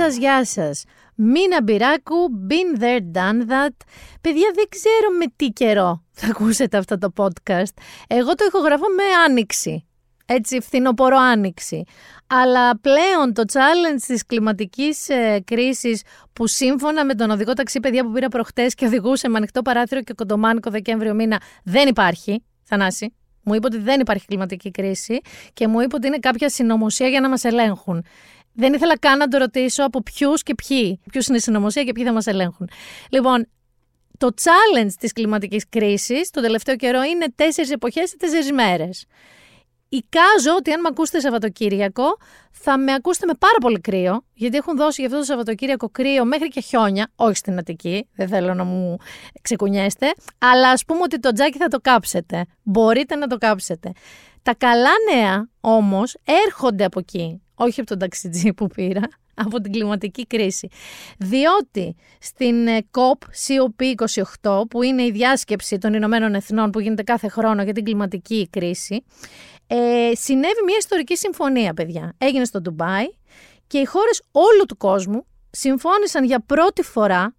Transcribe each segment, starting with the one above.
Γεια σας, γεια σας. Μίνα Μπυράκου, been there, done that. Παιδιά, δεν ξέρω με τι καιρό θα ακούσετε αυτό το podcast. Εγώ το ηχογραφώ με άνοιξη. Έτσι, φθινοπορο άνοιξη. Αλλά πλέον το challenge της κλιματικής ε, κρίσης που σύμφωνα με τον οδηγό ταξί παιδιά που πήρα προχτές και οδηγούσε με ανοιχτό παράθυρο και κοντομάνικο Δεκέμβριο μήνα δεν υπάρχει. Θανάση. Μου είπε ότι δεν υπάρχει κλιματική κρίση και μου είπε ότι είναι κάποια συνωμοσία για να μας ελέγχουν. Δεν ήθελα καν να το ρωτήσω από ποιους και ποιοι. Ποιους είναι η συνωμοσία και ποιοι θα μας ελέγχουν. Λοιπόν, το challenge της κλιματικής κρίσης το τελευταίο καιρό είναι τέσσερις εποχές σε τέσσερις μέρες. Εικάζω ότι αν με ακούσετε Σαββατοκύριακο, θα με ακούσετε με πάρα πολύ κρύο, γιατί έχουν δώσει για αυτό το Σαββατοκύριακο κρύο μέχρι και χιόνια, όχι στην Αττική, δεν θέλω να μου ξεκουνιέστε, αλλά ας πούμε ότι το τζάκι θα το κάψετε. Μπορείτε να το κάψετε. Τα καλά νέα όμως έρχονται από εκεί όχι από τον ταξιτζή που πήρα, από την κλιματική κρίση. Διότι στην ε, COP COP28, που είναι η διάσκεψη των Ηνωμένων Εθνών που γίνεται κάθε χρόνο για την κλιματική κρίση, ε, συνέβη μια ιστορική συμφωνία, παιδιά. Έγινε στο Ντουμπάι και οι χώρες όλου του κόσμου συμφώνησαν για πρώτη φορά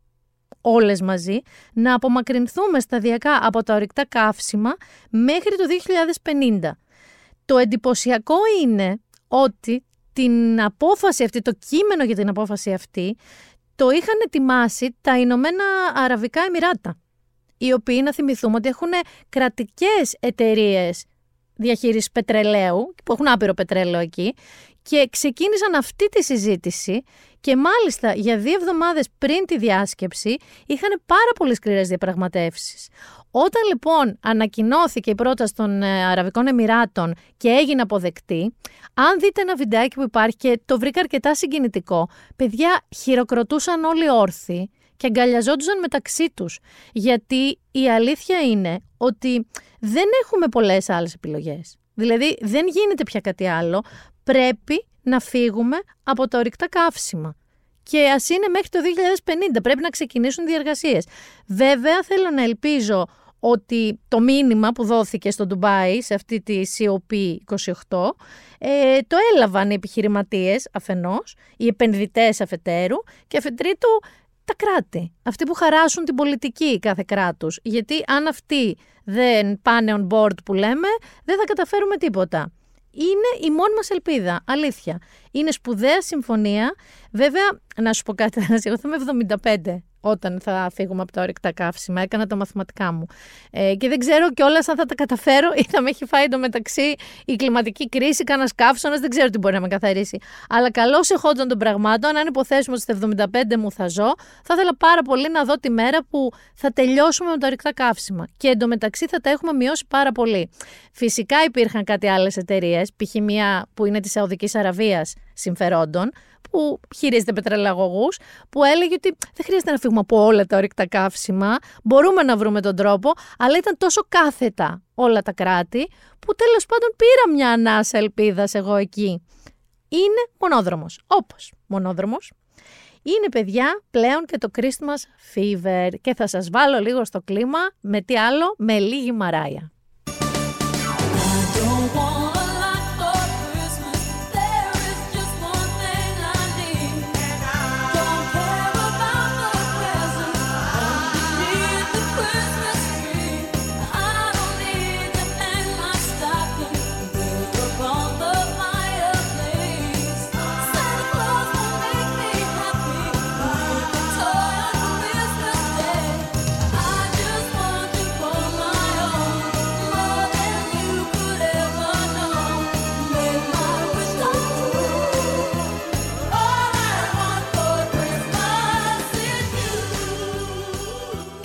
όλες μαζί, να απομακρυνθούμε σταδιακά από τα ορυκτά καύσιμα μέχρι το 2050. Το εντυπωσιακό είναι ότι την απόφαση αυτή, το κείμενο για την απόφαση αυτή, το είχαν ετοιμάσει τα Ηνωμένα Αραβικά Εμμυράτα, οι οποίοι να θυμηθούμε ότι έχουν κρατικές εταιρείες διαχείρισης πετρελαίου, που έχουν άπειρο πετρέλαιο εκεί, και ξεκίνησαν αυτή τη συζήτηση και μάλιστα για δύο εβδομάδες πριν τη διάσκεψη είχαν πάρα πολύ σκληρές διαπραγματεύσεις. Όταν λοιπόν ανακοινώθηκε η πρόταση των ε, Αραβικών Εμμυράτων και έγινε αποδεκτή, αν δείτε ένα βιντεάκι που υπάρχει και το βρήκα αρκετά συγκινητικό, παιδιά χειροκροτούσαν όλοι όρθιοι και αγκαλιαζόντουσαν μεταξύ τους. Γιατί η αλήθεια είναι ότι δεν έχουμε πολλές άλλες επιλογές. Δηλαδή δεν γίνεται πια κάτι άλλο. Πρέπει να φύγουμε από τα ορυκτά καύσιμα. Και ας είναι μέχρι το 2050. Πρέπει να ξεκινήσουν διεργασίε. Βέβαια, θέλω να ελπίζω ότι το μήνυμα που δόθηκε στο Ντουμπάι, σε αυτή τη COP28, ε, το έλαβαν οι επιχειρηματίες αφενός, οι επενδυτές αφετέρου και αφετρίτου τα κράτη. Αυτοί που χαράσουν την πολιτική κάθε κράτους. Γιατί αν αυτοί δεν πάνε on board που λέμε, δεν θα καταφέρουμε τίποτα. Είναι η μόνη μας ελπίδα, αλήθεια. Είναι σπουδαία συμφωνία. Βέβαια, να σου πω κάτι, εγώ θα είμαι 75 όταν θα φύγουμε από τα ορυκτά καύσιμα. Έκανα τα μαθηματικά μου. Ε, και δεν ξέρω κιόλας αν θα τα καταφέρω ή θα με έχει φάει εντωμεταξύ η κλιματική κρίση, κανένας καύσωνας, δεν ξέρω τι μπορεί να με καθαρίσει. Αλλά καλώς εχόντων των πραγμάτων, αν υποθέσουμε ότι στα 75 μου θα ζω, θα ήθελα πάρα πολύ να δω τη μέρα που θα τελειώσουμε με τα ορυκτά καύσιμα. Και εντωμεταξύ θα τα έχουμε μειώσει πάρα πολύ. Φυσικά υπήρχαν κάτι άλλες εταιρείες, π.χ. μία που είναι της Σαουδικής Αραβίας συμφερόντων, που χειρίζεται πετρελαγωγούς, που έλεγε ότι δεν χρειάζεται να φύγουμε από όλα τα ορυκτά καύσιμα, μπορούμε να βρούμε τον τρόπο, αλλά ήταν τόσο κάθετα όλα τα κράτη, που τέλος πάντων πήρα μια ανάσα ελπίδας εγώ εκεί. Είναι μονόδρομος, όπως μονόδρομος. Είναι παιδιά πλέον και το Christmas Fever και θα σας βάλω λίγο στο κλίμα με τι άλλο, με λίγη μαράια.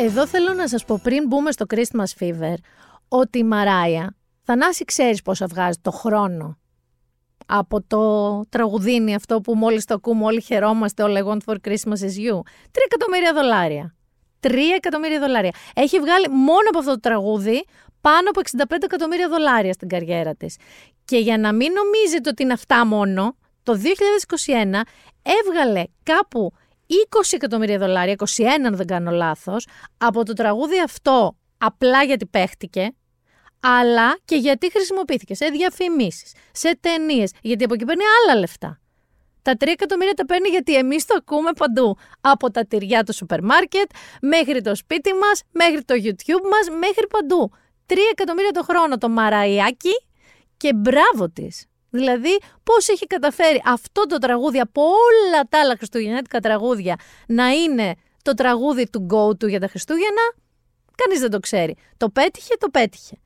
Εδώ θέλω να σας πω πριν μπούμε στο Christmas Fever ότι η Μαράια, Θανάση ξέρεις πόσα βγάζει το χρόνο από το τραγουδίνι αυτό που μόλις το ακούμε όλοι χαιρόμαστε all I want for Christmas is you. Τρία εκατομμύρια δολάρια. Τρία εκατομμύρια δολάρια. Έχει βγάλει μόνο από αυτό το τραγούδι πάνω από 65 εκατομμύρια δολάρια στην καριέρα της. Και για να μην νομίζετε ότι είναι αυτά μόνο, το 2021 έβγαλε κάπου 20 εκατομμύρια δολάρια, 21 αν δεν κάνω λάθος, από το τραγούδι αυτό απλά γιατί παίχτηκε, αλλά και γιατί χρησιμοποιήθηκε σε διαφημίσεις, σε ταινίες, γιατί από εκεί παίρνει άλλα λεφτά. Τα 3 εκατομμύρια τα παίρνει γιατί εμείς το ακούμε παντού. Από τα τυριά του σούπερ μάρκετ, μέχρι το σπίτι μας, μέχρι το YouTube μας, μέχρι παντού. 3 εκατομμύρια το χρόνο το μαραϊάκι και μπράβο της. Δηλαδή, πώς έχει καταφέρει αυτό το τραγούδι από όλα τα άλλα χριστουγεννιάτικα τραγούδια να είναι το τραγούδι του go του για τα Χριστούγεννα, κανείς δεν το ξέρει. Το πέτυχε, το πέτυχε.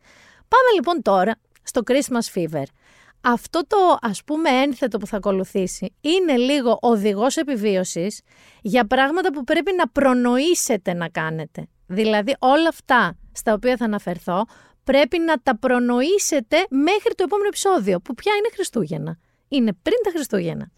Πάμε λοιπόν τώρα στο Christmas Fever. Αυτό το ας πούμε ένθετο που θα ακολουθήσει είναι λίγο οδηγός επιβίωσης για πράγματα που πρέπει να προνοήσετε να κάνετε. Δηλαδή όλα αυτά στα οποία θα αναφερθώ πρέπει να τα προνοήσετε μέχρι το επόμενο επεισόδιο που πια είναι Χριστούγεννα. Είναι πριν τα Χριστούγεννα.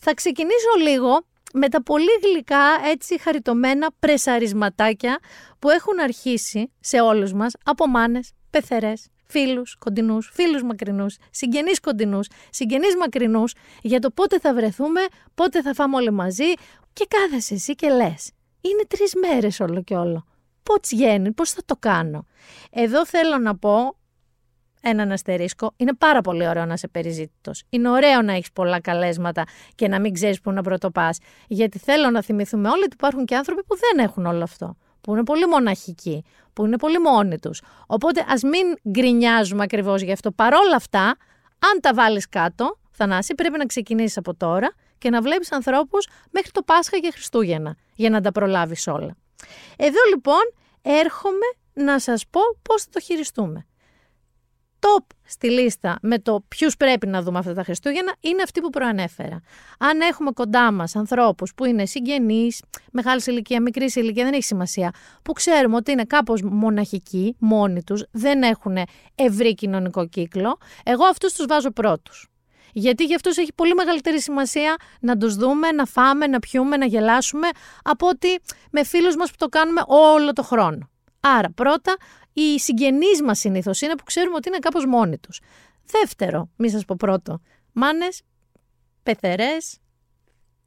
Θα ξεκινήσω λίγο με τα πολύ γλυκά έτσι χαριτωμένα πρεσαρισματάκια που έχουν αρχίσει σε όλους μας από μάνες, πεθερές, φίλους κοντινούς, φίλους μακρινούς, συγγενείς κοντινούς, συγγενείς μακρινούς, για το πότε θα βρεθούμε, πότε θα φάμε όλοι μαζί και κάθεσαι εσύ και λες. Είναι τρεις μέρες όλο και όλο. Πώς γίνει, πώς θα το κάνω. Εδώ θέλω να πω έναν αστερίσκο. Είναι πάρα πολύ ωραίο να είσαι περιζήτητος. Είναι ωραίο να έχεις πολλά καλέσματα και να μην ξέρεις πού να πρωτοπάς. Γιατί θέλω να θυμηθούμε όλοι ότι υπάρχουν και άνθρωποι που δεν έχουν όλο αυτό που είναι πολύ μοναχικοί, που είναι πολύ μόνοι τους. Οπότε ας μην γκρινιάζουμε ακριβώς γι' αυτό. Παρόλα αυτά, αν τα βάλεις κάτω, Θανάση, πρέπει να ξεκινήσεις από τώρα και να βλέπεις ανθρώπους μέχρι το Πάσχα και Χριστούγεννα, για να τα προλάβεις όλα. Εδώ λοιπόν έρχομαι να σας πω πώς θα το χειριστούμε top στη λίστα με το ποιους πρέπει να δούμε αυτά τα Χριστούγεννα είναι αυτοί που προανέφερα. Αν έχουμε κοντά μας ανθρώπους που είναι συγγενείς, μεγάλης ηλικίας, μικρής ηλικίας, δεν έχει σημασία, που ξέρουμε ότι είναι κάπως μοναχικοί, μόνοι τους, δεν έχουν ευρύ κοινωνικό κύκλο, εγώ αυτούς τους βάζω πρώτους. Γιατί για αυτού έχει πολύ μεγαλύτερη σημασία να τους δούμε, να φάμε, να πιούμε, να γελάσουμε, από ότι με φίλους μας που το κάνουμε όλο το χρόνο. Άρα, πρώτα, οι συγγενείς μας συνήθως είναι που ξέρουμε ότι είναι κάπως μόνοι τους. Δεύτερο, μη σας πω πρώτο, μάνες, πεθερές,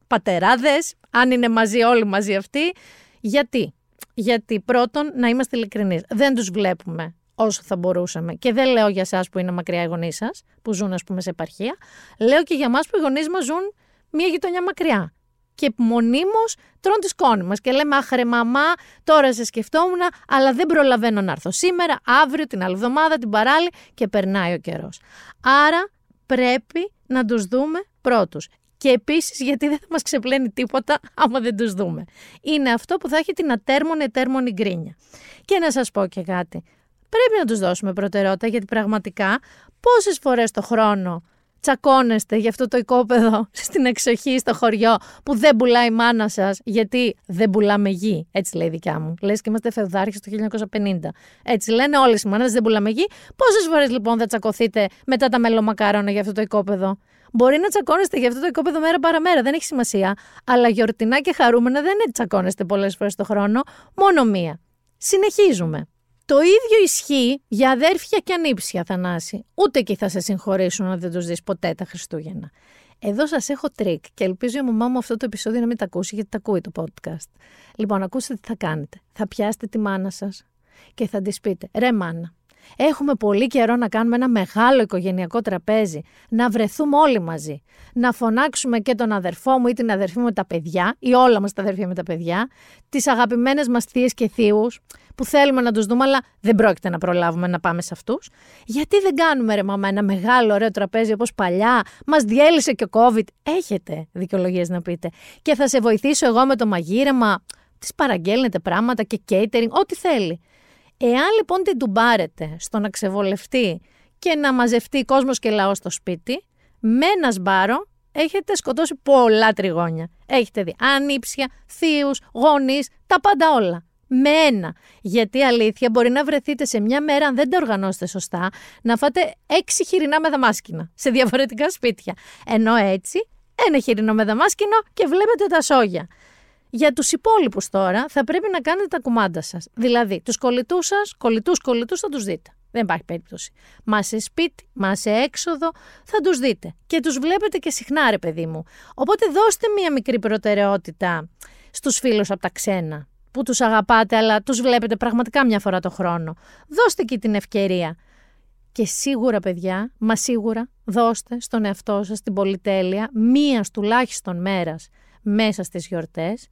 πατεράδες, αν είναι μαζί όλοι μαζί αυτοί. Γιατί; Γιατί πρώτον, να είμαστε ειλικρινείς, δεν τους βλέπουμε όσο θα μπορούσαμε. Και δεν λέω για εσάς που είναι μακριά οι γονείς σας, που ζουν, ας πούμε, σε επαρχία. Λέω και για εμάς που οι γονείς μας ζουν μία γειτονιά μακριά και μονίμως τρώνε τη σκόνη μας. Και λέμε, Αχ, ρε μαμά, τώρα σε σκεφτόμουν, αλλά δεν προλαβαίνω να έρθω σήμερα, αύριο, την άλλη εβδομάδα, την παράλληλη και περνάει ο καιρός. Άρα πρέπει να τους δούμε πρώτους. Και επίσης γιατί δεν θα μας ξεπλένει τίποτα άμα δεν τους δούμε. Είναι αυτό που θα έχει την ατέρμονη ετέρμονη γκρίνια. Και να σας πω και κάτι. Πρέπει να τους δώσουμε προτεραιότητα γιατί πραγματικά πόσες φορές το χρόνο τσακώνεστε για αυτό το οικόπεδο στην εξοχή, στο χωριό, που δεν πουλάει η μάνα σας, γιατί δεν πουλάμε γη. Έτσι λέει η δικιά μου. Λες και είμαστε φεουδάρχες το 1950. Έτσι λένε όλες οι μάνες, δεν πουλάμε γη. Πόσες φορές λοιπόν θα τσακωθείτε μετά τα μελομακάρονα για αυτό το οικόπεδο; Μπορεί να τσακώνεστε για αυτό το οικόπεδο μέρα παραμέρα, δεν έχει σημασία. Αλλά γιορτινά και χαρούμενα δεν τσακώνεστε πολλές φορές το χρόνο, μόνο μία. Συνεχίζουμε. Το ίδιο ισχύει για αδέρφια και ανήψια, Θανάση. Ούτε εκεί θα σε συγχωρήσουν αν δεν τους δεις ποτέ τα Χριστούγεννα. Εδώ σας έχω τρικ και ελπίζω η μαμά μου αυτό το επεισόδιο να μην τα ακούσει, γιατί τα ακούει το podcast. Λοιπόν, ακούστε τι θα κάνετε. Θα πιάσετε τη μάνα σας και θα της πείτε: Ρε μάνα, Έχουμε πολύ καιρό να κάνουμε ένα μεγάλο οικογενειακό τραπέζι, να βρεθούμε όλοι μαζί. Να φωνάξουμε και τον αδερφό μου ή την αδερφή μου με τα παιδιά, ή όλα μας τα αδερφία με τα παιδιά, τις αγαπημένες μας θείες και θείους, που θέλουμε να τους δούμε, αλλά δεν πρόκειται να προλάβουμε να πάμε σε αυτούς. Γιατί δεν κάνουμε ρε μαμά ένα μεγάλο ωραίο τραπέζι όπως παλιά, μας διέλυσε και ο COVID. Έχετε δικαιολογίες να πείτε. Και θα σε βοηθήσω εγώ με το μαγείρεμα. Τη παραγγέλνετε πράγματα και catering, ό,τι θέλει. Εάν λοιπόν την τουμπάρετε στο να ξεβολευτεί και να μαζευτεί κόσμος και λαός στο σπίτι, με ένα σπάρο έχετε σκοτώσει πολλά τριγώνια. Έχετε δει ανήψια, θείους, γονείς, τα πάντα όλα. Με ένα. Γιατί αλήθεια μπορεί να βρεθείτε σε μια μέρα, αν δεν τα οργανώσετε σωστά, να φάτε έξι χοιρινά με δαμάσκηνα σε διαφορετικά σπίτια. Ενώ έτσι, ένα χοιρινό με δαμάσκηνο και βλέπετε τα σόγια. Για τους υπόλοιπους τώρα θα πρέπει να κάνετε τα κουμάντα σας. Δηλαδή, τους κολλητούς σας, κολλητούς κολλητούς θα τους δείτε. Δεν υπάρχει περίπτωση. Μα σε σπίτι, μα σε έξοδο, θα τους δείτε. Και τους βλέπετε και συχνά, ρε παιδί μου. Οπότε δώστε μία μικρή προτεραιότητα στους φίλους από τα ξένα, που τους αγαπάτε, αλλά τους βλέπετε πραγματικά μια φορά το χρόνο. Δώστε και την ευκαιρία. Και σίγουρα παιδιά, μα σίγουρα δώστε στον εαυτό σας την πολυτέλεια μίας τουλάχιστον μέρας μέσα στις γιορτές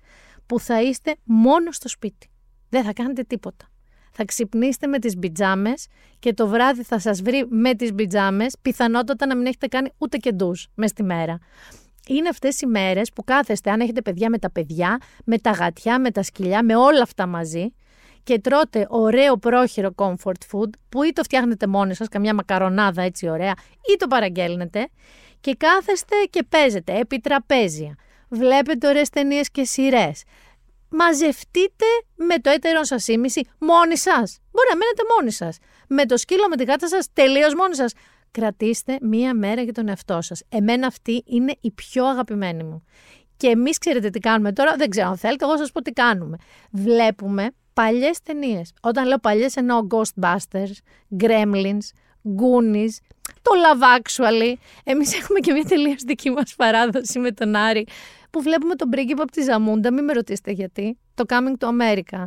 που θα είστε μόνο στο σπίτι. Δεν θα κάνετε τίποτα. Θα ξυπνήσετε με τις μπιτζάμες και το βράδυ θα σας βρει με τις μπιτζάμες, πιθανότατα να μην έχετε κάνει ούτε και ντους μες τη μέρα. Είναι αυτές οι μέρες που κάθεστε, αν έχετε παιδιά με τα παιδιά, με τα γατιά, με τα σκυλιά, με όλα αυτά μαζί και τρώτε ωραίο πρόχειρο comfort food που ή το φτιάχνετε μόνοι σας, καμιά μακαρονάδα έτσι ωραία, ή το παραγγέλνετε και κάθεστε και παίζετε επί τραπέζια. Βλέπετε ωραίες ταινίες και σειρές. Μαζευτείτε με το έτερο σας ήμιση μόνοι σας. Μπορεί να μένετε μόνοι σας. Με το σκύλο, με τη γάτα σας, τελείως μόνοι σας. Κρατήστε μία μέρα για τον εαυτό σας. Εμένα αυτή είναι η πιο αγαπημένη μου. Και εμείς ξέρετε τι κάνουμε τώρα, δεν ξέρω αν θέλετε, εγώ σας πω τι κάνουμε. Βλέπουμε παλιές ταινίες. Όταν λέω παλιές εννοώ Ghostbusters, Gremlins, Goonies, το Love Actually. Εμείς έχουμε και μια τελείω δική μας παράδοση με τον Άρη που βλέπουμε τον πρίγκιπα από τη Ζαμούντα, μην με ρωτήσετε γιατί, το Coming to America,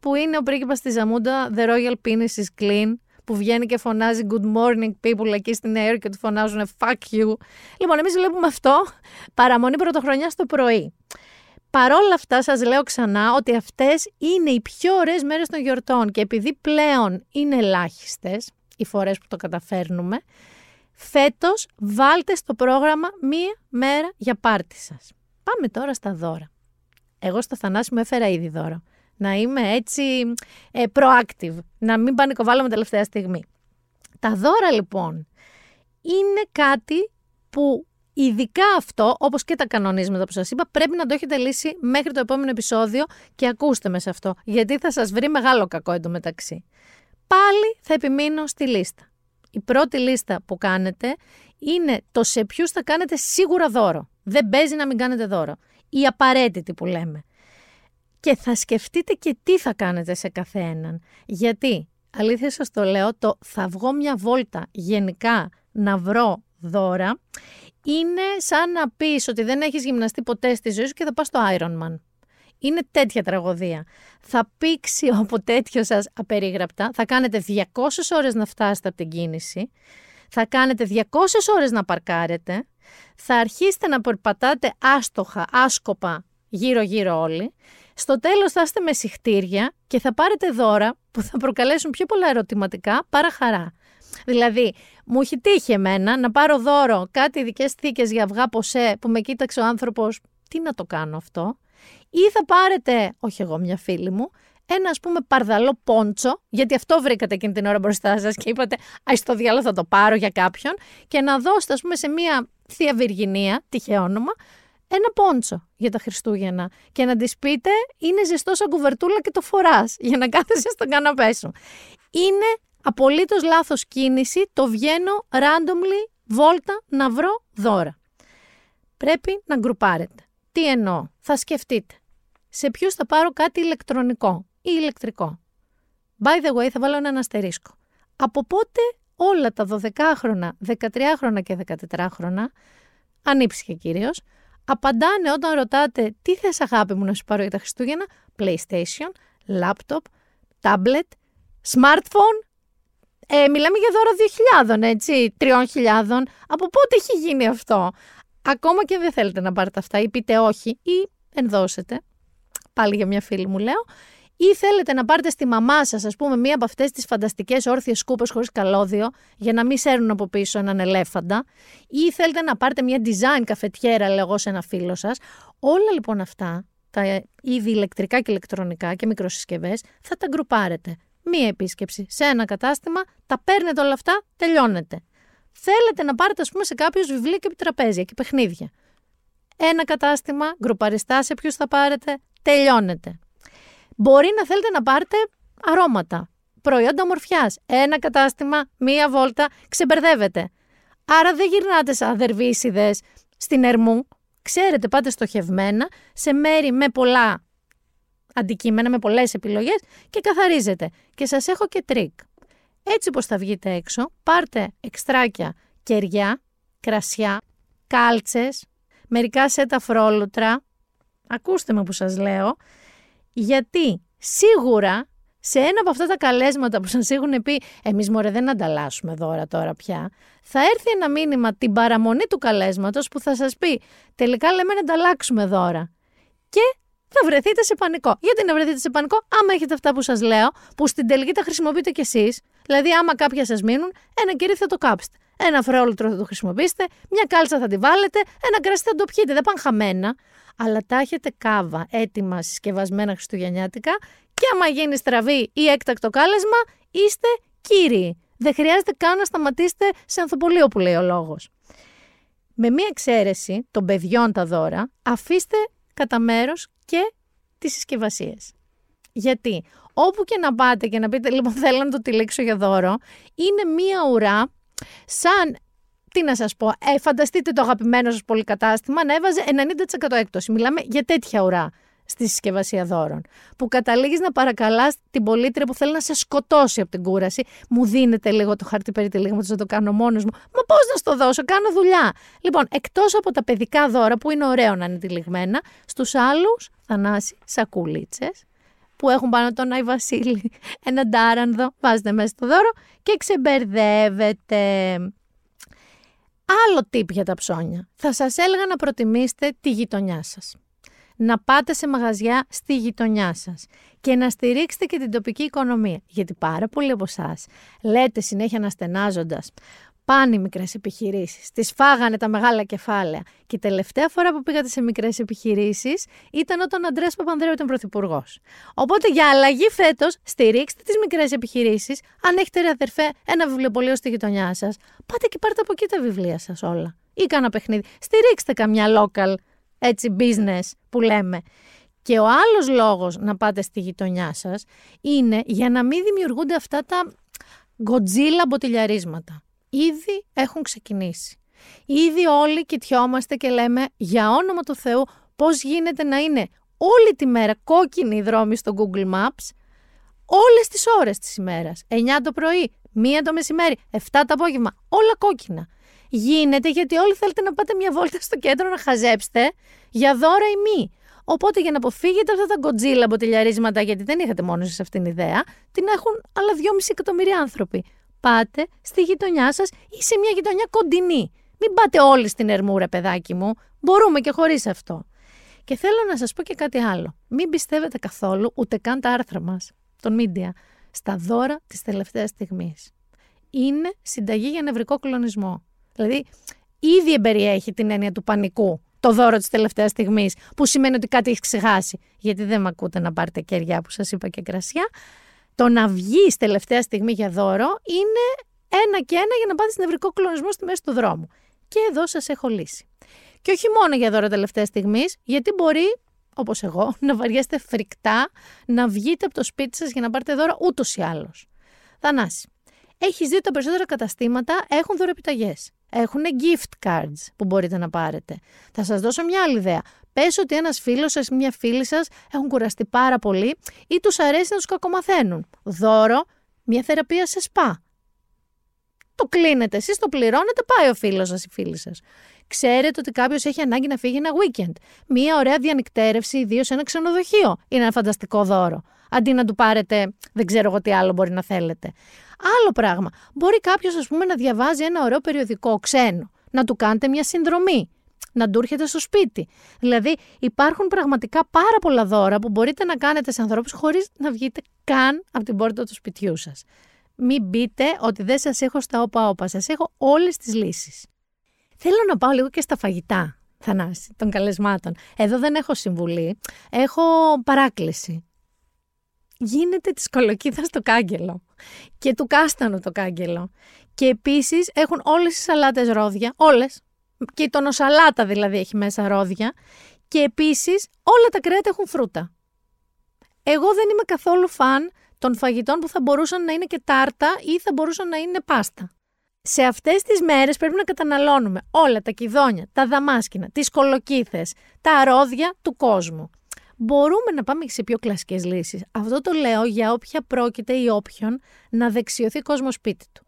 που είναι ο πρίγκιπας τη Ζαμούντα, The Royal Penis is Clean, που βγαίνει και φωνάζει Good morning people εκεί στην Νέα και του φωνάζουν Fuck you. Λοιπόν, εμείς βλέπουμε αυτό παραμονή πρωτοχρονιάς το πρωί. Παρόλα αυτά σας λέω ξανά ότι αυτές είναι οι πιο ωραίες μέρες των γιορτών και επειδή πλέον είναι ελάχιστες οι φορές που το καταφέρνουμε, φέτος βάλτε στο πρόγραμμα μία μέρα για πάρτι σας. Πάμε τώρα στα δώρα. Εγώ στο Θανάση μου έφερα ήδη δώρο. Να είμαι έτσι ε, proactive, να μην πανικοβάλλω με τελευταία στιγμή. Τα δώρα λοιπόν είναι κάτι που ειδικά αυτό, όπως και τα κανονίσματα που σας είπα, πρέπει να το έχετε λύσει μέχρι το επόμενο επεισόδιο και ακούστε με σε αυτό, γιατί θα σας βρει μεγάλο κακό εντωμεταξύ. Πάλι θα επιμείνω στη λίστα. Η πρώτη λίστα που κάνετε είναι το σε ποιους θα κάνετε σίγουρα δώρο. Δεν παίζει να μην κάνετε δώρο. Η απαραίτητη που λέμε. Και θα σκεφτείτε και τι θα κάνετε σε καθέναν. Γιατί, αλήθεια σας το λέω, το θα βγω μια βόλτα γενικά να βρω δώρα, είναι σαν να πεις ότι δεν έχεις γυμναστεί ποτέ στη ζωή σου και θα πας στο Ironman. Είναι τέτοια τραγωδία. Θα πήξει από τέτοιο σας απερίγραπτα, θα κάνετε 200 ώρες να φτάσετε από την κίνηση, θα κάνετε 200 ώρες να παρκάρετε, θα αρχίσετε να περπατάτε άστοχα, άσκοπα, γύρω-γύρω όλοι. Στο τέλος θα είστε με συχτήρια και θα πάρετε δώρα που θα προκαλέσουν πιο πολλά ερωτηματικά παρά χαρά. Δηλαδή, μου έχει τύχει εμένα να πάρω δώρο κάτι ειδικές θήκες για αυγά ποσέ που με κοίταξε ο άνθρωπος, τι να το κάνω αυτό. Ή θα πάρετε, όχι εγώ, μια φίλη μου, ένα ας πούμε παρδαλό πόντσο, γιατί αυτό βρήκατε εκείνη την ώρα μπροστά σας και είπατε, Α το διάλογο θα το πάρω για κάποιον, και να δώσετε, ας πούμε, σε μια θεία Βυργινία, τυχαίο όνομα, ένα πόντσο για τα Χριστούγεννα και να της πείτε είναι ζεστό σαν κουβερτούλα και το φοράς για να κάθεσαι στον καναπέ σου. Είναι απολύτως λάθος κίνηση, το βγαίνω randomly βόλτα να βρω δώρα. Πρέπει να γκρουπάρετε. Τι εννοώ, θα σκεφτείτε. Σε ποιους θα πάρω κάτι ηλεκτρονικό ή ηλεκτρικό; By the way, θα βάλω έναν αστερίσκο. Από πότε όλα τα 12χρονα, 13χρονα και 14χρονα, ανήψυχε κυρίως, απαντάνε όταν ρωτάτε τι θες αγάπη μου να σου πάρω για τα Χριστούγεννα, PlayStation, laptop, tablet, smartphone, ε, μιλάμε για δώρο 2.000, έτσι, 3.000. Από πότε έχει γίνει αυτό; Ακόμα και δεν θέλετε να πάρετε αυτά ή πείτε όχι ή ενδώσετε. Πάλι για μια φίλη μου λέω ή θέλετε να πάρετε στη μαμά σας, ας πούμε, μία από αυτές τις φανταστικές όρθιες σκούπες χωρίς καλώδιο, για να μην σέρνουν από πίσω έναν ελέφαντα, ή θέλετε να πάρετε μία design καφετιέρα, λέω εγώ, σε ένα φίλο σας. Όλα λοιπόν αυτά, τα είδη ηλεκτρικά και ηλεκτρονικά και μικροσυσκευές, θα τα γκρουπάρετε. Μία επίσκεψη σε ένα κατάστημα, τα παίρνετε όλα αυτά, τελειώνετε. Θέλετε να πάρετε, ας πούμε, σε κάποιο βιβλία και τραπέζια και παιχνίδια. Ένα κατάστημα, γκρουπαριστά σε ποιους θα πάρετε, τελειώνετε. Μπορεί να θέλετε να πάρετε αρώματα, προϊόντα ομορφιάς. Ένα κατάστημα, μία βόλτα, ξεμπερδεύετε. Άρα δεν γυρνάτε σαν δερβίσηδες στην Ερμού. Ξέρετε, πάτε στοχευμένα σε μέρη με πολλά αντικείμενα, με πολλές επιλογές και καθαρίζετε. Και σας έχω και τρικ. Έτσι πως θα βγείτε έξω, πάρτε εξτράκια κεριά, κρασιά, κάλτσες, μερικά σέτα φρόλουτρα. Ακούστε με που σας λέω, γιατί σίγουρα σε ένα από αυτά τα καλέσματα που σας έχουν πει «Εμείς μωρέ δεν ανταλλάσσουμε δώρα τώρα πια», θα έρθει ένα μήνυμα την παραμονή του καλέσματος που θα σας πει «Τελικά λέμε να ανταλλάξουμε δώρα». Και θα βρεθείτε σε πανικό. Γιατί να βρεθείτε σε πανικό, άμα έχετε αυτά που σας λέω, που στην τελική τα χρησιμοποιείτε κι εσείς. Δηλαδή, άμα κάποια σας μείνουν, ένα κερί θα το κάψετε. Ένα φρέολτρο θα το χρησιμοποιήσετε, μια κάλτσα θα τη βάλετε, ένα κρασί θα το πιείτε. Δεν πάνε χαμένα. Αλλά τα έχετε κάβα έτοιμα συσκευασμένα χριστουγεννιάτικα και άμα γίνει στραβή ή έκτακτο κάλεσμα, είστε κύριοι. Δεν χρειάζεται καν να σταματήσετε σε ανθοπολείο που λέει ο λόγος. Με μία εξαίρεση των παιδιών τα δώρα, αφήστε κατά μέρος και τις συσκευασίες. Γιατί; Όπου και να πάτε και να πείτε λοιπόν θέλω να το τυλίξω για δώρο, είναι μία ουρά σαν τι να σας πω, ε, φανταστείτε το αγαπημένο σας πολυκατάστημα να έβαζε 90% έκπτωση. Μιλάμε για τέτοια ουρά στη συσκευασία δώρων. Που καταλήγεις να παρακαλάς την πολίτρια που θέλει να σε σκοτώσει από την κούραση. Μου δίνετε λίγο το χαρτί περιτυλίγματο να το κάνω μόνος μου. Μα πώς να στο δώσω, κάνω δουλειά. Λοιπόν, εκτός από τα παιδικά δώρα που είναι ωραίο να είναι τυλιγμένα, στους άλλους, θανάσει, σακουλίτσε που έχουν πάνω τον Άι Βασίλη, ένα τάρανδο, βάζετε μέσα στο δώρο και ξεμπερδεύετε. Άλλο τύπ για τα ψώνια. Θα σας έλεγα να προτιμήσετε τη γειτονιά σας να πάτε σε μαγαζιά στη γειτονιά σας και να στηρίξετε και την τοπική οικονομία. Γιατί πάρα πολλοί από εσάς λέτε συνέχεια να στενάζοντας πάνε οι μικρές επιχειρήσεις. Τις φάγανε τα μεγάλα κεφάλαια. Και η τελευταία φορά που πήγατε σε μικρές επιχειρήσεις ήταν όταν ο Αντρέα Παπανδρέου ήταν πρωθυπουργός. Οπότε για αλλαγή φέτος, στηρίξτε τις μικρές επιχειρήσεις. Αν έχετε, ρε αδερφέ, ένα βιβλιοπωλείο στη γειτονιά σας, πάτε και πάρτε από εκεί τα βιβλία σας όλα. Ή κάνα παιχνίδι. Στηρίξτε καμιά local έτσι business που λέμε. Και ο άλλος λόγος να πάτε στη γειτονιά σας είναι για να μην δημιουργούνται αυτά τα γκοτζίλα μποτιλιαρίσματα. Ήδη έχουν ξεκινήσει. Ήδη όλοι κοιτιόμαστε και λέμε για όνομα του Θεού πώς γίνεται να είναι όλη τη μέρα κόκκινοι οι δρόμοι στο Google Maps όλες τις ώρες της ημέρας. 9 το πρωί, 1 το μεσημέρι, 7 το απόγευμα, όλα κόκκινα γίνεται γιατί όλοι θέλετε να πάτε μια βόλτα στο κέντρο να χαζέψετε για δώρα ή μη. Οπότε για να αποφύγετε αυτά τα γκοτζίλα μποτιλιαρίσματα, γιατί δεν είχατε μόνο σε αυτήν την ιδέα, την έχουν άλλα 2,5 εκατομμύρια άνθρωποι. Πάτε στη γειτονιά σας ή σε μια γειτονιά κοντινή. Μην πάτε όλοι στην Ερμούρα, παιδάκι μου. Μπορούμε και χωρίς αυτό. Και θέλω να σας πω και κάτι άλλο. Μην πιστεύετε καθόλου ούτε καν τα άρθρα μας, των media, στα δώρα της τελευταίας στιγμής. Είναι συνταγή για νευρικό κλονισμό. Δηλαδή, ήδη εμπεριέχει την έννοια του πανικού το δώρο της τελευταίας στιγμής, που σημαίνει ότι κάτι έχεις ξεχάσει. Γιατί δεν με ακούτε να πάρετε κεριά που σας είπα και κρασιά. Το να βγεις τελευταία στιγμή για δώρο είναι ένα και ένα για να πάτε στην νευρικό κλονισμό στη μέση του δρόμου. Και εδώ σας έχω λύσει. Και όχι μόνο για δώρο τελευταίας στιγμής, γιατί μπορεί, όπως εγώ, να βαριέστε φρικτά να βγείτε από το σπίτι σας για να πάρετε δώρο ούτως ή άλλως. Θανάση. Έχεις δει ότι τα περισσότερα καταστήματα έχουν δωρεπιταγές έχουν gift cards που μπορείτε να πάρετε. Θα σας δώσω μια άλλη ιδέα. Πες ότι ένας φίλος σας, μια φίλη σας έχουν κουραστεί πάρα πολύ ή τους αρέσει να τους κακομαθαίνουν. Δώρο, μια θεραπεία σε σπα. Το κλείνετε, εσείς το πληρώνετε, πάει ο φίλος σας ή η φίλη σας. Ξέρετε ότι κάποιος έχει ανάγκη να φύγει ένα weekend. Μία ωραία διανυκτέρευση, ιδίως σε ένα ξενοδοχείο. Είναι ένα φανταστικό δώρο. Αντί να του πάρετε, δεν ξέρω εγώ τι άλλο μπορεί να θέλετε. Άλλο πράγμα. Μπορεί κάποιος, ας πούμε, να διαβάζει ένα ωραίο περιοδικό ξένο, να του κάνετε μια συνδρομή, να του έρχεται στο σπίτι. Δηλαδή, υπάρχουν πραγματικά πάρα πολλά δώρα που μπορείτε να κάνετε σε ανθρώπους χωρίς να βγείτε καν από την πόρτα του σπιτιού σας. Μην μπείτε ότι δεν σας έχω στα όπα-όπα. Σας έχω όλες τις λύσεις. Θέλω να πάω λίγο και στα φαγητά, Θανάση, των καλεσμάτων. Εδώ δεν έχω συμβουλή, έχω παράκληση γίνεται της κολοκύθας το κάγκελο και του κάστανο το κάγκελο. Και επίσης έχουν όλες τι σαλάτες ρόδια, όλες. Και η τονοσαλάτα δηλαδή έχει μέσα ρόδια. Και επίσης όλα τα κρέατα έχουν φρούτα. Εγώ δεν είμαι καθόλου φαν των φαγητών που θα μπορούσαν να είναι και τάρτα ή θα μπορούσαν να είναι πάστα. Σε αυτές τις μέρες πρέπει να καταναλώνουμε όλα τα κυδόνια, τα δαμάσκηνα, τις κολοκύθες, τα αρρώδια του κόσμου μπορούμε να πάμε σε πιο κλασικές λύσεις. Αυτό το λέω για όποια πρόκειται ή όποιον να δεξιωθεί κόσμος σπίτι του.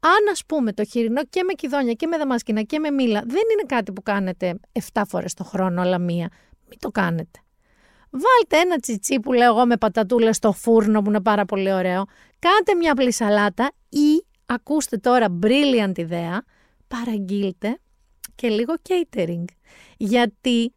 Αν ας πούμε το χοιρινό και με κυδόνια και με δαμάσκηνα και με μήλα δεν είναι κάτι που κάνετε 7 φορές το χρόνο, αλλά μία, μην το κάνετε. Βάλτε ένα τσιτσί που λέω εγώ με πατατούλες στο φούρνο που είναι πάρα πολύ ωραίο. Κάντε μια απλή σαλάτα ή ακούστε τώρα brilliant ιδέα, παραγγείλτε και λίγο catering. Γιατί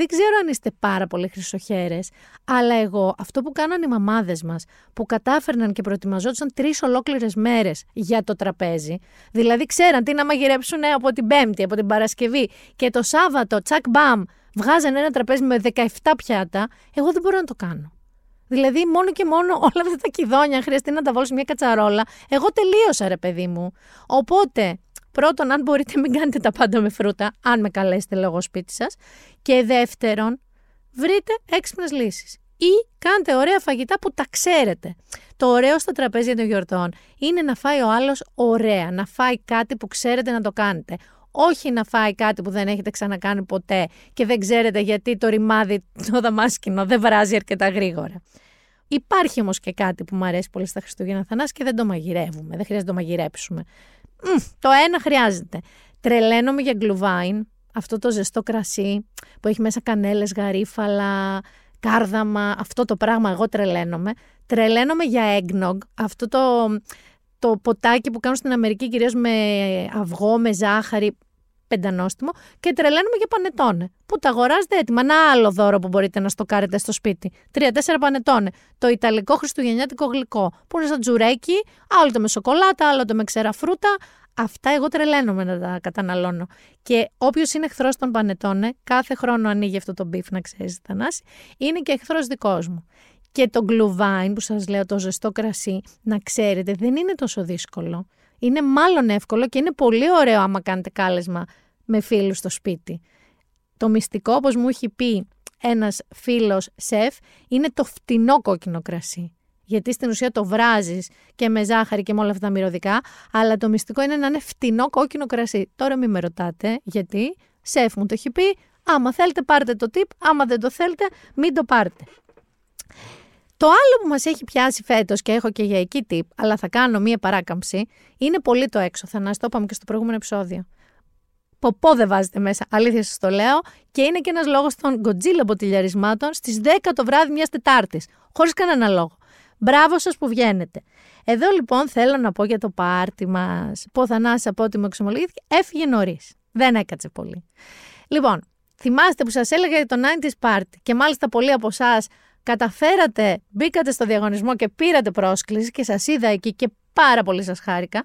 δεν ξέρω αν είστε πάρα πολύ χρυσοχέρες, αλλά εγώ αυτό που κάνανε οι μαμάδες μας, που κατάφερναν και προετοιμαζόντουσαν τρεις ολόκληρες μέρες για το τραπέζι, δηλαδή ξέραν τι να μαγειρέψουν από την Πέμπτη, από την Παρασκευή και το Σάββατο, τσακ μπαμ, βγάζανε ένα τραπέζι με 17 πιάτα, εγώ δεν μπορώ να το κάνω. Δηλαδή, μόνο και μόνο όλα αυτά τα κυδόνια χρειαστεί να τα βάλω σε μια κατσαρόλα. Εγώ τελείωσα, ρε παιδί μου. Οπότε, Πρώτον, αν μπορείτε, μην κάνετε τα πάντα με φρούτα, αν με καλέσετε λόγω σπίτι σας. Και δεύτερον, βρείτε έξυπνες λύσεις. Ή κάντε ωραία φαγητά που τα ξέρετε. Το ωραίο στο τραπέζι των γιορτών είναι να φάει ο άλλος ωραία, να φάει κάτι που ξέρετε να το κάνετε. Όχι να φάει κάτι που δεν έχετε ξανακάνει ποτέ και δεν ξέρετε γιατί το ρημάδι το δαμάσκηνο δεν βράζει αρκετά γρήγορα. Υπάρχει όμως και κάτι που μου αρέσει πολύ στα Χριστούγεννα Θανάση και δεν το μαγειρεύουμε. Δεν χρειάζεται να το μαγειρέψουμε το ένα χρειάζεται. Τρελαίνομαι για γκλουβάιν, αυτό το ζεστό κρασί που έχει μέσα κανέλες, γαρίφαλα, κάρδαμα, αυτό το πράγμα εγώ τρελαίνομαι. Τρελαίνομαι για eggnog, αυτό το, το ποτάκι που κάνουν στην Αμερική κυρίως με αυγό, με ζάχαρη, πεντανόστιμο και τρελαίνουμε για πανετόνε. Που τα αγοράζετε έτοιμα. Ένα άλλο δώρο που μπορείτε να στοκάρετε στο σπίτι. Τρία-τέσσερα πανετόνε. Το ιταλικό χριστουγεννιάτικο γλυκό. Που είναι σαν τζουρέκι, άλλο το με σοκολάτα, άλλο το με ξέρα φρούτα. Αυτά εγώ τρελαίνομαι να τα καταναλώνω. Και όποιος είναι εχθρός των πανετόνε, κάθε χρόνο ανοίγει αυτό το beef, να ξέρεις, Θανάση, είναι και εχθρός δικός μου. Και το Glühwein που σας λέω, το ζεστό κρασί, να ξέρετε, δεν είναι τόσο δύσκολο. Είναι μάλλον εύκολο και είναι πολύ ωραίο άμα κάνετε κάλεσμα με φίλους στο σπίτι. Το μυστικό, όπως μου έχει πει ένας φίλος σεφ, είναι το φτηνό κόκκινο κρασί. Γιατί στην ουσία το βράζεις και με ζάχαρη και με όλα αυτά τα μυρωδικά, αλλά το μυστικό είναι να είναι φτηνό κόκκινο κρασί. Τώρα μην με ρωτάτε γιατί, σεφ μου το έχει πει, άμα θέλετε πάρτε το tip, άμα δεν το θέλετε μην το πάρετε. Το άλλο που μας έχει πιάσει φέτος και έχω και για εκεί tip, αλλά θα κάνω μία παράκαμψη, είναι πολύ το έξω. Θα το είπαμε και στο προηγούμενο επεισόδιο. Ποπό δεν βάζετε μέσα, αλήθεια σας το λέω, και είναι και ένας λόγος των Godzilla μποτιλιαρισμάτων στις 10 το βράδυ μιας Τετάρτης, χωρίς κανένα λόγο. Μπράβο σας που βγαίνετε. Εδώ λοιπόν θέλω να πω για το πάρτι μας. Που ο Θανάσης από ό,τι μου εξομολογήθηκε έφυγε νωρίς. Δεν έκατσε πολύ. Λοιπόν, θυμάστε που σας έλεγα για το 90s party και μάλιστα πολλοί από εσάς καταφέρατε, μπήκατε στο διαγωνισμό και πήρατε πρόσκληση και σας είδα εκεί και πάρα πολύ σας χάρηκα.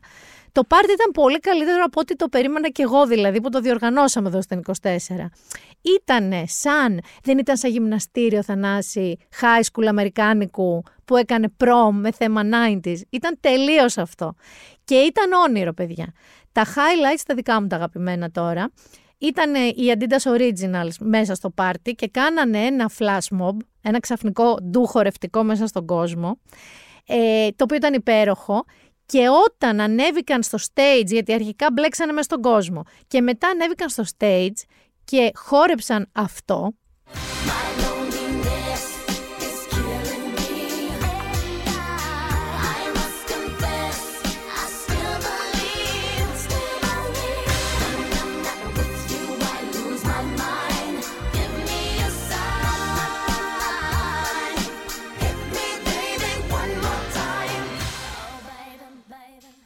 Το πάρτι ήταν πολύ καλύτερο από ό,τι το περίμενα και εγώ δηλαδή που το διοργανώσαμε εδώ στην 24. Ήτανε σαν, δεν ήταν σαν γυμναστήριο Θανάση, high school αμερικάνικου που έκανε prom με θέμα 90s. Ήταν τελείως αυτό. Και ήταν όνειρο παιδιά. Τα highlights τα δικά μου τα αγαπημένα τώρα ήταν οι Adidas Originals μέσα στο πάρτι και κάνανε ένα flash mob, ένα ξαφνικό ντου χορευτικό μέσα στον κόσμο, ε, το οποίο ήταν υπέροχο. Και όταν ανέβηκαν στο stage, γιατί αρχικά μπλέξανε μέσα στον κόσμο, και μετά ανέβηκαν στο stage και χόρεψαν αυτό,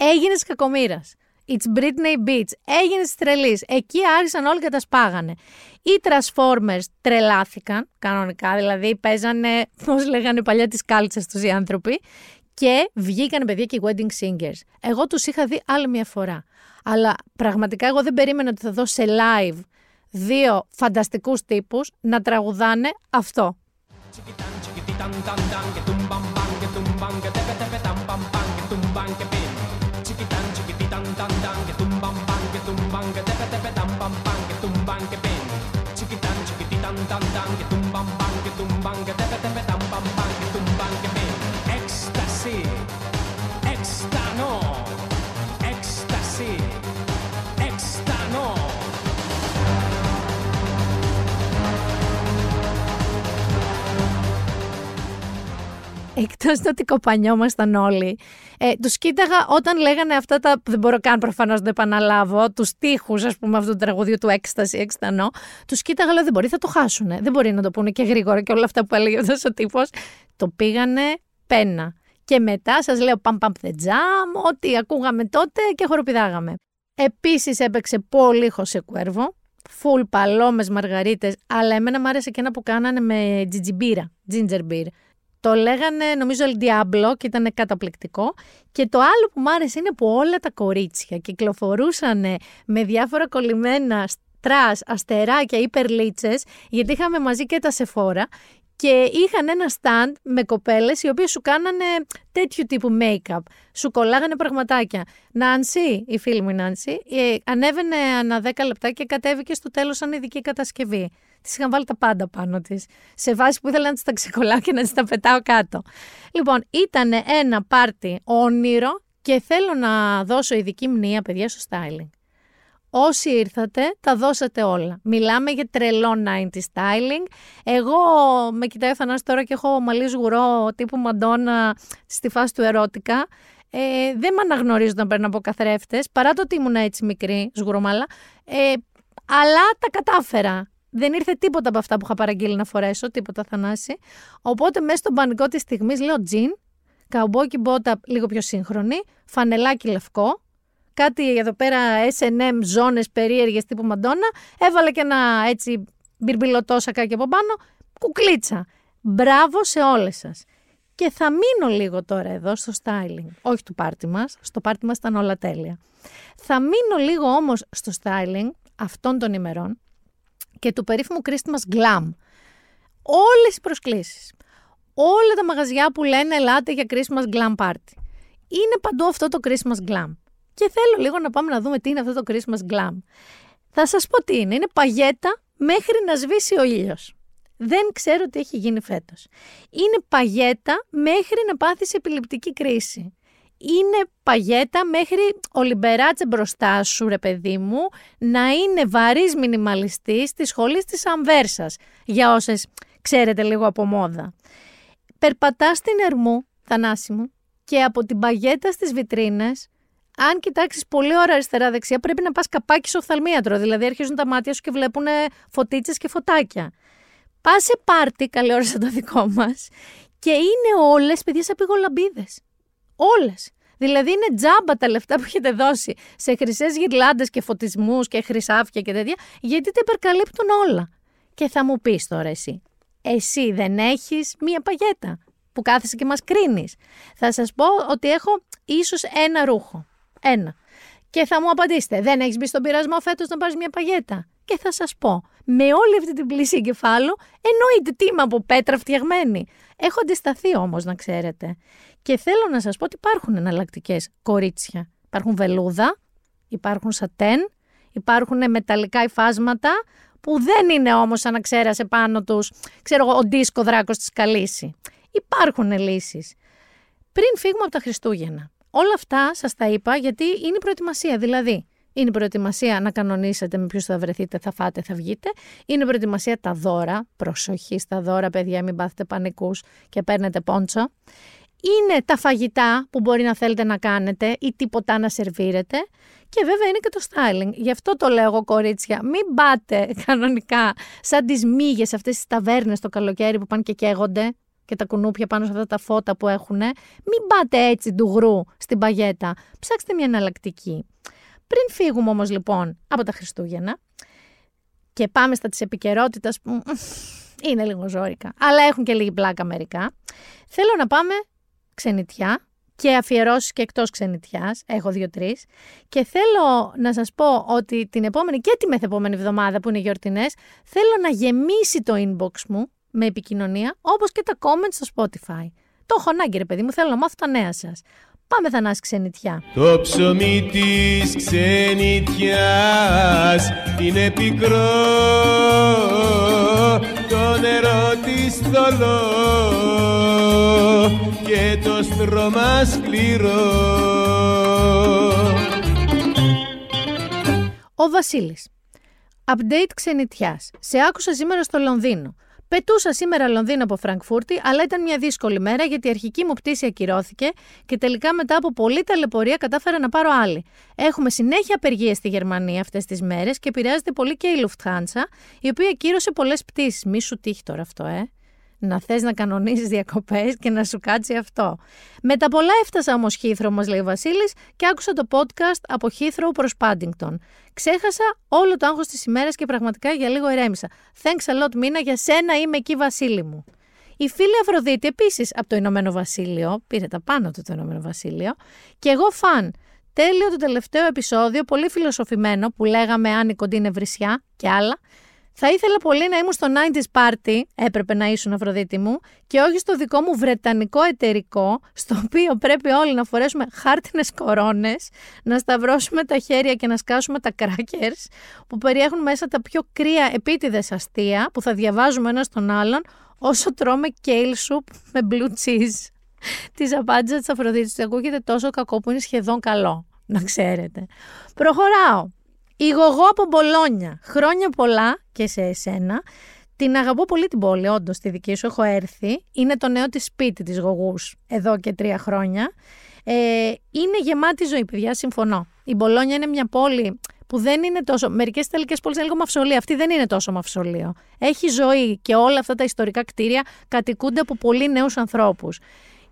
Έγινες κακομήρα. It's Britney Beach. Έγινες τη τρελής. Εκεί άρχισαν όλοι και τα σπάγανε. Οι Transformers τρελάθηκαν κανονικά, δηλαδή παίζανε, πώς λέγανε παλιά, τις κάλτσες τους οι άνθρωποι. Και βγήκαν παιδιά και οι wedding singers. Εγώ τους είχα δει άλλη μια φορά. Αλλά πραγματικά εγώ δεν περίμενα ότι θα δω σε live δύο φανταστικούς τύπους να τραγουδάνε αυτό chiquitán, chiquititán, tan, tan, que tumban pan, que tumban, que tepe, tepe, tan, pan, pan, que tumban, que pen. Chiquitán, chiquititán, tan, tan, que tumban pan, que tumban, que tepe, tepe, tan, pan, pan, que tumban, que pen. Éxtasy, éxtano, éxtasy, éxtano. Εκτός το ότι κοπανιόμασταν όλοι ε, τους κοίταγα όταν λέγανε αυτά τα. Δεν μπορώ καν προφανώς να το επαναλάβω. Τους τείχους, ας πούμε, αυτού του τραγουδιού του έκσταση, εξτανό. Τους κοίταγα, λέω δεν μπορεί, θα το χάσουν. Δεν μπορεί να το πούνε και γρήγορα και όλα αυτά που έλεγε αυτός ο τύπος. Το πήγανε πένα. Και μετά σας λέω παμ παμ the jam, ό,τι ακούγαμε τότε και χοροπηδάγαμε. Επίσης έπαιξε πολύ Χωσέ Κουέρβο, φουλ παλόμες μαργαρίτες, αλλά εμένα μου άρεσε και ένα που κάνανε με τζιτζιμπίρα, ginger beer. Το λέγανε νομίζω El Diablo και ήταν καταπληκτικό. Και το άλλο που μου άρεσε είναι που όλα τα κορίτσια κυκλοφορούσαν με διάφορα κολλημένα στρας, αστεράκια ή περλίτσες, γιατί είχαμε μαζί και τα σεφόρα και είχαν ένα stand με κοπέλες οι οποίες σου κάνανε τέτοιου τύπου make-up. Σου κολλάγανε πραγματάκια. Νάνση, η φίλη μου η Νάνση, ε, ανέβαινε ανά 10 λεπτά και κατέβηκε στο τέλος σαν ειδική κατασκευή. Τη είχαν βάλει τα πάντα πάνω της. Σε βάση που ήθελα να τη τα ξεκολλάω και να τη τα πετάω κάτω. Λοιπόν, ήταν ένα πάρτι όνειρο και θέλω να δώσω ειδική μνήμα, παιδιά, στο styling. Όσοι ήρθατε, τα δώσατε όλα. Μιλάμε για τρελό 90 styling. Εγώ με κοιτάει ο Θανάσης τώρα και έχω μαλλί σγουρό τύπου Μαντόνα στη φάση του ερώτικα. Ε, δεν με αναγνωρίζω να παίρνω από καθρέφτες, παρά το ότι ήμουν έτσι μικρή, σγουρομάλα. Ε, αλλά τα κατάφερα. Δεν ήρθε τίποτα από αυτά που είχα παραγγείλει να φορέσω, τίποτα Θανάση. Οπότε μέσα στον πανικό της στιγμής λέω τζιν, καουμπόκι μπότα λίγο πιο σύγχρονη, φανελάκι λευκό, κάτι εδώ πέρα S&M ζώνες περίεργες τύπου Μαντόνα, έβαλε και ένα έτσι μπιρμπιλωτό σακάκι από πάνω, κουκλίτσα. Μπράβο σε όλες σας. Και θα μείνω λίγο τώρα εδώ στο styling, όχι του πάρτι μας, στο πάρτι μας ήταν όλα τέλεια. Θα μείνω λίγο όμως στο styling αυτών των ημερών και του περίφημου Christmas Glam. Όλες οι προσκλήσεις, όλα τα μαγαζιά που λένε ελάτε για Christmas Glam Party. Είναι παντού αυτό το Christmas Glam. Και θέλω λίγο να πάμε να δούμε τι είναι αυτό το Christmas glam. Θα σας πω τι είναι. Είναι παγέτα μέχρι να σβήσει ο ήλιος. Δεν ξέρω τι έχει γίνει φέτος. Είναι παγέτα μέχρι να πάθεις επιληπτική κρίση. Είναι παγέτα μέχρι ο Λιμπεράτσε μπροστά σου, ρε παιδί μου, να είναι βαρύς μινιμαλιστής της σχολής της Αμβέρσας, για όσες ξέρετε λίγο από μόδα. Περπατάς στην Ερμού, Θανάση μου, και από την παγέτα στις βιτρίνες αν κοιτάξεις πολύ ώρα αριστερά-δεξιά, πρέπει να πας καπάκι στο οφθαλμίατρο. Δηλαδή, αρχίζουν τα μάτια σου και βλέπουν φωτίτσες και φωτάκια. Πας σε πάρτι, καλή ώρα το δικό μας, και είναι όλες παιδιά σαν πηγολαμπίδες. Όλες. Δηλαδή είναι τζάμπα τα λεφτά που έχετε δώσει σε χρυσές γυρλάντες και φωτισμούς και χρυσάφια και τέτοια, γιατί τα υπερκαλύπτουν όλα. Και θα μου πεις τώρα εσύ, εσύ δεν έχεις μία παγέτα που κάθεσαι και μας κρίνεις. Θα σας πω ότι έχω ίσως ένα ρούχο. Ένα. Και θα μου απαντήσετε, δεν έχεις μπει στον πειρασμό φέτος να πάρεις μια παγέτα; Και θα σας πω, με όλη αυτή την πλήση εγκεφάλου, εννοείται τι είμαι από πέτρα φτιαγμένη. Έχω αντισταθεί όμως, να ξέρετε. Και θέλω να σας πω ότι υπάρχουν εναλλακτικές κορίτσια. Υπάρχουν βελούδα, υπάρχουν σατέν, υπάρχουν μεταλλικά υφάσματα που δεν είναι όμως σαν να ξέρασε πάνω τους, ξέρω εγώ, ο δίσκο δράκος της Καλύση. Υπάρχουν λύσεις. Πριν φύγουμε από τα Χριστούγεννα, Όλα αυτά σας τα είπα γιατί είναι η προετοιμασία. Δηλαδή, είναι η προετοιμασία να κανονίσετε με ποιους θα βρεθείτε, θα φάτε, θα βγείτε. Είναι η προετοιμασία τα δώρα. Προσοχή στα δώρα, παιδιά, μην πάθετε πανικούς και παίρνετε πόντσο. Είναι τα φαγητά που μπορεί να θέλετε να κάνετε ή τίποτα να σερβίρετε. Και βέβαια είναι και το styling. Γι' αυτό το λέω εγώ, κορίτσια. Μην πάτε κανονικά σαν τις μύγες αυτές τις ταβέρνες το καλοκαίρι που πάνε και καίγονται και τα κουνούπια πάνω σε αυτά τα φώτα που έχουν. Μην πάτε έτσι ντουγρού στην παγέτα. Ψάξτε μια εναλλακτική. Πριν φύγουμε όμως λοιπόν από τα Χριστούγεννα και πάμε στα της επικαιρότητας που είναι λίγο ζώρικα, αλλά έχουν και λίγη πλάκα μερικά, θέλω να πάμε ξενιτιά και αφιερώσεις και εκτός ξενιτιάς, έχω δύο-τρεις και θέλω να σας πω ότι την επόμενη και τη μεθεπόμενη εβδομάδα που είναι γιορτινές θέλω να γεμίσει το inbox μου με επικοινωνία, όπως και τα comments στο Spotify. Το έχω ανάγκη, ρε παιδί μου, θέλω να μάθω τα νέα σας. Πάμε θανάση ξενιτιά. Το ψωμί της ξενιτιάς είναι πικρό, το νερό της θολό και το στρώμα σκληρό. Ο Βασίλης. Update ξενιτιάς. Σε άκουσα σήμερα στο Λονδίνο. Πετούσα σήμερα Λονδίνο από Φραγκφούρτη, αλλά ήταν μια δύσκολη μέρα γιατί η αρχική μου πτήση ακυρώθηκε και τελικά μετά από πολλή ταλαιπωρία κατάφερα να πάρω άλλη. Έχουμε συνέχεια απεργίε στη Γερμανία αυτές τις μέρες και επηρεάζεται πολύ και η Lufthansa, η οποία ακύρωσε πολλές πτήσεις. Μη σου τύχει τώρα αυτό, ε να θες να κανονίζεις διακοπές και να σου κάτσει αυτό. Με τα πολλά έφτασα όμως Χήθρο, μας λέει ο Βασίλης, και άκουσα το podcast από Χήθρο προς Πάντιγκτον. Ξέχασα όλο το άγχος της ημέρας και πραγματικά για λίγο ηρέμησα. Thanks a lot, Μίνα, για σένα είμαι εκεί Βασίλη μου. Η φίλη Αφροδίτη επίσης από το Ηνωμένο Βασίλειο, πήρε τα πάνω του το Ηνωμένο Βασίλειο, και εγώ φαν. Τέλειο το τελευταίο επεισόδιο, πολύ φιλοσοφημένο, που λέγαμε αν η κοντή είναι βρισιά και άλλα. Θα ήθελα πολύ να ήμουν στο 90s party, έπρεπε να ήσουν Αφροδίτη μου, και όχι στο δικό μου βρετανικό εταιρικό, στο οποίο πρέπει όλοι να φορέσουμε χάρτινες κορώνες, να σταυρώσουμε τα χέρια και να σκάσουμε τα crackers, που περιέχουν μέσα τα πιο κρύα επίτηδες αστεία, που θα διαβάζουμε ένας στον άλλον, όσο τρώμε kale soup με blue cheese. Τη απάντησα της Αφροδίτης ακούγεται τόσο κακό που είναι σχεδόν καλό. Να ξέρετε. Προχωράω. Η Γογό από Μπολόνια. Χρόνια πολλά και σε εσένα. Την αγαπώ πολύ την πόλη, όντως τη δική σου. Έχω έρθει. Είναι το νέο της σπίτι της Γογούς εδώ και τρία χρόνια. Ε, είναι γεμάτη ζωή, παιδιά, συμφωνώ. Η Μπολόνια είναι μια πόλη που δεν είναι τόσο. Μερικές Ιταλικέ πόλεις είναι λίγο μαυσολία. Αυτή δεν είναι τόσο μαυσολείο. Έχει ζωή και όλα αυτά τα ιστορικά κτίρια κατοικούνται από πολύ νέους ανθρώπους.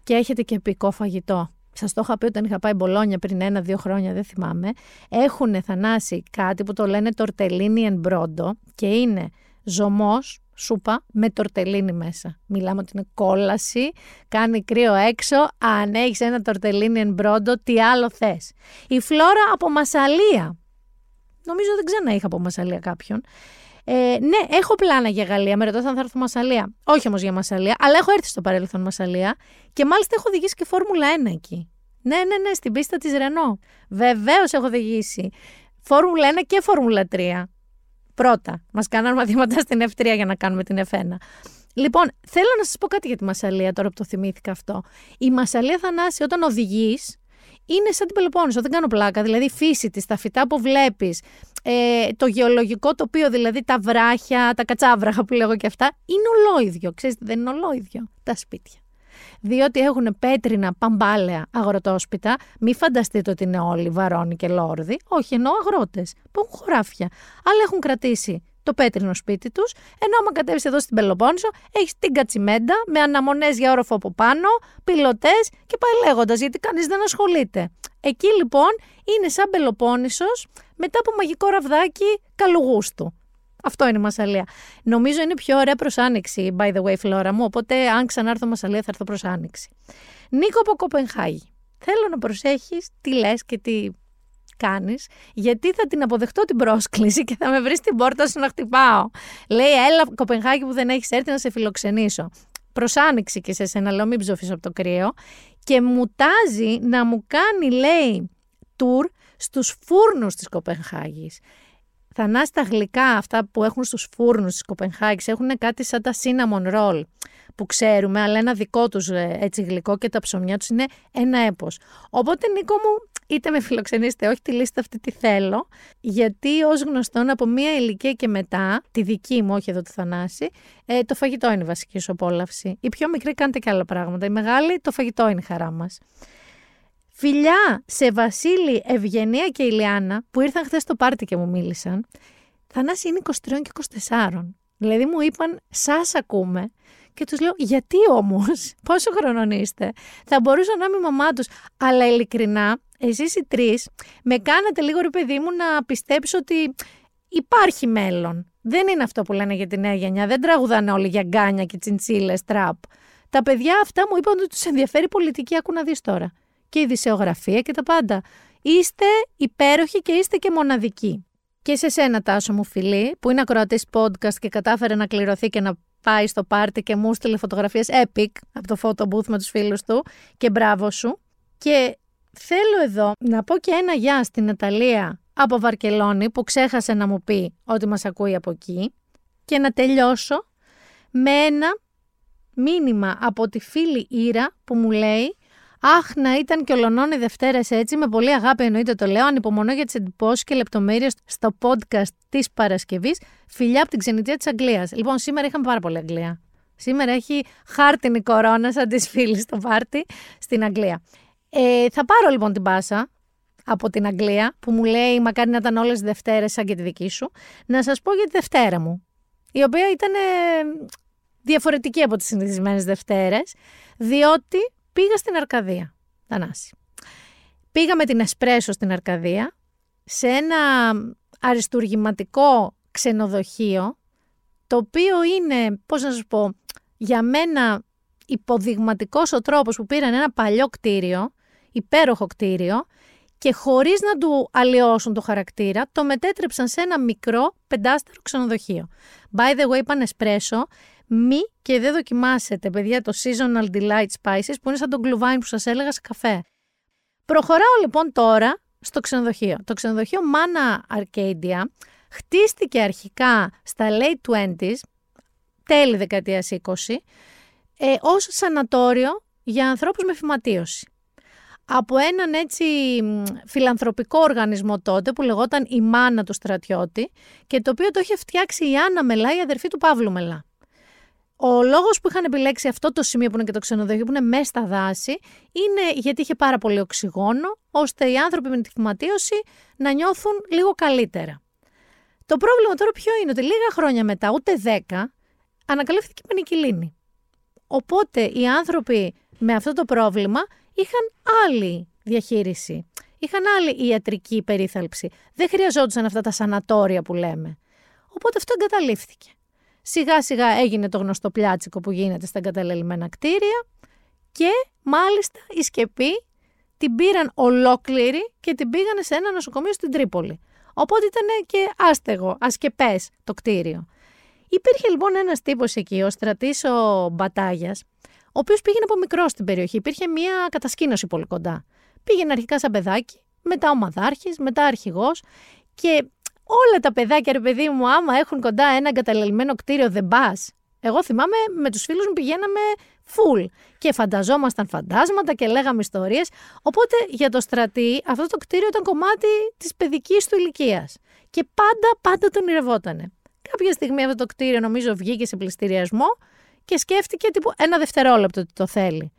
Και έχετε και επικό φαγητό. Σας το είχα πει όταν είχα πάει Μπολόνια πριν ένα-δύο χρόνια, δεν θυμάμαι. Έχουν θανάσει κάτι που το λένε τορτελίνι εν μπρόντο και είναι ζωμός, σούπα, με τορτελίνι μέσα. Μιλάμε ότι είναι κόλαση, κάνει κρύο έξω. Αν έχεις ένα τορτελίνι εν μπρόντο, τι άλλο θες. Η φλόρα από Μασαλία. Νομίζω δεν ξανά είχα από Μασαλία κάποιον. Ε, ναι, έχω πλάνα για Γαλλία. Με ρωτάτε αν θα έρθω Μασαλία. Όχι όμως για Μασαλία, αλλά έχω έρθει στο παρελθόν Μασαλία και μάλιστα έχω οδηγήσει και Φόρμουλα 1 εκεί. Ναι, ναι, ναι, στην πίστα της Ρενό. Βεβαίως έχω οδηγήσει. Φόρμουλα 1 και Φόρμουλα 3. Πρώτα. Μας κάναν μαθήματα στην F3 για να κάνουμε την F1. Λοιπόν, θέλω να σας πω κάτι για τη Μασαλία τώρα που το θυμήθηκα αυτό. Η Μασαλία Θανάση, όταν οδηγείς, είναι σαν την Πελοπόννησο, δεν κάνω πλάκα. Δηλαδή η φύση της, τα φυτά που βλέπεις, ε, το γεωλογικό τοπίο, δηλαδή τα βράχια, τα κατσάβραχα που λέγω και αυτά, είναι ολόιδιο. Ξέρετε, δεν είναι ολόιδιο. Τα σπίτια. Διότι έχουν πέτρινα παμπάλαια αγροτόσπιτα. Μην φανταστείτε ότι είναι όλοι βαρόνοι και λόρδοι. Όχι, εννοώ αγρότες που έχουν χωράφια. Αλλά έχουν κρατήσει το πέτρινο σπίτι τους, ενώ άμα κατέβεις εδώ στην Πελοπόννησο, έχεις την κατσιμέντα με αναμονές για όροφο από πάνω, πιλωτές και πάει λέγοντας, γιατί κανείς δεν ασχολείται. Εκεί λοιπόν είναι σαν Πελοπόννησος μετά από μαγικό ραβδάκι καλογούστου. Αυτό είναι η Μασαλία. Νομίζω είναι πιο ωραία προ άνοιξη, by the way, φλόρα μου. Οπότε, αν ξανάρθω Μασαλία, θα έρθω προ άνοιξη. Νίκο από Κοπενχάγη. Θέλω να προσέχεις τι λες και τι κάνεις, γιατί θα την αποδεχτώ την πρόσκληση και θα με βρεις στην πόρτα σου να χτυπάω. Λέει, έλα, Κοπενχάγη που δεν έχεις έρθει να σε φιλοξενήσω. Προ άνοιξη και σε σένα, λέω, μην ψοφείς από το κρύο. Και μου τάζει να μου κάνει, λέει, tour στους φούρνους της Κοπενχάγης. Θανάσει τα γλυκά αυτά που έχουν στους φούρνους της Κοπενχάγης έχουν κάτι σαν τα cinnamon roll που ξέρουμε, αλλά ένα δικό τους ε, έτσι γλυκό και τα ψωμιά τους είναι ένα έπος. Οπότε Νίκο μου, είτε με φιλοξενήσετε όχι τη λίστα αυτή τη θέλω, γιατί ως γνωστόν από μία ηλικία και μετά, τη δική μου, όχι εδώ του Θανάση, ε, το φαγητό είναι η βασική σου απόλαυση. Η πιο μικρή κάνετε και άλλα πράγματα. Η μεγάλη, το φαγητό είναι η χαρά μας. Φιλιά σε Βασίλη, Ευγενία και Ηλιάνα που ήρθαν χθες στο πάρτι και μου μίλησαν. Θανάση είναι 23 και 24. Δηλαδή μου είπαν, σας ακούμε. Και τους λέω, γιατί όμως, πόσο χρονών είστε; Θα μπορούσα να είμαι η μαμά τους. Αλλά ειλικρινά, εσείς οι τρεις με κάνατε λίγο ρε παιδί μου να πιστέψω ότι υπάρχει μέλλον. Δεν είναι αυτό που λένε για τη νέα γενιά. Δεν τραγουδάνε όλοι για γκάνια και τσιντσίλες, τραπ. Τα παιδιά αυτά μου είπαν ότι τους ενδιαφέρει πολιτική. Άκου να δεις τώρα και η δισεογραφία και τα πάντα. Είστε υπέροχοι και είστε και μοναδικοί. Και σε σένα, Τάσο μου φιλή, που είναι ακροατής podcast και κατάφερε να κληρωθεί και να πάει στο πάρτι και μου στείλε φωτογραφίες epic από το photo booth με τους φίλους του και μπράβο σου. Και θέλω εδώ να πω και ένα γεια στην Ναταλία από Βαρκελόνη που ξέχασε να μου πει ότι μας ακούει από εκεί και να τελειώσω με ένα μήνυμα από τη φίλη Ήρα που μου λέει Αχ, να ήταν και ολονών οι Δευτέρες έτσι, με πολύ αγάπη εννοείται το λέω. Ανυπομονώ για τις εντυπώσεις και λεπτομέρειες στο podcast της Παρασκευής. Φιλιά από την ξενιτιά της Αγγλίας. Λοιπόν, σήμερα είχαμε πάρα πολύ Αγγλία. Σήμερα έχει χάρτινη κορώνα σαν της φίλης στο πάρτι στην Αγγλία. Ε, θα πάρω λοιπόν την πάσα από την Αγγλία που μου λέει μακάρι να ήταν όλες οι Δευτέρες σαν και τη δική σου. Να σας πω για τη Δευτέρα μου, η οποία ήταν ε, διαφορετική από τις συνηθισμένες Δευτέρες, διότι πήγα στην Αρκαδία, Θανάση. Πήγα με την Εσπρέσο στην Αρκαδία, σε ένα αριστουργηματικό ξενοδοχείο, το οποίο είναι, πώς να σας πω, για μένα υποδειγματικός ο τρόπος που πήραν ένα παλιό κτίριο, υπέροχο κτίριο, και χωρίς να του αλλοιώσουν το χαρακτήρα, το μετέτρεψαν σε ένα μικρό πεντάστερο ξενοδοχείο. By the way, είπαν εσπρέσο, μη και δεν δοκιμάσετε, παιδιά, το Seasonal Delight Spices, που είναι σαν τον κλουβάιν που σας έλεγα σε καφέ. Προχωράω λοιπόν τώρα στο ξενοδοχείο. Το ξενοδοχείο Mana Arcadia χτίστηκε αρχικά στα late 20s, τέλη δεκαετίας 20, ε, ως σανατόριο για ανθρώπους με φυματίωση από έναν έτσι φιλανθρωπικό οργανισμό τότε που λεγόταν η μάνα του στρατιώτη και το οποίο το είχε φτιάξει η Άννα Μελά, η αδερφή του Παύλου Μελά. Ο λόγος που είχαν επιλέξει αυτό το σημείο που είναι και το ξενοδοχείο, που είναι μέσα στα δάση, είναι γιατί είχε πάρα πολύ οξυγόνο, ώστε οι άνθρωποι με τη θυματίωση να νιώθουν λίγο καλύτερα. Το πρόβλημα τώρα ποιο είναι, ότι λίγα χρόνια μετά, ούτε δέκα, ανακαλύφθηκε η πενικυλίνη. Οπότε οι άνθρωποι με αυτό το πρόβλημα είχαν άλλη διαχείριση. Είχαν άλλη ιατρική περίθαλψη. Δεν χρειαζόντουσαν αυτά τα σανατόρια που λέμε. Οπότε αυτό εγκαταλείφθηκε. Σιγά σιγά έγινε το γνωστό πλιάτσικο που γίνεται στα εγκαταλελειμμένα κτίρια και μάλιστα η σκεπή την πήραν ολόκληρη και την πήγανε σε ένα νοσοκομείο στην Τρίπολη. Οπότε ήταν και άστεγο, ασκεπές το κτίριο. Υπήρχε λοιπόν ένας τύπος εκεί, ο στρατής ο Μπατάγιας, ο οποίος πήγαινε από μικρό στην περιοχή. Υπήρχε μια κατασκήνωση πολύ κοντά. Πήγαινε αρχικά σαν παιδάκι, μετά ομαδάρχη, μετά αρχηγός και όλα τα παιδάκια, ρε παιδί μου, άμα έχουν κοντά ένα εγκαταλελειμμένο κτίριο, δεν πας. Εγώ θυμάμαι με τους φίλους μου πηγαίναμε full και φανταζόμασταν φαντάσματα και λέγαμε ιστορίες. Οπότε για το στρατή αυτό το κτίριο ήταν κομμάτι της παιδικής του ηλικίας. Και πάντα, πάντα τον ονειρευότανε. Κάποια στιγμή αυτό το κτίριο νομίζω βγήκε σε πληστηριασμό και σκέφτηκε τύπου ένα δευτερόλεπτο ότι το θέλει.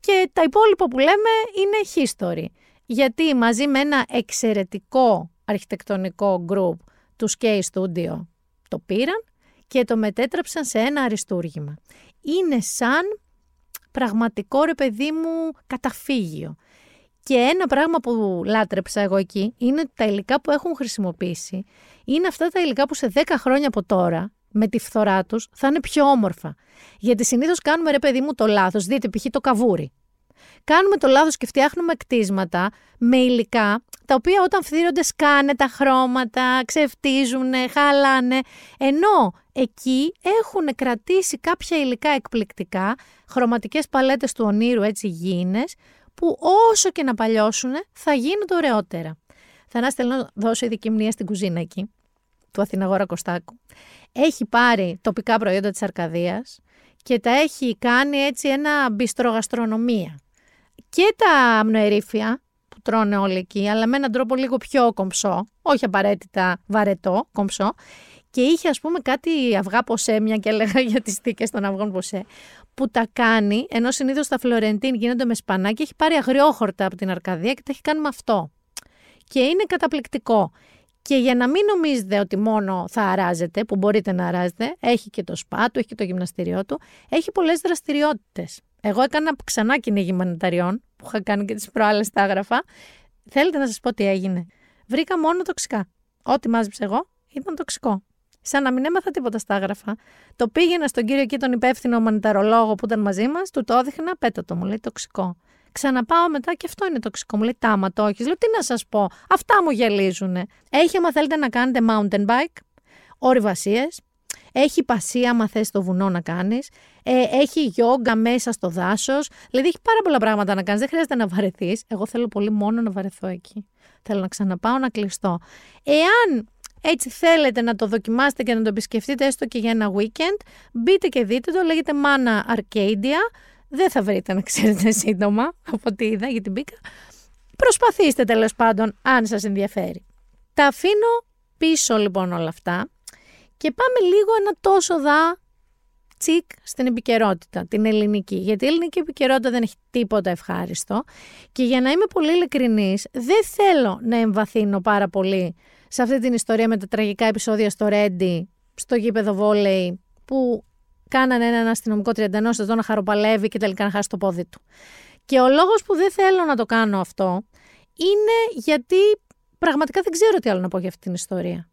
Και τα υπόλοιπα που λέμε είναι history. Γιατί μαζί με ένα εξαιρετικό αρχιτεκτονικό group του Skate Studio το πήραν και το μετέτρεψαν σε ένα αριστούργημα. Είναι σαν πραγματικό ρε παιδί μου καταφύγιο. Και ένα πράγμα που λάτρεψα εγώ εκεί είναι τα υλικά που έχουν χρησιμοποιήσει. Είναι αυτά τα υλικά που σε 10 χρόνια από τώρα με τη φθορά τους θα είναι πιο όμορφα. Γιατί συνήθως κάνουμε ρε παιδί μου το λάθος. Δείτε, π.χ. το καβούρι. Κάνουμε το λάθος και φτιάχνουμε κτίσματα με υλικά τα οποία όταν φθύρονται σκάνε τα χρώματα, ξεφτίζουν, χαλάνε. Ενώ εκεί έχουν κρατήσει κάποια υλικά εκπληκτικά, χρωματικές παλέτες του ονείρου έτσι γίνες, που όσο και να παλιώσουν θα γίνουν ωραιότερα. Θα να στελνώ δώσω ειδική μνήμα στην κουζίνα εκεί, του Αθηναγόρα Κωστάκου έχει πάρει τοπικά προϊόντα της Αρκαδίας και τα έχει κάνει έτσι ένα μπιστρογαστρονομία. Και τα αμνοερήφια που τρώνε όλοι εκεί, αλλά με έναν τρόπο λίγο πιο κομψό, όχι απαραίτητα βαρετό, κομψό, και είχε ας πούμε κάτι αυγά ποσέ, μια και έλεγα για τις θήκες των αυγών ποσέ, που τα κάνει, ενώ συνήθως τα Φλωρεντίν γίνονται με σπανάκι, έχει πάρει αγριόχορτα από την Αρκαδία και τα έχει κάνει με αυτό. Και είναι καταπληκτικό. Και για να μην νομίζετε ότι μόνο θα αράζετε, που μπορείτε να αράζετε, έχει και το σπά του, έχει και το γυμναστήριό του, έχει πολλές δραστηριότητες. Εγώ έκανα ξανά κυνήγι μανιταριών, που είχα κάνει και τις προάλλες τα έγραφα. Θέλετε να σας πω τι έγινε. Βρήκα μόνο τοξικά. Ό,τι μάζεψα εγώ ήταν τοξικό. Σαν να μην έμαθα τίποτα στα έγραφα. Το πήγαινα στον κύριο εκεί τον υπεύθυνο μανιταρολόγο που ήταν μαζί μας, του το έδειχνα, πέτα το μου λέει τοξικό. Ξαναπάω μετά και αυτό είναι τοξικό. Μου λέει τάμα το όχι. Λέω τι να σας πω. Αυτά μου γελίζουν. Έχει, άμα θέλετε να κάνετε mountain bike, ορειβασίες. Έχει πασία, άμα θες το βουνό να κάνεις. Ε, έχει γιόγκα μέσα στο δάσος. Δηλαδή έχει πάρα πολλά πράγματα να κάνεις. Δεν χρειάζεται να βαρεθείς. Εγώ θέλω πολύ μόνο να βαρεθώ εκεί. Θέλω να ξαναπάω να κλειστώ. Εάν έτσι θέλετε να το δοκιμάσετε και να το επισκεφτείτε έστω και για ένα weekend, μπείτε και δείτε το. Λέγεται Mana Arcadia δεν θα βρείτε να ξέρετε σύντομα από ό,τι είδα γιατί μπήκα. Προσπαθήστε τέλος πάντων αν σας ενδιαφέρει. Τα αφήνω πίσω λοιπόν όλα αυτά και πάμε λίγο ένα τόσο δά τσικ στην επικαιρότητα, την ελληνική. Γιατί η ελληνική επικαιρότητα δεν έχει τίποτα ευχάριστο. Και για να είμαι πολύ ειλικρινής, δεν θέλω να εμβαθύνω πάρα πολύ σε αυτή την ιστορία με τα τραγικά επεισόδια στο Ρέντι, στο γήπεδο βόλεϊ, που κάνανε έναν αστυνομικό 31 ετών να χαροπαλεύει και τελικά να χάσει το πόδι του. Και ο λόγος που δεν θέλω να το κάνω αυτό είναι γιατί πραγματικά δεν ξέρω τι άλλο να πω για αυτή την ιστορία.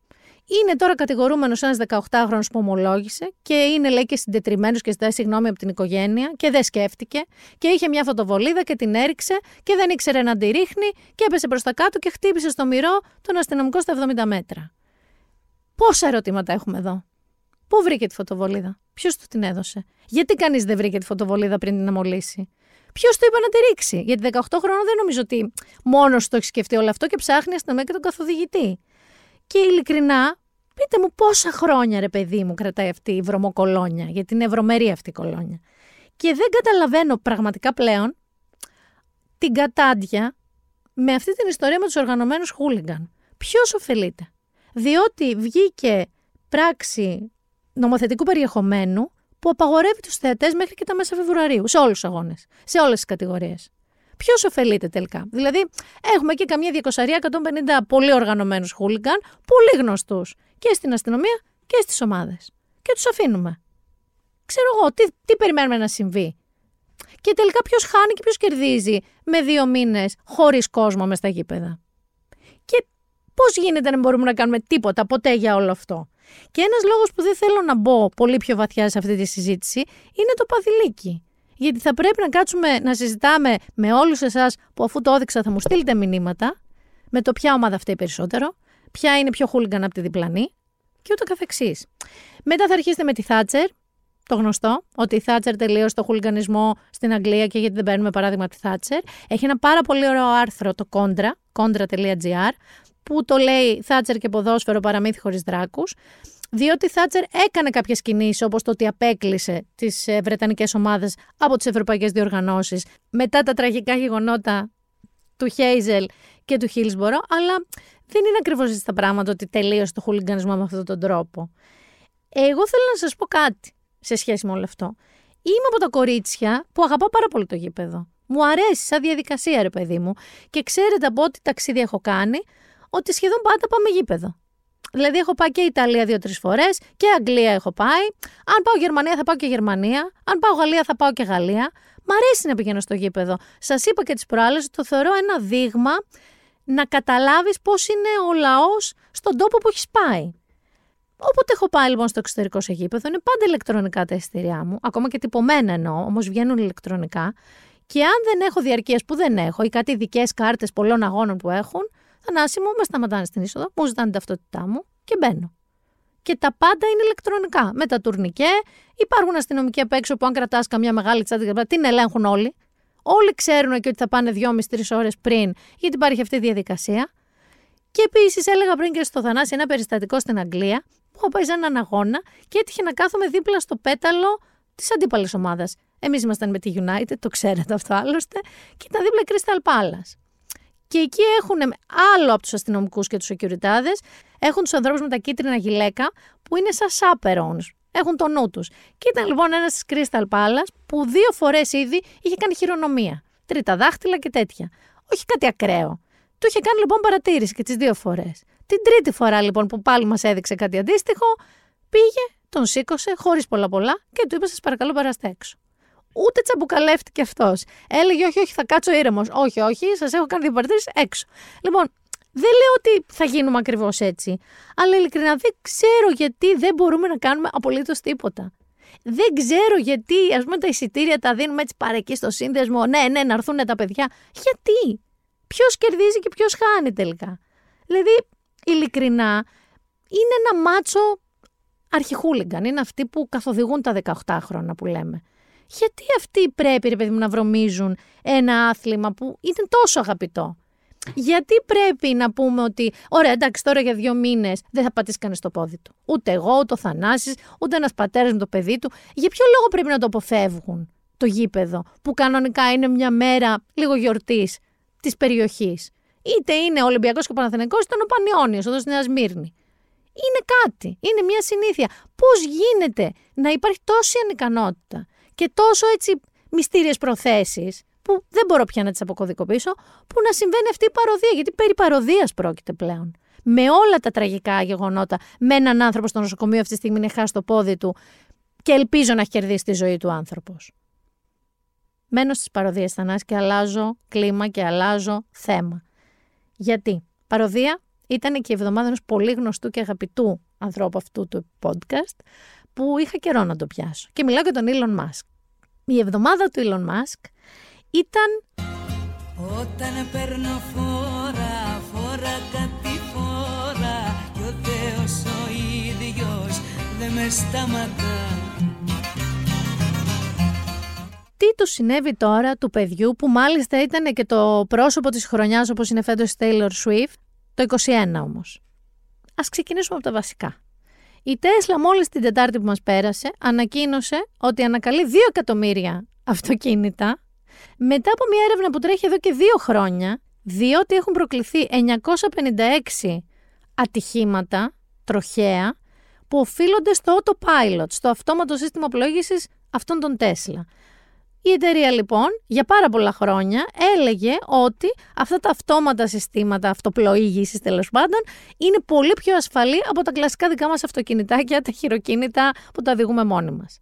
Είναι τώρα κατηγορούμενος ένας 18χρονο που ομολόγησε και είναι λέει και συντετριμένος και ζητάει συγγνώμη από την οικογένεια και δεν σκέφτηκε και είχε μια φωτοβολίδα και την έριξε και δεν ήξερε να τη ρίχνει και έπεσε προς τα κάτω και χτύπησε στο μυρό τον αστυνομικό στα 70 μέτρα. Πόσα ερωτήματα έχουμε εδώ; Πού βρήκε τη φωτοβολίδα, Ποιος του την έδωσε, Γιατί κανείς δεν βρήκε τη φωτοβολίδα πριν την αμολύσει. Ποιος του είπε να τη ρίξει, Γιατί 18 χρόνια δεν νομίζω ότι μόνος το έχει σκεφτεί όλο αυτό και ψάχνει αστυνομία και τον καθοδηγητή. Και ειλικρινά, πείτε μου πόσα χρόνια ρε παιδί μου κρατάει αυτή η βρωμοκολόνια, γιατί είναι ευρωμερή αυτή η κολόνια. Και δεν καταλαβαίνω πραγματικά πλέον την κατάντια με αυτή την ιστορία με τους οργανωμένους χούλιγκαν. Ποιος ωφελείται; Διότι βγήκε πράξη νομοθετικού περιεχομένου που απαγορεύει τους θεατές μέχρι και τα μέσα Φεβρουαρίου, σε όλους τους αγώνες, σε όλες τις κατηγορίες. Ποιος ωφελείται τελικά; Δηλαδή, έχουμε εκεί καμιά 200-150 πολύ οργανωμένους χούλιγκαν, πολύ γνωστούς και στην αστυνομία και στις ομάδες. Και τους αφήνουμε. Ξέρω εγώ, τι, τι περιμένουμε να συμβεί. Και τελικά ποιος χάνει και ποιος κερδίζει με δύο μήνες χωρίς κόσμο μες στα γήπεδα. Και πώς γίνεται να μπορούμε να κάνουμε τίποτα ποτέ για όλο αυτό. Και ένας λόγος που δεν θέλω να μπω πολύ πιο βαθιά σε αυτή τη συζήτηση είναι το παδιλίκι. Γιατί θα πρέπει να κάτσουμε να συζητάμε με όλους εσάς που αφού το έδειξα θα μου στείλετε μηνύματα με το ποια ομάδα φταίει περισσότερο, ποια είναι πιο χούλιγκαν από τη διπλανή και ούτω καθεξής. Μετά θα αρχίσετε με τη Θάτσερ, το γνωστό, ότι η Θάτσερ τελείωσε το χουλιγανισμό στην Αγγλία και γιατί δεν παίρνουμε παράδειγμα τη Θάτσερ. Έχει ένα πάρα πολύ ωραίο άρθρο, το Contra, contra.gr, που το λέει Θάτσερ και ποδόσφαιρο παραμύθι χωρίς δράκους. Διότι η Θάτσερ έκανε κάποιες κινήσεις, όπως το ότι απέκλεισε τις ε, βρετανικές ομάδες από τις ευρωπαϊκές διοργανώσεις μετά τα τραγικά γεγονότα του Χέιζελ και του Χίλσμπορο, αλλά δεν είναι ακριβώς έτσι τα πράγματα ότι τελείωσε το χουλιγκανισμό με αυτόν τον τρόπο. Εγώ θέλω να σας πω κάτι σε σχέση με όλο αυτό. Είμαι από τα κορίτσια που αγαπάω πάρα πολύ το γήπεδο. Μου αρέσει σαν διαδικασία, ρε παιδί μου. Και ξέρετε από ό,τι ταξίδι έχω κάνει, ότι σχεδόν πάντα πάμε γήπεδο. Δηλαδή, έχω πάει και Ιταλία δύο-τρεις φορές και Αγγλία έχω πάει. Αν πάω Γερμανία, θα πάω και Γερμανία. Αν πάω Γαλλία, θα πάω και Γαλλία. Μ' αρέσει να πηγαίνω στο γήπεδο. Σας είπα και τις προάλλες ότι το θεωρώ ένα δείγμα να καταλάβεις πώς είναι ο λαός στον τόπο που έχεις πάει. Όποτε έχω πάει λοιπόν στο εξωτερικό σε γήπεδο, είναι πάντα ηλεκτρονικά τα εισιτήριά μου, ακόμα και τυπωμένα εννοώ, όμως βγαίνουν ηλεκτρονικά. Και αν δεν έχω διαρκεία που δεν έχω ή κάτι ειδικές κάρτες πολλών αγώνων που έχουν, Θανάση μου, με σταματάνε στην είσοδο, μου ζητάνε την ταυτότητά μου και μπαίνω. Και τα πάντα είναι ηλεκτρονικά. Με τα τουρνικέ, υπάρχουν αστυνομικοί απ' έξω που αν κρατάς καμιά μεγάλη τσάντα, την ελέγχουν όλοι. Όλοι ξέρουν και ότι θα πάνε δυόμιση-τρει ώρες πριν, γιατί υπάρχει αυτή η διαδικασία. Και επίσης έλεγα πριν και στο Θανάση ένα περιστατικό στην Αγγλία, που έχω πάει σε έναν αγώνα και έτυχε να κάθομαι δίπλα στο πέταλο της αντίπαλης ομάδας. Εμείς ήμασταν με τη United, το ξέρετε αυτό άλλωστε, και ήταν δίπλα η Crystal Palace. Και εκεί έχουν άλλο από τους αστυνομικούς και τους securityάδες, έχουν τους ανθρώπους με τα κίτρινα γυλαίκα που είναι σαν chaperones. Έχουν το νου τους. Και ήταν λοιπόν ένας της Crystal Palace που δύο φορές ήδη είχε κάνει χειρονομία. Τρίτα δάχτυλα και τέτοια. Όχι κάτι ακραίο. Του είχε κάνει λοιπόν παρατήρηση και τις δύο φορές. Την τρίτη φορά λοιπόν που πάλι μας έδειξε κάτι αντίστοιχο, πήγε, τον σήκωσε χωρίς πολλά πολλά και του είπε: Σας παρακαλώ, περάστε έξω. Ούτε τσαμπουκαλεύτηκε αυτός. Έλεγε, Όχι, όχι, θα κάτσω ήρεμος. Όχι, όχι, σας έχω κάνει δύο έξω. Λοιπόν, δεν λέω ότι θα γίνουμε ακριβώς έτσι. Αλλά ειλικρινά δεν ξέρω γιατί δεν μπορούμε να κάνουμε απολύτως τίποτα. Δεν ξέρω γιατί, ας πούμε, τα εισιτήρια τα δίνουμε έτσι παρεκεί στο σύνδεσμο. Ναι, ναι, να έρθουν τα παιδιά. Γιατί; Ποιος κερδίζει και ποιος χάνει τελικά. Δηλαδή, ειλικρινά, είναι ένα μάτσο αρχιχούλιγκαν. Είναι αυτοί που καθοδηγούν τα 18 χρόνια που λέμε γιατί αυτοί πρέπει, ρε παιδί μου, να βρωμίζουν ένα άθλημα που ήταν τόσο αγαπητό; Γιατί πρέπει να πούμε ότι, ωραία, εντάξει, τώρα για δύο μήνες δεν θα πατήσει κανείς το πόδι του. Ούτε εγώ, ούτε ο Θανάσης, ούτε ένας πατέρας με το παιδί του. Για ποιο λόγο πρέπει να το αποφεύγουν. το γήπεδο, που κανονικά είναι μια μέρα λίγο γιορτής της περιοχής; Είτε είναι ο Ολυμπιακός και ο Παναθηναϊκός, είτε είναι ο Πανιόνιος, εδώ στη Νέα Σμύρνη. Είναι κάτι, είναι μια συνήθεια. Πώς γίνεται να υπάρχει τόση ανικανότητα και τόσο έτσι μυστήριες προθέσεις, που δεν μπορώ πια να τις αποκωδικοποιήσω, που να συμβαίνει αυτή η παροδία, γιατί περί παροδίας πρόκειται πλέον. Με όλα τα τραγικά γεγονότα, με έναν άνθρωπο στο νοσοκομείο αυτή τη στιγμή είναι χάσει το πόδι του και ελπίζω να έχει κερδίσει τη ζωή του άνθρωπος. Μένω στις παροδίες Θανάση και αλλάζω κλίμα και αλλάζω θέμα. Γιατί; Παροδία ήταν και η εβδομάδα ενός πολύ γνωστού και αγαπητού ανθρώπου αυτού του podcast που είχα καιρό να το πιάσω. Και μιλάω για τον Elon Musk. Η εβδομάδα του Elon Musk ήταν... Όταν παίρνω φόρα, φόρα κάτι φόρα και ο Θεός ο ίδιος δεν με σταματά. Τι του συνέβη τώρα του παιδιού που μάλιστα ήταν και το πρόσωπο της χρονιάς όπως είναι φέτος Taylor Swift το 21 όμως. Ας ξεκινήσουμε από τα βασικά. Η Τέσλα μόλις την Τετάρτη που μας πέρασε ανακοίνωσε ότι ανακαλεί 2 εκατομμύρια αυτοκίνητα μετά από μια έρευνα που τρέχει εδώ και δύο χρόνια διότι έχουν προκληθεί 956 ατυχήματα τροχαία που οφείλονται στο autopilot, στο αυτόματο σύστημα πλοήγησης αυτών των Τέσλα. Η εταιρεία λοιπόν για πάρα πολλά χρόνια έλεγε ότι αυτά τα αυτόματα συστήματα αυτοπλοήγησης τέλος πάντων είναι πολύ πιο ασφαλή από τα κλασικά δικά μας αυτοκινητάκια, τα χειροκίνητα που τα οδηγούμε μόνοι μας.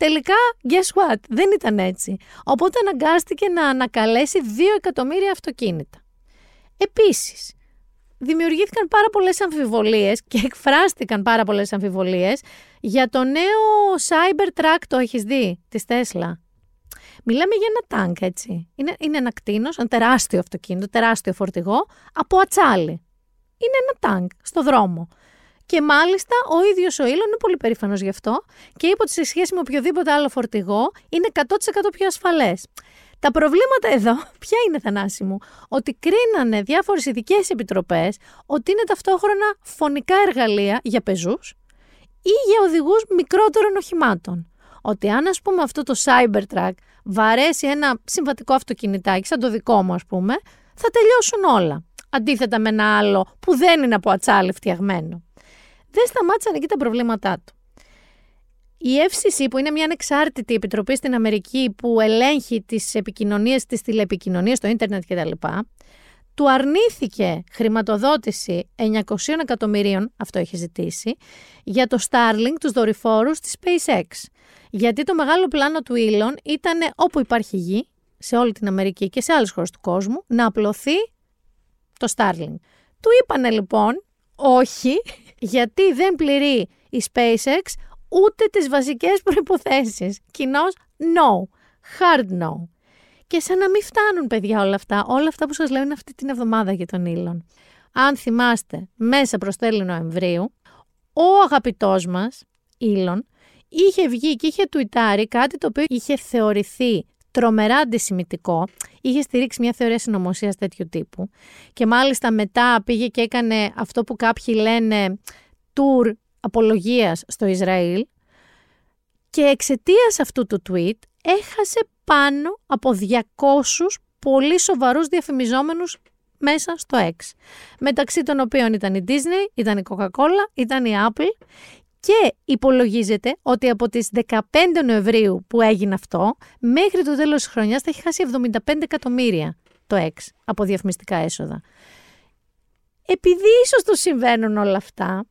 Τελικά, guess what, δεν ήταν έτσι. Οπότε αναγκάστηκε να ανακαλέσει 2 εκατομμύρια αυτοκίνητα. Επίσης, δημιουργήθηκαν πάρα πολλές αμφιβολίες και εκφράστηκαν πάρα πολλές αμφιβολίες για το νέο Cybertruck, το έχεις δει, της Tesla. Μιλάμε για ένα τάγκ, έτσι. Είναι, είναι ένα κτίνος, ένα τεράστιο αυτοκίνητο, τεράστιο φορτηγό, από ατσάλι. Είναι ένα τάγκ στο δρόμο. Και μάλιστα ο ίδιος ο Ήλον είναι πολύ περήφανος γι' αυτό και είπε ότι σε σχέση με οποιοδήποτε άλλο φορτηγό είναι 100% πιο ασφαλές. Τα προβλήματα εδώ, ποια είναι θανάση μου, ότι κρίνανε διάφορες ειδικές επιτροπές ότι είναι ταυτόχρονα φωνικά εργαλεία για πεζούς ή για οδηγούς μικρότερων οχημάτων ότι αν ας πούμε αυτό το Cybertruck βαρέσει ένα συμβατικό αυτοκινητάκι σαν το δικό μου ας πούμε, θα τελειώσουν όλα. Αντίθετα με ένα άλλο που δεν είναι από ατσάλι φτιαγμένο. Δεν σταμάτησαν εκεί τα προβλήματά του. Η FCC που είναι μια ανεξάρτητη επιτροπή στην Αμερική που ελέγχει τις επικοινωνίες, τις τηλεπικοινωνίες, το ίντερνετ κτλ του αρνήθηκε χρηματοδότηση 900 εκατομμυρίων, αυτό έχει ζητήσει, για το Starlink, τους δορυφόρους της SpaceX. Γιατί το μεγάλο πλάνο του Elon ήταν όπου υπάρχει γη, σε όλη την Αμερική και σε άλλες χώρες του κόσμου, να απλωθεί το Starlink. Του είπανε λοιπόν όχι, γιατί δεν πληρεί η SpaceX ούτε τις βασικές προϋποθέσεις. Κοινώς no, hard no. Και σαν να μην φτάνουν, παιδιά, όλα αυτά. Όλα αυτά που σας λέω είναι αυτή την εβδομάδα για τον Ήλον. Αν θυμάστε, μέσα προς τέλη Νοεμβρίου, ο αγαπητός μας, Ήλον, είχε βγει και είχε τουιτάρει κάτι το οποίο είχε θεωρηθεί τρομερά αντισημιτικό. Είχε στηρίξει μια θεωρία συνωμοσίας τέτοιου τύπου. Και μάλιστα μετά πήγε και έκανε αυτό που κάποιοι λένε tour απολογίας στο Ισραήλ. Και εξαιτίας αυτού του tweet έχασε πάνω από 200 πολύ σοβαρούς διαφημιζόμενους μέσα στο X. Μεταξύ των οποίων ήταν η Disney, ήταν η Coca-Cola, ήταν η Apple και υπολογίζεται ότι από τις 15 Νοεμβρίου που έγινε αυτό, μέχρι το τέλος της χρονιάς θα έχει χάσει 75 εκατομμύρια το X από διαφημιστικά έσοδα. Επειδή ίσως το συμβαίνουν όλα αυτά,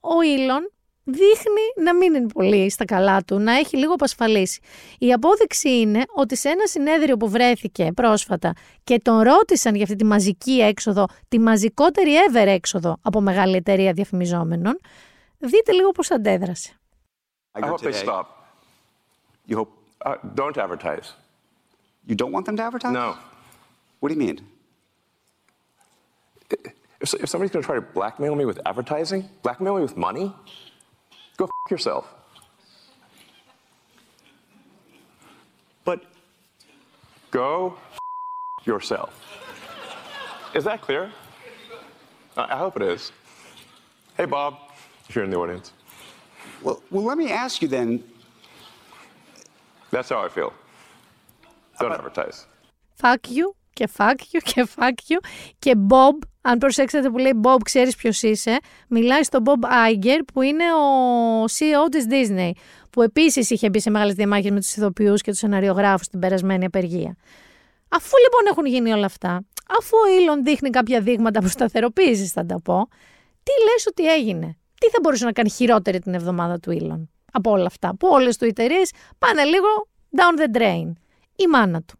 ο Ήλον δείχνει να μην είναι πολύ στα καλά του, να έχει λίγο απασφαλίσει. Η απόδειξη είναι ότι σε ένα συνέδριο που βρέθηκε πρόσφατα και τον ρώτησαν για αυτή τη μαζική έξοδο, τη μαζικότερη ever έξοδο από μεγάλη εταιρεία διαφημιζόμενων, δείτε λίγο πώς αντέδρασε. I hope they stop. You hope, uh, don't advertise. You don't want them to advertise? No. What do you mean? If, if somebody's going to try to blackmail me with advertising, blackmail me with money, Go f yourself. But go f yourself. Is that clear? I hope it is. Hey, Bob, If you're in the audience. Well, well, let me ask you then. That's how I feel. Don't advertise. Fuck you και fuck you και fuck you. Και Bob, αν προσέξετε που λέει Bob, ξέρεις ποιος είσαι, μιλάει στον Bob Iger που είναι ο CEO της Disney, που επίσης είχε μπει σε μεγάλες διαμάχες με τους ηθοποιούς και τους σεναριογράφους στην περασμένη απεργία. Αφού λοιπόν έχουν γίνει όλα αυτά, αφού ο Elon δείχνει κάποια δείγματα που σταθεροποίησης, θα τα πω, τι λες ότι έγινε; Τι θα μπορούσε να κάνει χειρότερη την εβδομάδα του Elon από όλα αυτά, που όλες του εταιρείες πάνε λίγο down the drain. Η μάνα του.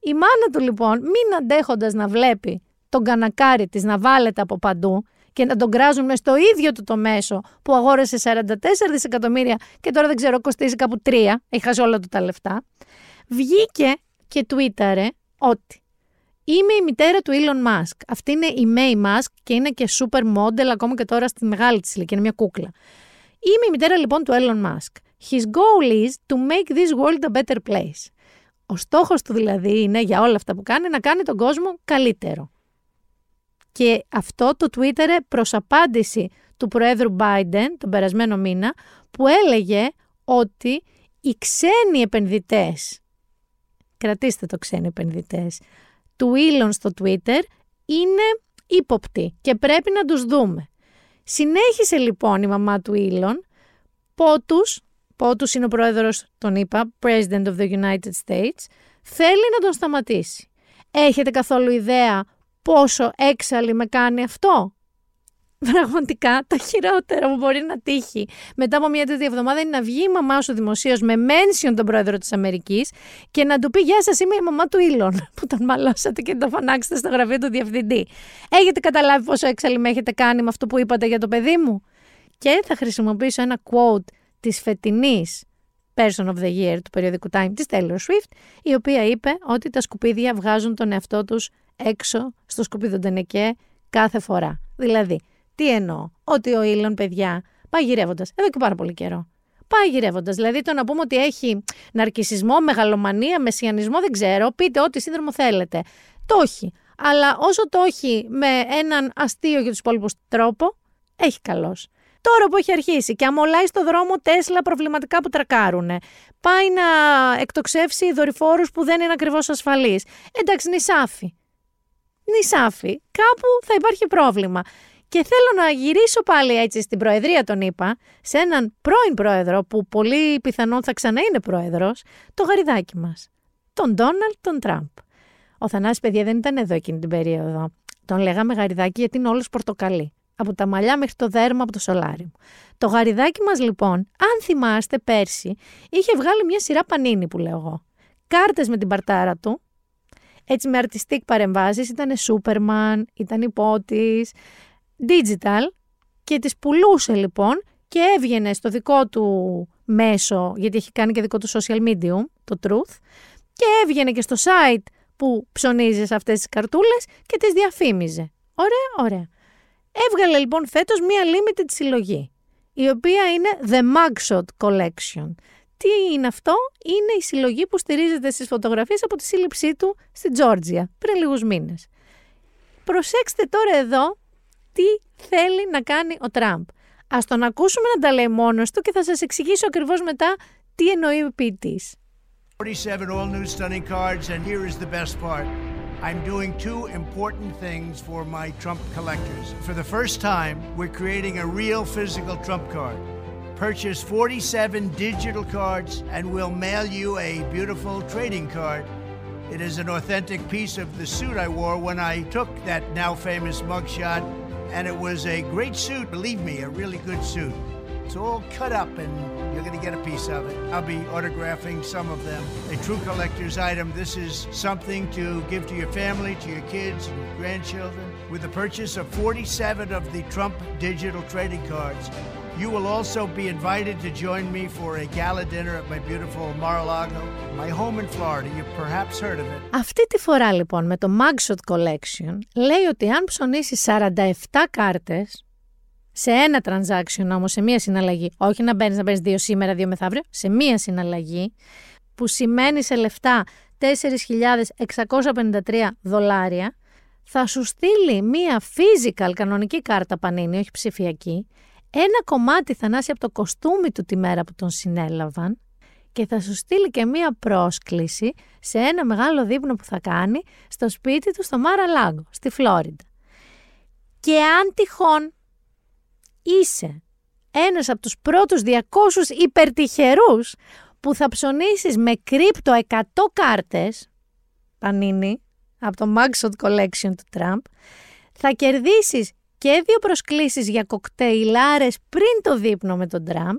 Η μάνα του λοιπόν, μην αντέχοντας να βλέπει τον κανακάρι της να βάλετε από παντού και να τον κράζουν μες στο ίδιο του το μέσο που αγόρασε 44 δισεκατομμύρια και τώρα δεν ξέρω κοστίζει κάπου 3, έχει χάσει όλα του τα λεφτά, βγήκε και τουίταρε ότι Είμαι η μητέρα του Elon Musk. Αυτή είναι η May Musk και είναι και super model ακόμα και τώρα στη μεγάλη της ηλικία, είναι μια κούκλα. Είμαι η μητέρα λοιπόν του Elon Musk. His goal is to make this world a better place. Ο στόχος του δηλαδή είναι για όλα αυτά που κάνει να κάνει τον κόσμο καλύτερο. Και αυτό το Twitter προς απάντηση του Προέδρου Biden τον περασμένο μήνα που έλεγε ότι οι ξένοι επενδυτές, κρατήστε το ξένοι επενδυτές, του Elon στο Twitter είναι ύποπτοι και πρέπει να τους δούμε. Συνέχισε λοιπόν η μαμά του Elon, πότους, πότους είναι ο πρόεδρος, τον είπα, President of the United States, θέλει να τον σταματήσει. Έχετε καθόλου ιδέα πόσο έξαλλη με κάνει αυτό; Πραγματικά τα χειρότερα που μπορεί να τύχει μετά από μια τέτοια εβδομάδα είναι να βγει η μαμά σου δημοσίως με μένσιον τον πρόεδρο της Αμερικής και να του πει Γεια σας, είμαι η μαμά του Ήλον που τον μαλώσατε και τον φανάξετε στο γραφείο του διευθυντή. Έχετε καταλάβει πόσο έξαλλη με έχετε κάνει με αυτό που είπατε για το παιδί μου; Και θα χρησιμοποιήσω ένα quote της φετινής Person of the Year του περιοδικού Time της Taylor Swift, η οποία είπε ότι τα σκουπίδια βγάζουν τον εαυτό τους έξω στο σκουπίδι τενεκέ κάθε φορά. Δηλαδή, τι εννοώ, ότι ο Ήλον, παιδιά, πάει γυρεύοντας εδώ και πάρα πολύ καιρό. Πάει γυρεύοντας. Δηλαδή το να πούμε ότι έχει ναρκισισμό, μεγαλομανία, μεσιανισμό, δεν ξέρω. Πείτε ό,τι σύνδρομο θέλετε. Το έχει. Αλλά όσο το έχει με έναν αστείο για τους υπόλοιπους τρόπο, έχει καλώ. Τώρα που έχει αρχίσει και αμολάει στο δρόμο Τέσλα προβληματικά που τρακάρουν, πάει να εκτοξεύσει δορυφόρους που δεν είναι ακριβώς ασφαλείς. Εντάξει, νησάφι. Νησάφι. Κάπου θα υπάρχει πρόβλημα. Και θέλω να γυρίσω πάλι έτσι στην Προεδρία, τον είπα, σε έναν πρώην πρόεδρο που πολύ πιθανόν θα ξανά είναι πρόεδρος, το γαριδάκι μας, τον Ντόναλτ τον Τραμπ. Ο Θανάσης, παιδιά, δεν ήταν εδώ εκείνη την περίοδο. Τον λέγαμε γαριδάκι γιατί είναι όλος πορτοκαλί. Από τα μαλλιά μέχρι το δέρμα από το σολάρι μου. Το γαριδάκι μας λοιπόν, αν θυμάστε πέρσι, είχε βγάλει μια σειρά πανίνι που λέω εγώ. Κάρτες με την παρτάρα του, έτσι με αρτιστικ παρεμβάσεις, ήταν Σούπερμαν, ήταν υπότης, digital και τις πουλούσε λοιπόν και έβγαινε στο δικό του μέσο, γιατί έχει κάνει και δικό του social medium, το Truth, και έβγαινε και στο site που ψωνίζεις σε αυτές τις καρτούλες και τις διαφήμιζε. Ωραία, ωραία. Έβγαλε λοιπόν φέτος μία limited συλλογή, η οποία είναι The Mugshot Collection. Τι είναι αυτό; Είναι η συλλογή που στηρίζεται στις φωτογραφίες από τη σύλληψή του στη Τζόρτζια πριν λίγους μήνες. Προσέξτε τώρα εδώ τι θέλει να κάνει ο Τραμπ. Α τον ακούσουμε να τα λέει μόνο του και θα σα εξηγήσω ακριβώ μετά τι εννοεί ο ποιητή. 47 all new stunning cards, and here is the best part. I'm doing two important things for my Trump collectors. For the first time, we're creating a real physical Trump card. Purchase 47 digital cards, and we'll mail you a beautiful trading card. It is an authentic piece of the suit I wore when I took that now famous mugshot and it was a great suit, believe me, a really good suit. It's all cut up and you're going to get a piece of it. I'll be autographing some of them. A true collector's item. This is something to give to your family, to your kids, and grandchildren. With the purchase of 47 of the Trump digital trading cards, you will also be invited to join me for a gala dinner at my beautiful Mar-a-Lago, my home in Florida. You've perhaps heard of it. Αυτή τη φορά λοιπόν με το Mugshot Collection λέει ότι αν ψωνίσει 47 κάρτες σε ένα transaction όμως, σε μία συναλλαγή, όχι να μπαίνεις να παίρνεις δύο σήμερα, δύο μεθαύριο, σε μία συναλλαγή, που σημαίνει σε λεφτά 4.653 δολάρια, θα σου στείλει μία physical κανονική κάρτα πανίνη, όχι ψηφιακή, ένα κομμάτι θανάσει από το κοστούμι του τη μέρα που τον συνέλαβαν και θα σου στείλει και μία πρόσκληση σε ένα μεγάλο δείπνο που θα κάνει στο σπίτι του στο Μάρα Λάγκο, στη Φλόριντα. Και αν τυχόν είσαι ένας από τους πρώτους 200 υπερτυχερούς που θα ψωνίσεις με κρύπτο 100 κάρτες, πανίνι, από το Magshot Collection του Τραμπ, θα κερδίσεις και δύο προσκλήσεις για κοκτέιλάρες πριν το δείπνο με τον Τραμπ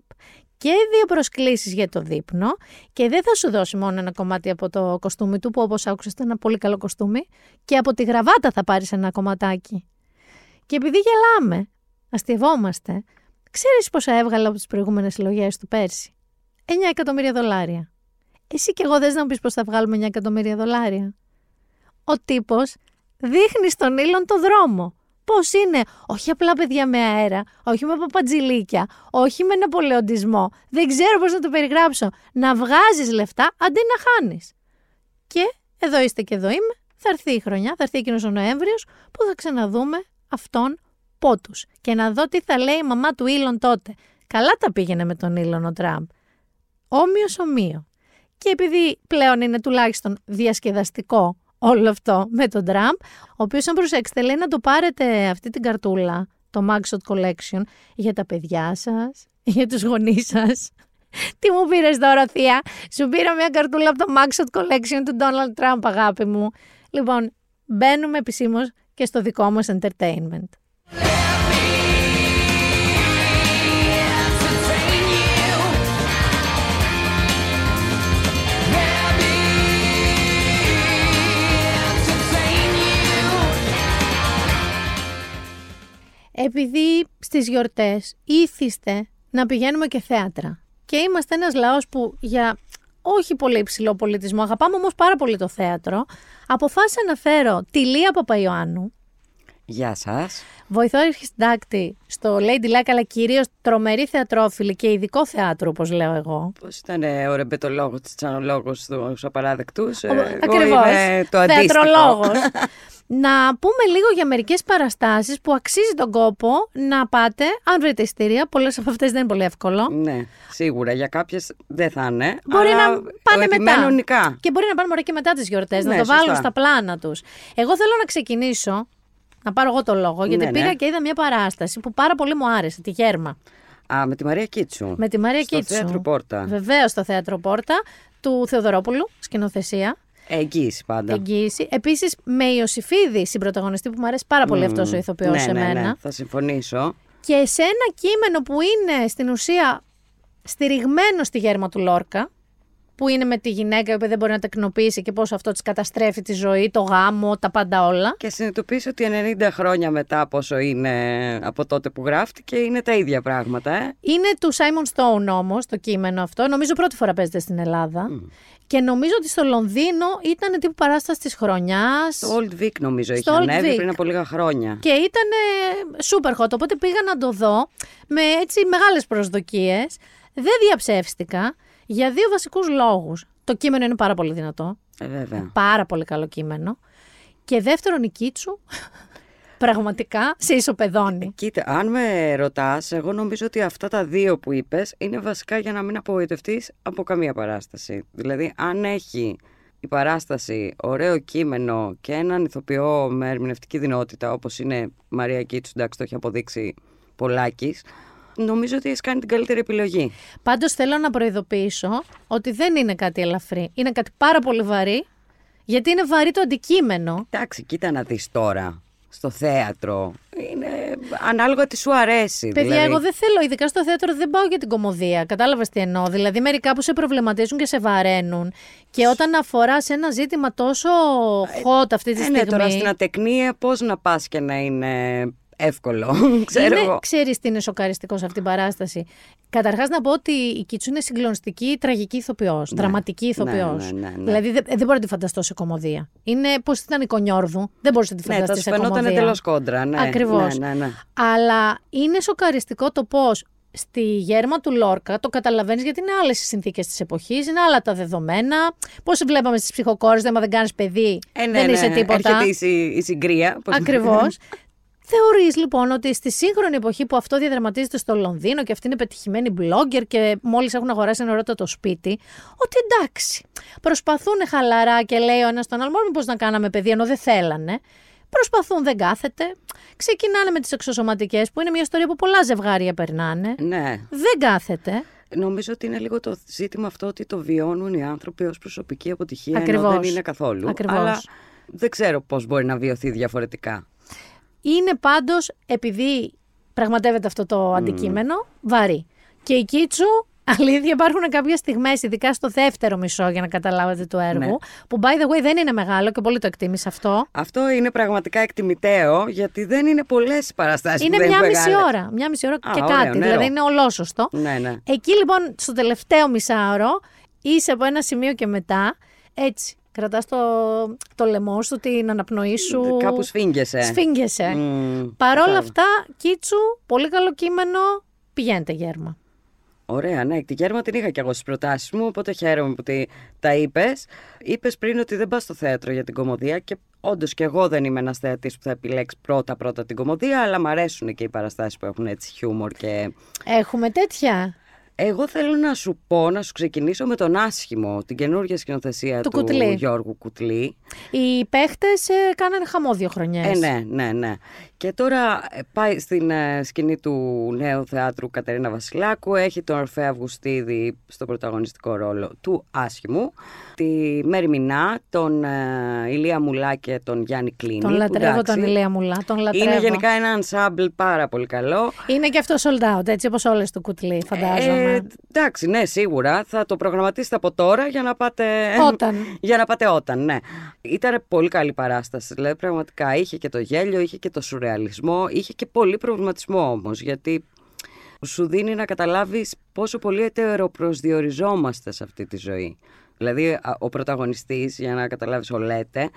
και δύο προσκλήσεις για το δείπνο και δεν θα σου δώσει μόνο ένα κομμάτι από το κοστούμι του που όπως άκουσες ήταν ένα πολύ καλό κοστούμι και από τη γραβάτα θα πάρεις ένα κομματάκι. Και επειδή γελάμε, αστευόμαστε, ξέρεις πόσα έβγαλε από τις προηγούμενες συλλογές του πέρσι; 9 εκατομμύρια δολάρια. Εσύ και εγώ δεν να μου πεις πώς θα βγάλουμε 9 εκατομμύρια δολάρια. Ο τύπος δείχνει στον ήλον το δρόμο. Πώς είναι, όχι απλά παιδιά με αέρα, όχι με παπατζηλίκια, όχι με ναπολεοντισμό. Δεν ξέρω πώς να το περιγράψω. Να βγάζεις λεφτά αντί να χάνεις. Και εδώ είστε και εδώ είμαι. Θα έρθει η χρονιά, θα έρθει εκείνος ο Νοέμβριος που θα ξαναδούμε αυτόν πότους. Και να δω τι θα λέει η μαμά του Ήλον τότε. Καλά τα πήγαινε με τον Ήλον ο Τραμπ. Όμοιος ομοίο. Και επειδή πλέον είναι τουλάχιστον διασκεδαστικό όλο αυτό με τον Τραμπ, ο οποίος, αν προσέξετε, λέει να το πάρετε αυτή την καρτούλα, το Magshot Collection, για τα παιδιά σας, για τους γονείς σας. Τι μου πήρες τώρα, Θεία; Σου πήρα μια καρτούλα από το Magshot Collection του Donald Trump, αγάπη μου. Λοιπόν, μπαίνουμε επισήμως και στο δικό μας entertainment. Επειδή στις γιορτές ήθιστε να πηγαίνουμε και θέατρα και είμαστε ένας λαός που για όχι πολύ υψηλό πολιτισμό, αγαπάμε όμως πάρα πολύ το θέατρο, αποφάσισα να φέρω τη Λία Παπαϊωάννου, Γεια σας. βοηθό αρχιστάκτη στο Lady Luck, αλλά κυρίως τρομερή θεατρόφιλη και ειδικό θέατρο, όπως λέω εγώ. Πώς ήταν ε, ο ρεμπετολόγος της τσανολόγος στους απαράδεκτους. ε, Ο- εγώ Ακριβώς. είμαι το αντίστοιχο. Θεατρολόγος. να πούμε λίγο για μερικές παραστάσεις που αξίζει τον κόπο να πάτε, αν βρείτε ειστήρια, πολλές από αυτές δεν είναι πολύ εύκολο. ναι, σίγουρα για κάποιες δεν θα είναι. Μπορεί αλλά να πάνε επιμένουν μετά. νικά. Και μπορεί να πάνε μωρέ και μετά τις γιορτές, να Ναι, το βάλουν σωστά. στα πλάνα τους. Εγώ θέλω να ξεκινήσω, να πάρω εγώ το λόγο, γιατί Ναι, πήγα ναι. και είδα μια παράσταση που πάρα πολύ μου άρεσε, τη Γέρμα. Α, με τη Μαρία Κίτσου. Με τη Μαρία Στο Κίτσου. θέατρο Πόρτα. Βεβαίως στο θέατρο Πόρτα του Θεοδωρόπουλου, σκηνοθεσία. Εγγύηση πάντα. Εγγύηση. Επίσης με Ιωσήφιδη συμπροταγωνιστή που μου αρέσει πάρα πολύ αυτός ο ηθοποιός ναι, σε ναι, μένα. ναι, θα συμφωνήσω. Και σε ένα κείμενο που είναι στην ουσία στηριγμένο στη γέρμα του Λόρκα, που είναι με τη γυναίκα η οποία δεν μπορεί να τεκνοποιήσει και πώς αυτό της καταστρέφει τη ζωή, το γάμο, τα πάντα όλα. Και συνειδητοποιήσω ότι 90 χρόνια μετά πόσο είναι από τότε που γράφτηκε είναι τα ίδια πράγματα. Ε. Είναι του Simon Stone όμως το κείμενο αυτό. Νομίζω πρώτη φορά παίζεται στην Ελλάδα. Και νομίζω ότι στο Λονδίνο ήταν τύπου παράσταση της χρονιάς. Το Old Vic νομίζω είχε Στο Old ανέβει Vic. πριν από λίγα χρόνια. Και ήταν super hot, οπότε πήγα να το δω με έτσι μεγάλες προσδοκίες. Δεν διαψεύστηκα για δύο βασικούς λόγους. Το κείμενο είναι πάρα πολύ δυνατό. Ε, βέβαια. Πάρα πολύ καλό κείμενο. Και δεύτερον η Κίτσου πραγματικά σε ισοπεδώνει. Κοίτα, αν με ρωτάς, εγώ νομίζω ότι αυτά τα δύο που είπες είναι βασικά για να μην απογοητευτείς από καμία παράσταση. Δηλαδή, αν έχει η παράσταση ωραίο κείμενο και έναν ηθοποιό με ερμηνευτική δυνότητα, όπως είναι η Μαρία Κίτσου, εντάξει, το έχει αποδείξει πολλάκι, νομίζω ότι έχεις κάνει την καλύτερη επιλογή. Πάντως θέλω να προειδοποιήσω ότι δεν είναι κάτι ελαφρύ. Είναι κάτι πάρα πολύ βαρύ, γιατί είναι βαρύ το αντικείμενο. Εντάξει, κοίτα να δεις τώρα. Στο θέατρο. Είναι ανάλογα τι σου αρέσει. Παιδιά, δηλαδή. εγώ δεν θέλω, ειδικά στο θέατρο δεν πάω για την κομμωδία. Κατάλαβες τι εννοώ; Δηλαδή, μερικά που σε προβληματίζουν και σε βαραίνουν. Και όταν αφορά σε ένα ζήτημα τόσο hot αυτή τη Ε, στιγμή. ναι, τώρα στην ατεκνία πώς να πας και να είναι εύκολο, ξέρω είναι, εγώ. ξέρεις τι είναι σοκαριστικό σε αυτήν την παράσταση; Καταρχάς να πω ότι η Κίτσου είναι συγκλονιστική, τραγική ηθοποιός, δραματική ηθοποιός. ναι, ναι, ναι. Δηλαδή δεν, δεν μπορώ να τη φανταστώ σε κομμωδία. Είναι πώς ήταν η Κονιόρδου, δεν μπορείς να τη Ναι, φανταστείς θα σου σε φαινόταν κομμωδία. εντελώς κόντρα. Ναι, Ακριβώς. Ναι, ναι, ναι. Αλλά είναι σοκαριστικό το πώς στη γέρμα του Λόρκα το καταλαβαίνεις γιατί είναι άλλες οι συνθήκες της εποχής, είναι άλλα τα δεδομένα. Πώς βλέπαμε στις ψυχοκόρες, άμα δεν κάνεις παιδί, Ε, ναι, δεν ναι, είσαι τίποτα. Έρχεται η, συ- η συγκρία. πώς- Ακριβώς. Θεωρείς λοιπόν ότι στη σύγχρονη εποχή που αυτό διαδραματίζεται στο Λονδίνο και αυτή είναι πετυχημένη blogger και μόλις έχουν αγοράσει ένα το σπίτι, ότι εντάξει, προσπαθούν χαλαρά και λέει ο ένας τον άλλο, μόνο μήπως να κάναμε παιδί ενώ δεν θέλανε. Προσπαθούν, δεν κάθεται. Ξεκινάνε με τις εξωσωματικές που είναι μια ιστορία που πολλά ζευγάρια περνάνε. Ναι. Δεν κάθεται. Νομίζω ότι είναι λίγο το ζήτημα αυτό ότι το βιώνουν οι άνθρωποι ως προσωπική αποτυχία ενώ Ακριβώς. δεν είναι καθόλου. Ακριβώς. Αλλά δεν ξέρω πώς μπορεί να βιωθεί διαφορετικά. Είναι πάντως, επειδή πραγματεύεται αυτό το αντικείμενο, βαρύ. Και η Κίτσου, αλήθεια, υπάρχουν κάποιες στιγμές, ειδικά στο δεύτερο μισό, για να καταλάβετε το έργο, Ναι. που by the way δεν είναι μεγάλο και πολύ το εκτίμησα αυτό. Αυτό είναι πραγματικά εκτιμητέο γιατί δεν είναι πολλές οι παραστάσεις Είναι που δεν μια είναι μισή μεγάλες. ώρα. Μια μισή ώρα Α, και ωραίο, κάτι. νερό. Δηλαδή είναι ολόσωστο. Ναι, ναι. Εκεί λοιπόν στο τελευταίο μισάωρο είσαι από ένα σημείο και μετά έτσι. Κρατάς το, το λαιμό σου, την αναπνοή σου. Κάπου σφίγγεσαι. Σφίγγεσαι. Μμμ, Παρόλα κατάλαβα. αυτά, Κίτσου, πολύ καλό κείμενο. Πηγαίνετε γέρμα. Ωραία, ναι. Τη γέρμα την είχα κι εγώ στις προτάσεις μου, οπότε χαίρομαι που τη, τα είπες. Είπες πριν ότι δεν πας στο θέατρο για την κομμωδία και όντως κι εγώ δεν είμαι ένας θεατής που θα επιλέξει πρώτα-πρώτα την κομμωδία, αλλά μου αρέσουν και οι παραστάσεις που έχουν έτσι χιούμορ και. Έχουμε τέτοια. Εγώ θέλω να σου πω, να σου ξεκινήσω με τον άσχημο, την καινούργια σκηνοθεσία Του του, Κουτλή. Γιώργου Κουτλή. Οι παίχτες ε, κάνανε χαμό δύο χρονιές. Ε, ναι, ναι, ναι. Και τώρα ε, πάει στην ε, σκηνή του νέου θεάτρου Κατερίνα Βασιλάκου. Έχει τον Ορφέα Αυγουστίδη στο πρωταγωνιστικό ρόλο του άσχημου. Τη Μέρη Μινά, τον ε, Ηλία Μουλά και τον Γιάννη Κλίνη. Τον που, λατρεύω εντάξει, τον Ηλία Μουλά. Τον λατρεύω. Είναι γενικά ένα ensemble πάρα πολύ καλό. Είναι και αυτός sold out, έτσι όπως όλες του κουτλί, φαντάζομαι. Ε, εντάξει, ναι, σίγουρα. Θα το προγραμματίσετε από τώρα για να πάτε. Όταν. Για να πάτε όταν, ναι. Ήταν πολύ καλή παράσταση. Δηλαδή, πραγματικά είχε και το γέλιο, είχε και το σουρεαλισμό, είχε και πολύ προβληματισμό όμως. Γιατί σου δίνει να καταλάβεις πόσο πολύ ετεροπροσδιοριζόμαστε σε αυτή τη ζωή. Δηλαδή, α, ο πρωταγωνιστής, για να καταλάβεις ο Λέτε,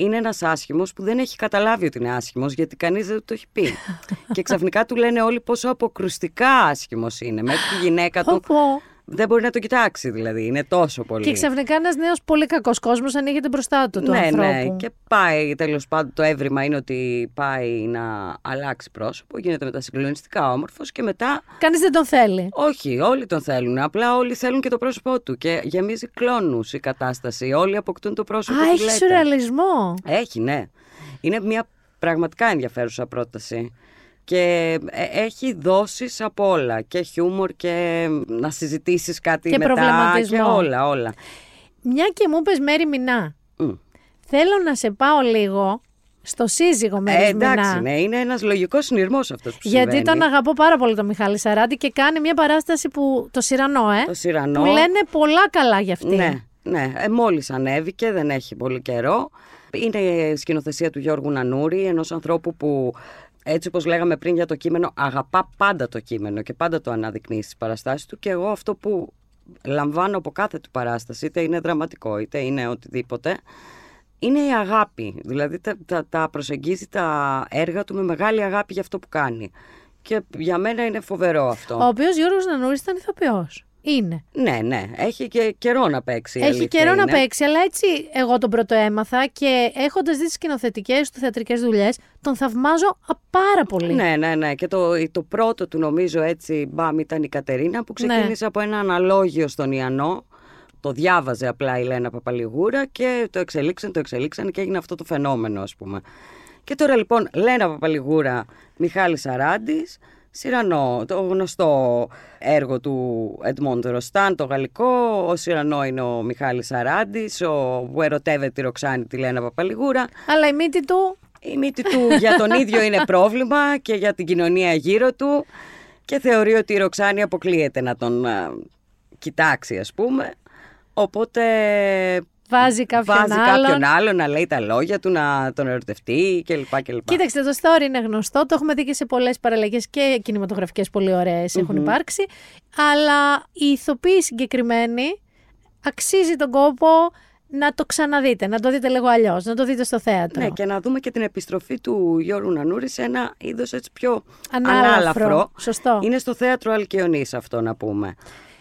είναι ένας άσχημος που δεν έχει καταλάβει ότι είναι άσχημος γιατί κανείς δεν του το έχει πει. και ξαφνικά του λένε όλοι πόσο αποκρουστικά άσχημος είναι. Μέχρι τη γυναίκα του Πω, πω. Δεν μπορεί να το κοιτάξει δηλαδή, είναι τόσο πολύ. Και ξαφνικά ένας νέος πολύ κακός κόσμος ανοίγεται μπροστά του, του ναι, ανθρώπου. ναι, και πάει τέλος πάντων το έβριμα είναι ότι πάει να αλλάξει πρόσωπο, γίνεται μετά συγκλονιστικά όμορφος και μετά Κανείς δεν τον θέλει. όχι, όλοι τον θέλουν. Απλά όλοι θέλουν και το πρόσωπό του. Και γεμίζει κλόνους η κατάσταση. Όλοι αποκτούν το πρόσωπο Α, του. έχεις λέτε. σουρεαλισμό. Έχει, ναι. Είναι μια πραγματικά ενδιαφέρουσα πρόταση. Και ε, έχει δόσεις από όλα. Και χιούμορ και να συζητήσεις κάτι Και μετά. προβληματισμό. Και όλα, όλα. Μια και μου πες Μέρη Μινά. Μμ. Θέλω να σε πάω λίγο στο σύζυγο Μέρη Ε, εντάξει, Μινά. ναι, είναι ένας λογικός συνειρμός αυτός που Γιατί συμβαίνει. τον αγαπώ πάρα πολύ τον Μιχάλη Σαράντη και κάνει μια παράσταση που το Σιρανό, ε. Το Σιρανό. Που λένε πολλά καλά για αυτή. Ναι, ναι. Ε, μόλις ανέβηκε, δεν έχει πολύ καιρό. Είναι η σκηνοθεσία του Γιώργου Νανούρη, ενός ανθρώπου που έτσι όπως λέγαμε πριν για το κείμενο, αγαπά πάντα το κείμενο και πάντα το αναδεικνύεις στις παραστάσεις του και εγώ αυτό που λαμβάνω από κάθε του παράσταση, είτε είναι δραματικό, είτε είναι οτιδήποτε, είναι η αγάπη. Δηλαδή τα, τα, τα προσεγγίζει τα έργα του με μεγάλη αγάπη για αυτό που κάνει. Και για μένα είναι φοβερό αυτό. Ο οποίος Γιώργος Νανούρης ήταν ηθοποιός. Είναι. Ναι, ναι. Έχει και καιρό να παίξει. η Έχει αλήθεια καιρό να είναι. παίξει, αλλά έτσι εγώ τον πρώτο έμαθα και έχοντας δει τι σκηνοθετικές του θεατρικές δουλειές, τον θαυμάζω α, πάρα πολύ. Ναι, ναι, ναι. Και το, το πρώτο του νομίζω έτσι μπαμ ήταν η Κατερίνα που Ναι. ξεκίνησε από ένα αναλόγιο στον Ιαννό. Το διάβαζε απλά η Λένα Παπαλιγούρα και το εξελίξαν, το εξελίξαν και έγινε αυτό το φαινόμενο ας πούμε. Και τώρα λοιπόν Λένα Παπαλιγούρα, Μιχάλης Σαράντης, Σιρανό, το γνωστό έργο του Εντμόντ Ροστάν, το γαλλικό. Ο Σιρανό είναι ο Μιχάλης Σαράντης, ο που ερωτεύεται τη Ροξάνη τη Λένα Παπαλιγούρα. Αλλά η μύτη του; Η μύτη του για τον ίδιο είναι πρόβλημα και για την κοινωνία γύρω του και θεωρεί ότι η Ροξάνη αποκλείεται να τον α, κοιτάξει ας πούμε. Οπότε Βάζει κάποιον βάζει άλλον. κάποιον άλλο να λέει τα λόγια του, να τον ερωτευτεί κλπ. κλπ. Κοίταξε, το story είναι γνωστό. Το έχουμε δει και σε πολλές παραλλαγές και κινηματογραφικές πολύ ωραίες έχουν υπάρξει. Αλλά η ηθοποίη συγκεκριμένη αξίζει τον κόπο να το ξαναδείτε, να το δείτε λίγο αλλιώς, να το δείτε στο θέατρο. Ναι, και να δούμε και την επιστροφή του Γιώργου Νανούρη σε ένα είδος έτσι πιο Ανάλαφρο. ανάλαφρο. Σωστό. Είναι στο θέατρο Αλκιονής αυτό να πούμε.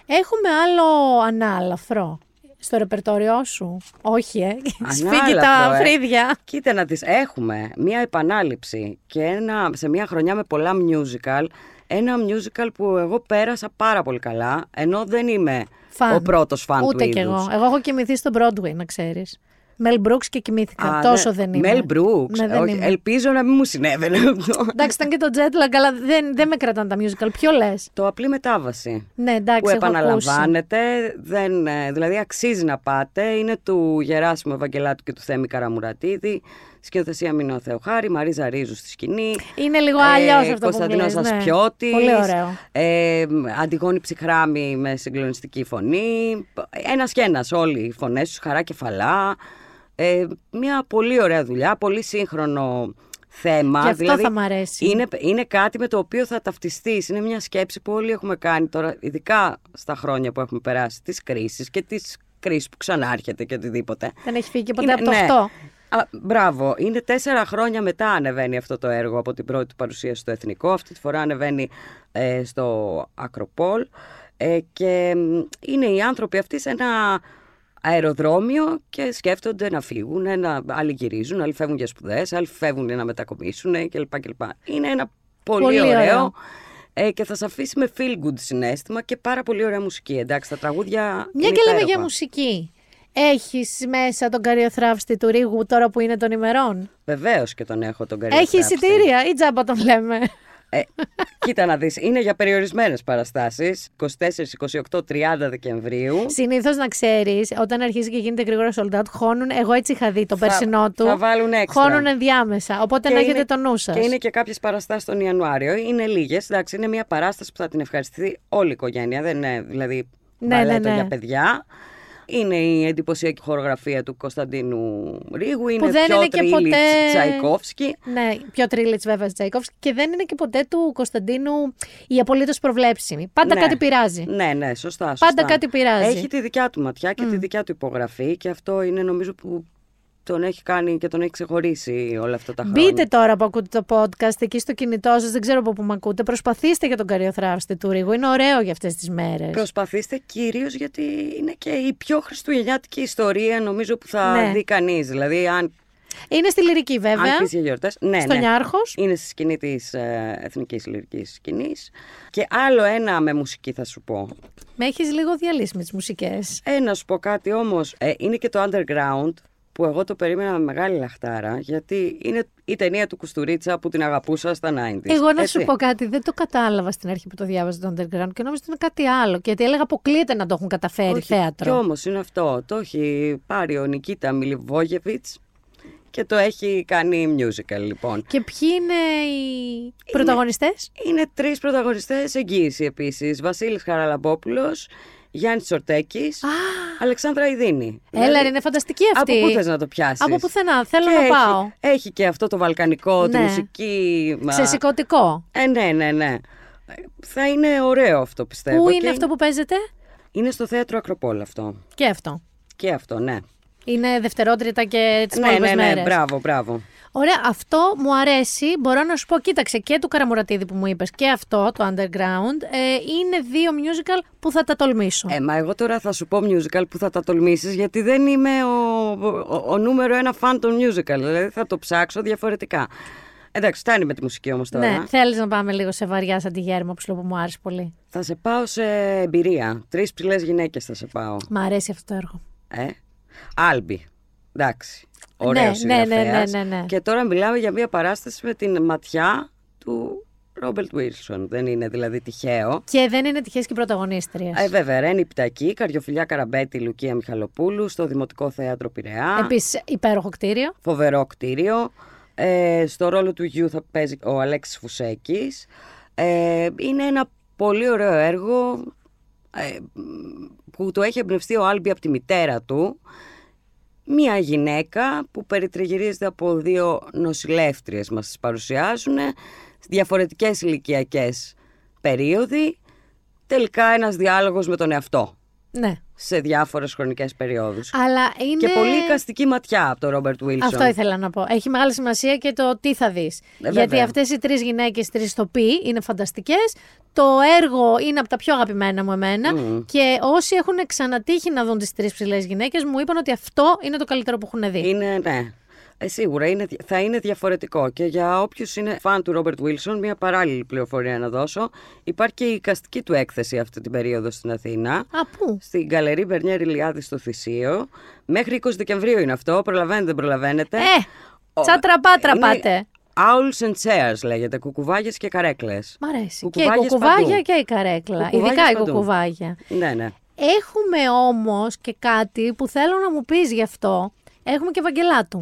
Έχουμε άλλο ανάλαφρο. Στο ρεπερτόριό σου. Όχι, ε. Σφίγγει Ανάλαφρο, τα ε. φρύδια. Κοίτα να τις έχουμε μία επανάληψη και ένα, σε μία χρονιά με πολλά musical. Ένα musical που εγώ πέρασα πάρα πολύ καλά, ενώ δεν είμαι Φαν. ο πρώτος φαν Ούτε του κι είδους. εγώ. Εγώ έχω κοιμηθεί στο Broadway, να ξέρεις. Μελ Μπρούξ και κοιμήθηκα. Α, Τόσο ναι. δεν είμαι. Μέλ Μπρούξ. Ναι, δεν Όχι, είμαι. ελπίζω να μην μου συνέβαινε αυτό. Εντάξει, ήταν και το jet lag, αλλά δεν, δεν με κρατάνε τα musical. Ποιο λες; Το απλή μετάβαση. Ναι, εντάξει, που έχω ακούσει. επαναλαμβάνεται, δεν, ε, δηλαδή αξίζει να πάτε. Είναι του Γεράσιμου Ευαγγελάτου και του Θέμη Καραμουρατίδη. Σκηνοθεσία Μινώ Θεοχάρη, Μαρίζα Ρίζου στη σκηνή. Είναι λίγο αλλιώς αυτό που Κωνσταντίνος λες, ναι. Ασπιώτης, Πολύ ωραίο. Ε, Αντιγόνη Ψυχράμη με συγκλονιστική φωνή. Ένας και ένας όλοι οι φωνές τους, χαρά κεφαλά. Ε, μια πολύ ωραία δουλειά, πολύ σύγχρονο θέμα. Και αυτό δηλαδή, θα μ' αρέσει. Είναι, είναι κάτι με το οποίο θα ταυτιστείς. Είναι μια σκέψη που όλοι έχουμε κάνει τώρα, ειδικά στα χρόνια που έχουμε περάσει, τις κρίσεις και τις κρίσεις που ξανάρχεται και οτιδήποτε. Δεν έχει φύγει και ποτέ Είναι- από το ναι. 8. Α, μπράβο. Είναι τέσσερα χρόνια μετά ανεβαίνει αυτό το έργο από την πρώτη του παρουσίαση στο Εθνικό. Αυτή τη φορά ανεβαίνει ε, στο Ακροπόλ. Ε, και μ, είναι οι άνθρωποι αυτοί σε ένα αεροδρόμιο και σκέφτονται να φύγουν, να, άλλοι γυρίζουν, άλλοι φεύγουν για σπουδές, άλλοι φεύγουν να μετακομίσουν κλπ. κλπ. Είναι ένα πολύ, Πολύ ωραίο, ωραίο. ε, και θα σε αφήσει με feel good συνέστημα και πάρα πολύ ωραία μουσική. Εντάξει, τα τραγούδια. Μια είναι και λέμε για υπέροχα. μουσική. Έχεις μέσα τον καριοθράφστη του Ρίγου τώρα που είναι των ημερών; Βεβαίως και τον έχω τον Έχει Καριοθράφστη. εισιτήρια ή τζάμπα τον λέμε; Ε, κοίτα να δεις, είναι για περιορισμένες παραστάσεις, 24, 28, 30 Δεκεμβρίου. Συνήθως να ξέρεις, όταν αρχίζει και γίνεται γρήγορα sold out, χώνουν. Εγώ έτσι είχα δει το Θα- περσινό του. θα βάλουν έξτρα. Χώνουν ενδιάμεσα. Οπότε Και να έχετε είναι- το νου σας. Και είναι και κάποιες παραστάσεις τον Ιανουάριο. Είναι λίγες, εντάξει, είναι μια παράσταση που θα την ευχαριστηθεί όλη η οικογένεια, δεν είναι δηλαδή Ναι, μπαλέτο ναι, ναι. για παιδιά. Είναι η εντυπωσιακή χορογραφία του Κωνσταντίνου Ρίγου, είναι δεν πιο είναι και Τρίλιτς ποτέ- Τσαϊκόφσκι. Ναι, πιο τρίλιτς βέβαια Τσαϊκόφσκι και δεν είναι και ποτέ του Κωνσταντίνου η απολύτως προβλέψιμη. Πάντα Ναι. κάτι πειράζει. Ναι, ναι, σωστά. σωστά. Πάντα κάτι πειράζει. Έχει τη δικιά του ματιά και τη δικιά του υπογραφή και αυτό είναι νομίζω που τον έχει κάνει και τον έχει ξεχωρίσει όλα αυτά τα χρόνια. Μπείτε τώρα που ακούτε το podcast εκεί στο κινητό σας, δεν ξέρω από πού με ακούτε. Προσπαθήστε για τον καριοθράφστη του Ρίγου. Είναι ωραίο για αυτές τις μέρες. Προσπαθήστε κυρίως γιατί είναι και η πιο χριστουγεννιάτικη ιστορία νομίζω που θα Ναι. δει κανείς. Δηλαδή αν, Είναι στη λυρική βέβαια. αν πεις για γιορτές. Ναι, στο ναι. Νιάρχος. Είναι στη σκηνή της ε, Εθνικής Λυρικής Σκηνής. Και άλλο ένα με μουσική θα σου πω. Με έχεις λίγο διαλύσει με τις μουσικές. Ε, να σου πω κάτι όμως. Ε, είναι και το Underground που εγώ το περίμενα με μεγάλη λαχτάρα γιατί είναι η ταινία του Κουστουρίτσα που την αγαπούσα στα 90s. Εγώ να έτσι. σου πω κάτι, δεν το κατάλαβα στην αρχή που το διάβαζα το Underground και νόμιζα ότι είναι κάτι άλλο. Γιατί έλεγα αποκλείεται να το έχουν καταφέρει Όχι, θέατρο. Κι όμως είναι αυτό. Το έχει πάρει ο Νικίτα Μιλιβόγεβιτς και το έχει κάνει musical λοιπόν. Και ποιοι είναι οι πρωταγωνιστές; Είναι τρεις πρωταγωνιστές εγγύηση επίσης. Βασίλης Χαραλαμπόπουλος, Γιάννης Τσορτέκης, Αλεξάνδρα Ιδίνη. Έλα, Δηλαδή, είναι φανταστική αυτή. Από πού θες να το πιάσεις; Από πουθενά, θέλω Και να έχει- πάω. Έχει και αυτό το βαλκανικό, τη Ναι. μουσική. μα- Ξεσηκωτικό. Ε, ναι, ναι, ναι. Ε, Θα είναι ωραίο αυτό πιστεύω. Πού Και είναι αυτό που παίζεται; Είναι στο θέατρο Ακροπόλ αυτό. Και αυτό. Και αυτό, ναι. Είναι δευτερότριτα και τις ναι, υπόλοιπες ναι, ναι, μέρες. μπράβο, μπράβο. Ωραία, αυτό μου αρέσει. Μπορώ να σου πω, κοίταξε και του Καραμουρατίδη που μου είπες και αυτό, το Underground. Ε, είναι δύο musical που θα τα τολμήσω. Ε, μα εγώ τώρα θα σου πω musical που θα τα τολμήσεις γιατί δεν είμαι ο, ο, ο νούμερο ένα φαν των musical. Δηλαδή θα το ψάξω διαφορετικά. Εντάξει, φτάνει με τη μουσική όμως τώρα. ναι, θέλεις να πάμε λίγο σε βαριά σαν τη Γέρμα που σου λέω που μου άρεσε πολύ. Θα σε πάω σε εμπειρία. Τρεις ψηλές γυναίκες θα σε πάω. Μ' αρέσει αυτό το έργο. Ε, Άλμπι. Εντάξει. Ωραίο Ναι, ναι, ναι, συγγραφέας. ναι, ναι, ναι. Και τώρα μιλάμε για μια παράσταση με την ματιά του Ρόμπερτ Βίλσον. Δεν είναι δηλαδή τυχαίο. Και δεν είναι τυχαίες και οι πρωταγωνίστριες. Ε, βέβαια, Ρένι Πτακή, Καριοφιλιά Καραμπέτη, Λουκία Μιχαλοπούλου, στο Δημοτικό Θέατρο Πειραιά. Επίσης, υπέροχο κτίριο. Φοβερό κτίριο. Ε, στο ρόλο του γιου θα παίζει ο Αλέξης Φουσέκης. Ε, είναι ένα πολύ ωραίο έργο ε, που το έχει εμπνευστεί ο Άλμπι από τη μητέρα του. Μία γυναίκα που περιτριγυρίζεται από δύο νοσηλεύτριες μας τις παρουσιάζουν διαφορετικές ηλικιακές περίοδοι τελικά ένας διάλογος με τον εαυτό. Ναι. σε διάφορες χρονικές περιόδους. Αλλά είναι. Και πολύ εικαστική ματιά από τον Ρόμπερτ Βίλσον. Αυτό ήθελα να πω. Έχει μεγάλη σημασία και το τι θα δεις. Ε, Γιατί βέβαια. αυτές οι τρεις γυναίκες, τρεις ηθοποιοί, είναι φανταστικές. Το έργο είναι από τα πιο αγαπημένα μου εμένα. Και όσοι έχουν ξανατύχει να δουν τις τρεις ψηλές γυναίκες, μου είπαν ότι αυτό είναι το καλύτερο που έχουν δει. Είναι, ναι. Ε, σίγουρα είναι, θα είναι διαφορετικό. Και για όποιους είναι φαν του Ρόμπερτ Βίλσον, μια παράλληλη πληροφορία να δώσω. Υπάρχει και η εικαστική του έκθεση αυτή την περίοδο στην Αθήνα. Α, πού; Στην Γκαλερί Μπερνιέρη Λιάδη στο Θησίο. Μέχρι 20 Δεκεμβρίου είναι αυτό. Προλαβαίνετε, δεν προλαβαίνετε. Ε, Ο- τσατραπάτρα είναι πάτε. Owls and chairs λέγεται. Κουκουβάγες και καρέκλες. Μ' αρέσει. Και η Κουκουβάγες κουκουβάγια παντού. και η καρέκλα. Κουκουβάγες Ειδικά η παντού. κουκουβάγια. Ναι, ναι. Έχουμε όμως και κάτι που θέλω να μου πεις γι' αυτό. Έχουμε και Ευαγγελάτου.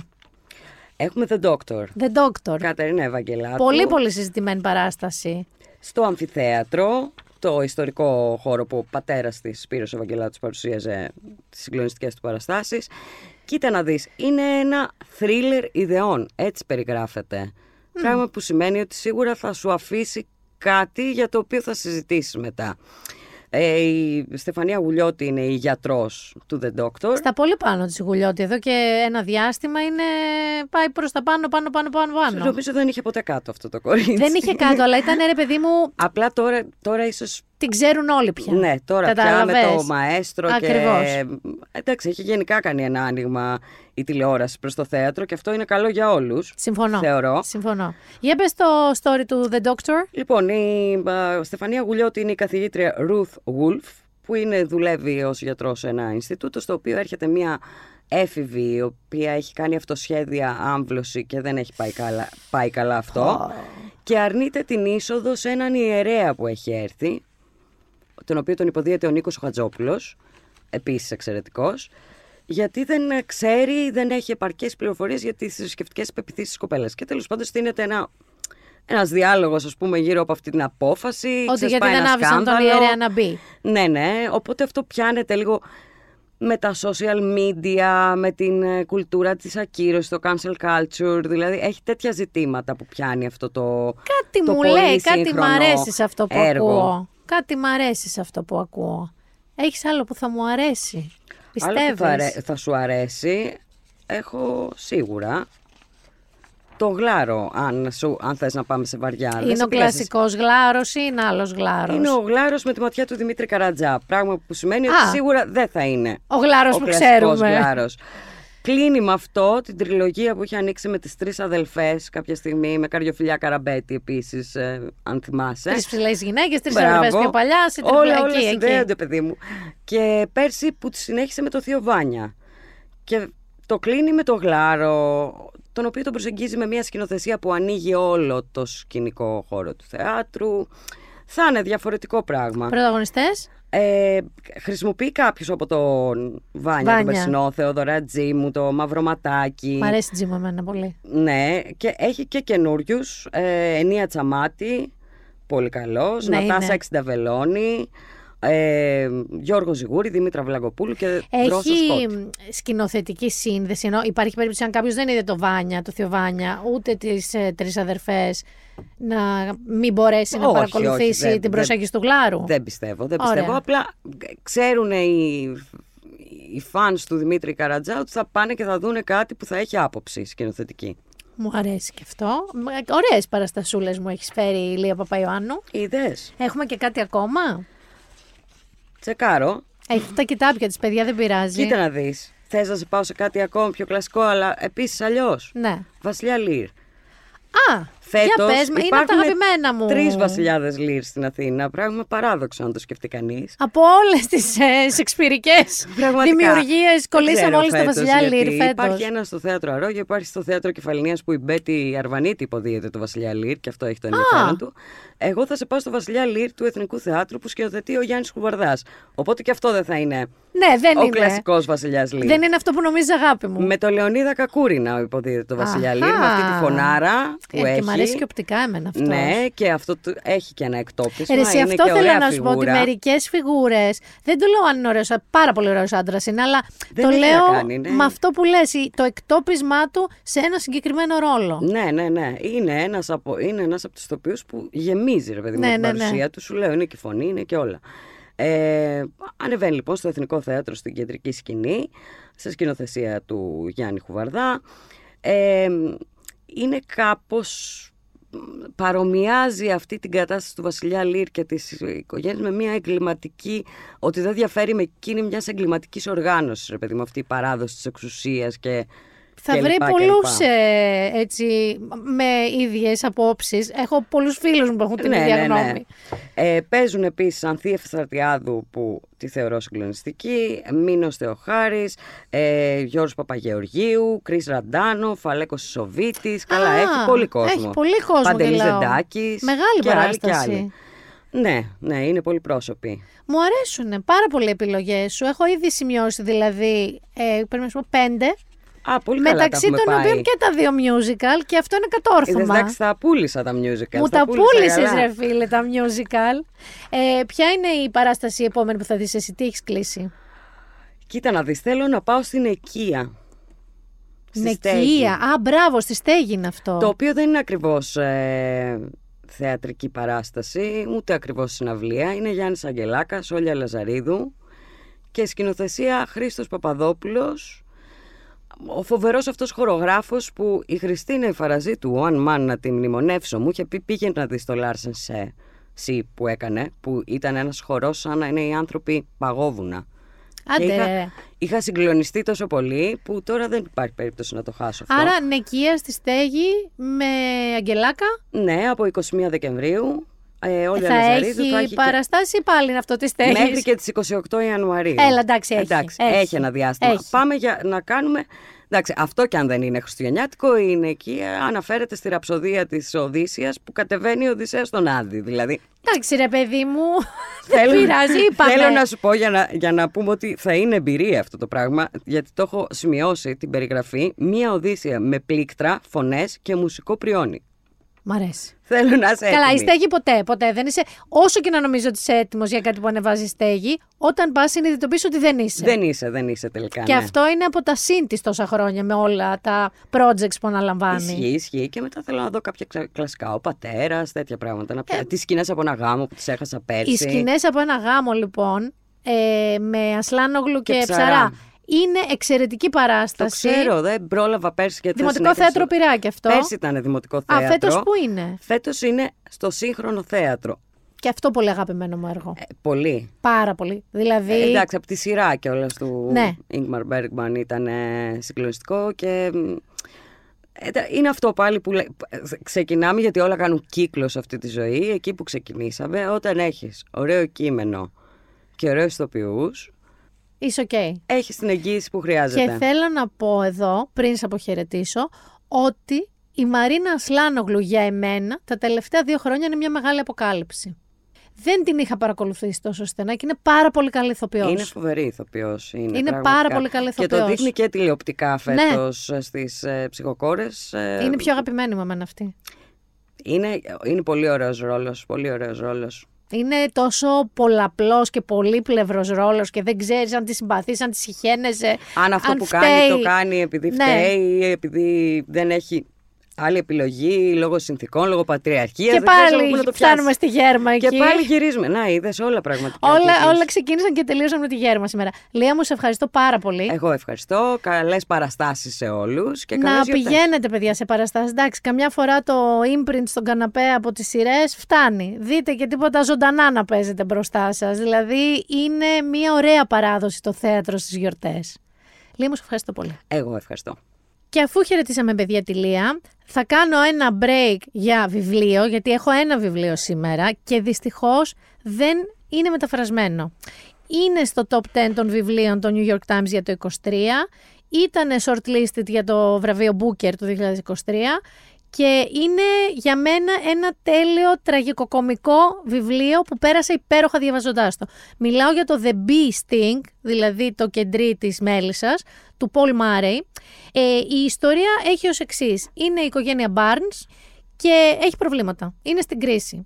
Έχουμε The Doctor. The Doctor. Κατερίνα Ευαγγελάτου. Πολύ πολύ συζητημένη παράσταση. στο αμφιθέατρο, το ιστορικό χώρο που ο πατέρας της Σπύρος Ευαγγελάτος παρουσίαζε τις συγκλονιστικές του παραστάσεις. Κοίτα να δεις, είναι ένα θρίλερ ιδεών, έτσι περιγράφεται. Πράγμα που σημαίνει ότι σίγουρα θα σου αφήσει κάτι για το οποίο θα συζητήσεις μετά. Ε, η Στεφανία Γουλιώτη είναι η γιατρός του The Doctor. Στα πολύ πάνω της Γουλιώτη. Εδώ και ένα διάστημα είναι... πάει προς τα πάνω, πάνω, πάνω, πάνω, πάνω. Νομίζω δεν είχε ποτέ κάτω αυτό το κορίτσι. Δεν είχε κάτω, αλλά ήταν ρε παιδί μου, Απλά τώρα, τώρα ίσως την ξέρουν όλοι πια. Ναι, τώρα πια με Κατάλαβες; το μαέστρο Ακριβώς. και... Εντάξει, έχει γενικά κάνει ένα άνοιγμα η τηλεόραση προς το θέατρο και αυτό είναι καλό για όλους. Συμφωνώ. Θεωρώ. Συμφωνώ. Για πες το story του The Doctor. Λοιπόν, η α, Στεφανία Γουλιώτη είναι η καθηγήτρια Ruth Wolf που είναι, δουλεύει ως γιατρός σε ένα Ινστιτούτο στο οποίο έρχεται μια έφηβη η οποία έχει κάνει αυτοσχέδια άμβλωση και δεν έχει πάει καλά, πάει καλά αυτό και αρνείται την είσοδο σε έναν ιερέα που έχει έρθει τον οποίο τον υποδίεται ο Νίκος Χατζόπουλος επίσης εξαιρετικός γιατί δεν ξέρει, δεν έχει επαρκές πληροφορίες για τις θρησκευτικές πεπιθήσεις της κοπέλας και τέλος πάντων στείνεται ένα ένας διάλογος ας πούμε γύρω από αυτή την απόφαση Ότι γιατί ξεσπάει δεν ένα άφησαν τον σκάνδαλο. ιερέα να μπει. Ναι, ναι. Οπότε αυτό πιάνεται λίγο με τα social media, με την ε, κουλτούρα της ακύρωσης, το cancel culture. Δηλαδή έχει τέτοια ζητήματα που πιάνει αυτό το Κάτι το μου πολύ λέει, κάτι μ' σύγχρονο αρέσει σε αυτό που έργο. ακούω. Κάτι μ' αρέσει σε αυτό που ακούω. Έχεις άλλο που θα μου αρέσει. Άλλο που Πιστεύεις; θα, αρέ- θα σου αρέσει, έχω σίγουρα το γλάρο, αν, σου, αν θες να πάμε σε βαριά. Δεν Είναι σε ο πειράζει. κλασικός γλάρος ή είναι άλλος γλάρος; Είναι ο γλάρος με τη ματιά του Δημήτρη Καρατζά. Πράγμα που σημαίνει Α. ότι σίγουρα δεν θα είναι Ο γλάρος ο που κλασικός ξέρουμε. γλάρος. Κλείνει με αυτό την τριλογία που είχε ανοίξει με τις τρεις αδελφές κάποια στιγμή, με Καριοφιλιά Καραμπέτη επίσης, ε, αν θυμάσαι. Τρεις ψηλές γυναίκες, τρεις Μπράβο. αδερφές πιο παλιά, σε Όλα, τριπλά όλα εκεί, εκεί. συνδέονται, παιδί μου. Και πέρσι που τη συνέχισε με το Θείο Βάνια. Και το κλείνει με το Γλάρο, τον οποίο τον προσεγγίζει με μια σκηνοθεσία που ανοίγει όλο το σκηνικό χώρο του θεάτρου. Θα είναι διαφορετικό πράγμα. Πρωταγωνιστές; Ε, χρησιμοποιεί κάποιος από τον Βάνια, Βάνια. τον Περσινό, Θεοδωρά Τζίμου, το Μαυροματάκι. Μ' αρέσει η Τζίμα εμένα πολύ. Ναι, και έχει και καινούριους. Ε, Ενία Τσαμάτη, πολύ καλός. Ναι, Νατάσα είναι. Εξινταβελώνη. Ε, Γιώργο Ζιγούρη, Δήμητρα Βλαγκοπούλου και Δρόσο Έχει Σκότ. μ, σκηνοθετική σύνδεση. Ενώ υπάρχει περίπτωση αν κάποιος δεν είδε το Βάνια, το Θείο Βάνια, ούτε τις ε, τρεις αδερφές, να μην μπορέσει να Όχι, παρακολουθήσει όχι, δεν- την δεν- προσέγγιση του Γλάρου. Δεν πιστεύω, δεν Ωραία. πιστεύω. Απλά ξέρουν οι, οι fans του Δημήτρη Καρατζά ότι θα πάνε και θα δούνε κάτι που θα έχει άποψη σκηνοθετική. Μου αρέσει και αυτό. Ωραίες παραστασούλες μου έχεις φέρει η Λία Παπαϊωάννου. Είδες, Έχουμε και κάτι ακόμα; Τσεκάρω. Έχει τα κοιτάπια της, παιδιά, δεν πειράζει. Κοίτα να δεις. Θες να σε πάω σε κάτι ακόμα πιο κλασικό, αλλά επίσης αλλιώς. Ναι. Βασιλιά Λύρ. Α, Φέτος για πες, με, είναι από τα υπάρχουν αγαπημένα μου. Τρεις βασιλιάδες Λύρ στην Αθήνα. Πράγμα παράδοξο αν το σκεφτεί κανείς. Από όλες τις ε, σεξπυρικέ Πραγματικά. δημιουργίες Δεν κολλήσαμε ξέρω όλοι στα φέτος, Βασιλιά γιατί Λύρ φέτος. Υπάρχει ένα στο θέατρο Αρόγια, υπάρχει στο θέατρο Κεφαλινίας που η Μπέτη Αρβανίτη υποδίεται το Βασιλιά Λύρ και αυτό έχει το ενδιαφέρον του. Εγώ θα σε πάω στο Βασιλιά Λύρ του Εθνικού Θεάτρου που σκηνοθετεί ο Γιάννης Κουβαρδάς. Οπότε και αυτό δεν θα είναι Ναι, δεν ο είναι. κλασικός Βασιλιάς Λύρ. Δεν είναι αυτό που νομίζεις αγάπη μου. Με το Λεωνίδα Κακούρινα υποδίδεται το Βασιλιά Αχα. Λύρ, με αυτή τη φωνάρα που Ε, έχει. Και μου αρέσει και οπτικά εμένα αυτός. Ναι, και αυτό του- έχει και ένα εκτόπισμα. Ρε, εσύ, είναι αυτό και θέλω ωραία να σου πω ότι φιγούρα. μερικές φιγούρες. Δεν το λέω αν είναι ωραίος, πάρα πολύ ωραίος άντρας είναι, αλλά Δεν το έχει να λέω κάνει, ναι. με αυτό που λες, η- το εκτόπισμά του σε ένα συγκεκριμένο ρόλο. Ναι, ναι, ναι. Είναι ένας από, είναι ένας από τους ηθοποιούς που γεμίζει, ρε παιδί μου, Ναι, την ναι, παρουσία ναι. του. Σου λέω, είναι και η φωνή, είναι και όλα. Ε, ανεβαίνει λοιπόν στο Εθνικό Θέατρο στην κεντρική σκηνή, σε σκηνοθεσία του Γιάννη Χουβαρδά. Ε, είναι κάπως παρομοιάζει αυτή την κατάσταση του Βασιλιά Λύρ και της οικογένειας με μια εγκληματική, ότι δεν διαφέρει με εκείνη μιας εγκληματικής οργάνωσης, ρε παιδί μου, αυτή η παράδοση της εξουσίας και θα και βρει λοιπά και πολλούς λοιπά. έτσι με ίδιες απόψεις. Έχω πολλούς φίλους μου που έχουν την Ναι, ίδια ναι, ναι. γνώμη. Ε, παίζουν επίσης Ανθή Ευθαρτιάδου που τη θεωρώ συγκλονιστική, Μίνο Θεοχάρης, ε, Γιώργος Παπαγεωργίου, Κρι Ραντάνο, Φαλέκος Σοβίτης. Καλά, Α, έχει πολύ κόσμο. έχει πολύ κόσμο, Παντελής γελάω. Ζεντάκη. Μεγάλη και άλλοι και παράσταση. άλλοι. Ναι, ναι, είναι πολύ πρόσωποι. Μου αρέσουν πάρα πολλοί επιλογές σου. Έχω ήδη σημειώσει δηλαδή, ε, πρέπει να σου πω, πέντε. Α, πολύ καλά τα Μεταξύ έχουμε των πάει. οποίων και τα δύο musical και αυτό είναι Είδες, κατόρθωμα. εντάξει, τα πούλησα τα musical. Μου τα πούλησα πούλησες, καλά. ρε φίλε, τα musical. Ε, ποια είναι η παράσταση επόμενη που θα δεις εσύ, τι έχεις κλείσει; Κοίτα να δεις, θέλω να πάω στην Εκία. Στη Στέγη. Νεκία. Α, μπράβο, στη στέγη είναι αυτό. Το οποίο δεν είναι ακριβώς ε, θεατρική παράσταση, ούτε ακριβώς συναυλία. Είναι Γιάννης Αγγελάκας, Όλια Λαζαρίδου και σκηνοθεσία Χρήστος Παπαδόπουλος. Ο φοβερός αυτός χορογράφος που η Χριστίνα η Φαραζή του One Man να τη μνημονεύσω μου είχε πει πήγαινε να δεις το Larsen σε Sea που έκανε που ήταν ένας χορός σαν να είναι οι άνθρωποι παγόβουνα. Άντε, Και είχα, ρε. είχα συγκλονιστεί τόσο πολύ που τώρα δεν υπάρχει περίπτωση να το χάσω αυτό. Άρα νεκία στη στέγη με Αγγελάκα; Ναι, από 21 Δεκεμβρίου. Ε, όλη θα Λαζαρίδου έχει θα έχει και- παραστάσει ή πάλι είναι αυτό τη στέγη. Μέχρι και τις 28 Ιανουαρίου. Έλα, εντάξει, έχει, Εντάξει, έχει. έχει ένα διάστημα. Έχει. Πάμε για να κάνουμε... Εντάξει, αυτό και αν δεν είναι χριστουγεννιάτικο, είναι εκεί, ε, αναφέρεται στη ραψοδία της Οδύσσιας που κατεβαίνει η Οδυσσέα στον Άδη. Δηλαδή, Εντάξει, ρε παιδί μου. Δεν πειράζει, είπαμε. θέλω να σου πω για να, για να πούμε ότι θα είναι εμπειρία αυτό το πράγμα, γιατί το έχω σημειώσει την περιγραφή, μία Οδύσσια με πλήκτρα, φωνές και μουσικό πριόνι. Μ' αρέσει. Θέλω να είσαι Καλά, η έτοιμη. στέγη ποτέ, ποτέ δεν είσαι. Όσο και να νομίζω ότι είσαι έτοιμος για κάτι που ανεβάζει στέγη, όταν πας συνειδητοποιείς ότι δεν είσαι. Δεν είσαι, δεν είσαι τελικά. Και ναι. αυτό είναι από τα συν της τόσα χρόνια με όλα τα projects που αναλαμβάνει. Ισχύει, ισχύει. Και μετά θέλω να δω κάποια ξα- κλασικά. Ο πατέρας, τέτοια πράγματα. Να Ε, πια... Τις σκηνές από ένα γάμο που τις έχασα πέρσι. Οι σκηνές από ένα γάμο, λοιπόν, ε, με Ασλάνογλου και, Και ψαρά. Ψαρά. Είναι εξαιρετική Το παράσταση. ξέρω, δεν πρόλαβα πέρσι και Δημοτικό θέατρο Πειράκη αυτό. Πέρσι ήταν δημοτικό Α, θέατρο. φέτος που είναι; Φέτος είναι στο σύγχρονο θέατρο. Και αυτό πολύ αγαπημένο μου έργο. Ε, πολύ. Πάρα πολύ. Δηλαδή. Ε, εντάξει, από τη σειρά κιόλας του Ναι. Ingmar Bergman ήταν ε, συγκλονιστικό και. μ, ε, τα- Είναι αυτό πάλι που λέ- ε, ξεκινάμε γιατί όλα κάνουν κύκλο σε αυτή τη ζωή. Εκεί που ξεκινήσαμε, όταν έχεις ωραίο κείμενο και ωραίους ηθοποιούς, Είσαι οκ. έχεις την εγγύηση που χρειάζεται. Και θέλω να πω εδώ, πριν σε αποχαιρετήσω, ότι η Μαρίνα Ασλάνογλου για εμένα τα τελευταία δύο χρόνια είναι μια μεγάλη αποκάλυψη. Δεν την είχα παρακολουθήσει τόσο στενά και είναι πάρα πολύ καλή ηθοποιός. Είναι φοβερή ηθοποιός. Είναι, Είναι πραγματικά. πάρα πολύ καλή Και το ηθοποιός. δείχνει και τηλεοπτικά Ναι. φέτος στις ε, ψυχοκόρες. Είναι πιο αγαπημένη μου εμένα αυτή. είναι, είναι πολύ ωραίος ρόλος. Πολύ ωραίος ρόλος. Είναι τόσο πολλαπλός και πολύπλευρος ρόλος και δεν ξέρεις αν τη συμπαθείς, αν τη συχαίνεσαι. Αν αυτό αν που φταίει. κάνει το κάνει επειδή Ναι. φταίει, ή επειδή δεν έχει άλλη επιλογή, λόγω συνθήκων, λόγω πατριαρχίας. Και δεν ξέρεις από πού πάλι να το φτάνουμε πιάσεις. στη γέρμα εκεί. Και πάλι γυρίζουμε. Να, είδες όλα πραγματικά. όλα, κύκλους. όλα ξεκίνησαν και τελείωσαν με τη γέρμα σήμερα. Λία μου, σε ευχαριστώ πάρα πολύ. Εγώ ευχαριστώ. Καλές παραστάσεις σε όλους. Και να καλές γιορτές. πηγαίνετε, παιδιά, σε παραστάσεις. Εντάξει, καμιά φορά το imprint στον καναπέ από τις σειρές φτάνει. Δείτε και τίποτα ζωντανά να παίζετε μπροστά σας. Δηλαδή, είναι μια ωραία παράδοση το θέατρο στις γιορτές. Λία μου, σε ευχαριστώ πολύ. Εγώ ευχαριστώ. Και αφού χαιρετήσαμε παιδιά τη Λία, θα κάνω ένα break για βιβλίο, γιατί έχω ένα βιβλίο σήμερα και δυστυχώς δεν είναι μεταφρασμένο. Είναι στο top 10 των βιβλίων των New York Times για το 2023, ήταν shortlisted για το βραβείο Booker του 2023 και είναι για μένα ένα τέλειο τραγικοκομικό βιβλίο που πέρασα υπέροχα διαβαζοντάς το. Μιλάω για το The Bee Sting, δηλαδή το κεντρί της μέλισσας, του Paul Murray. Ε, η ιστορία έχει ως εξής. Είναι η οικογένεια Barnes και έχει προβλήματα. Είναι στην κρίση.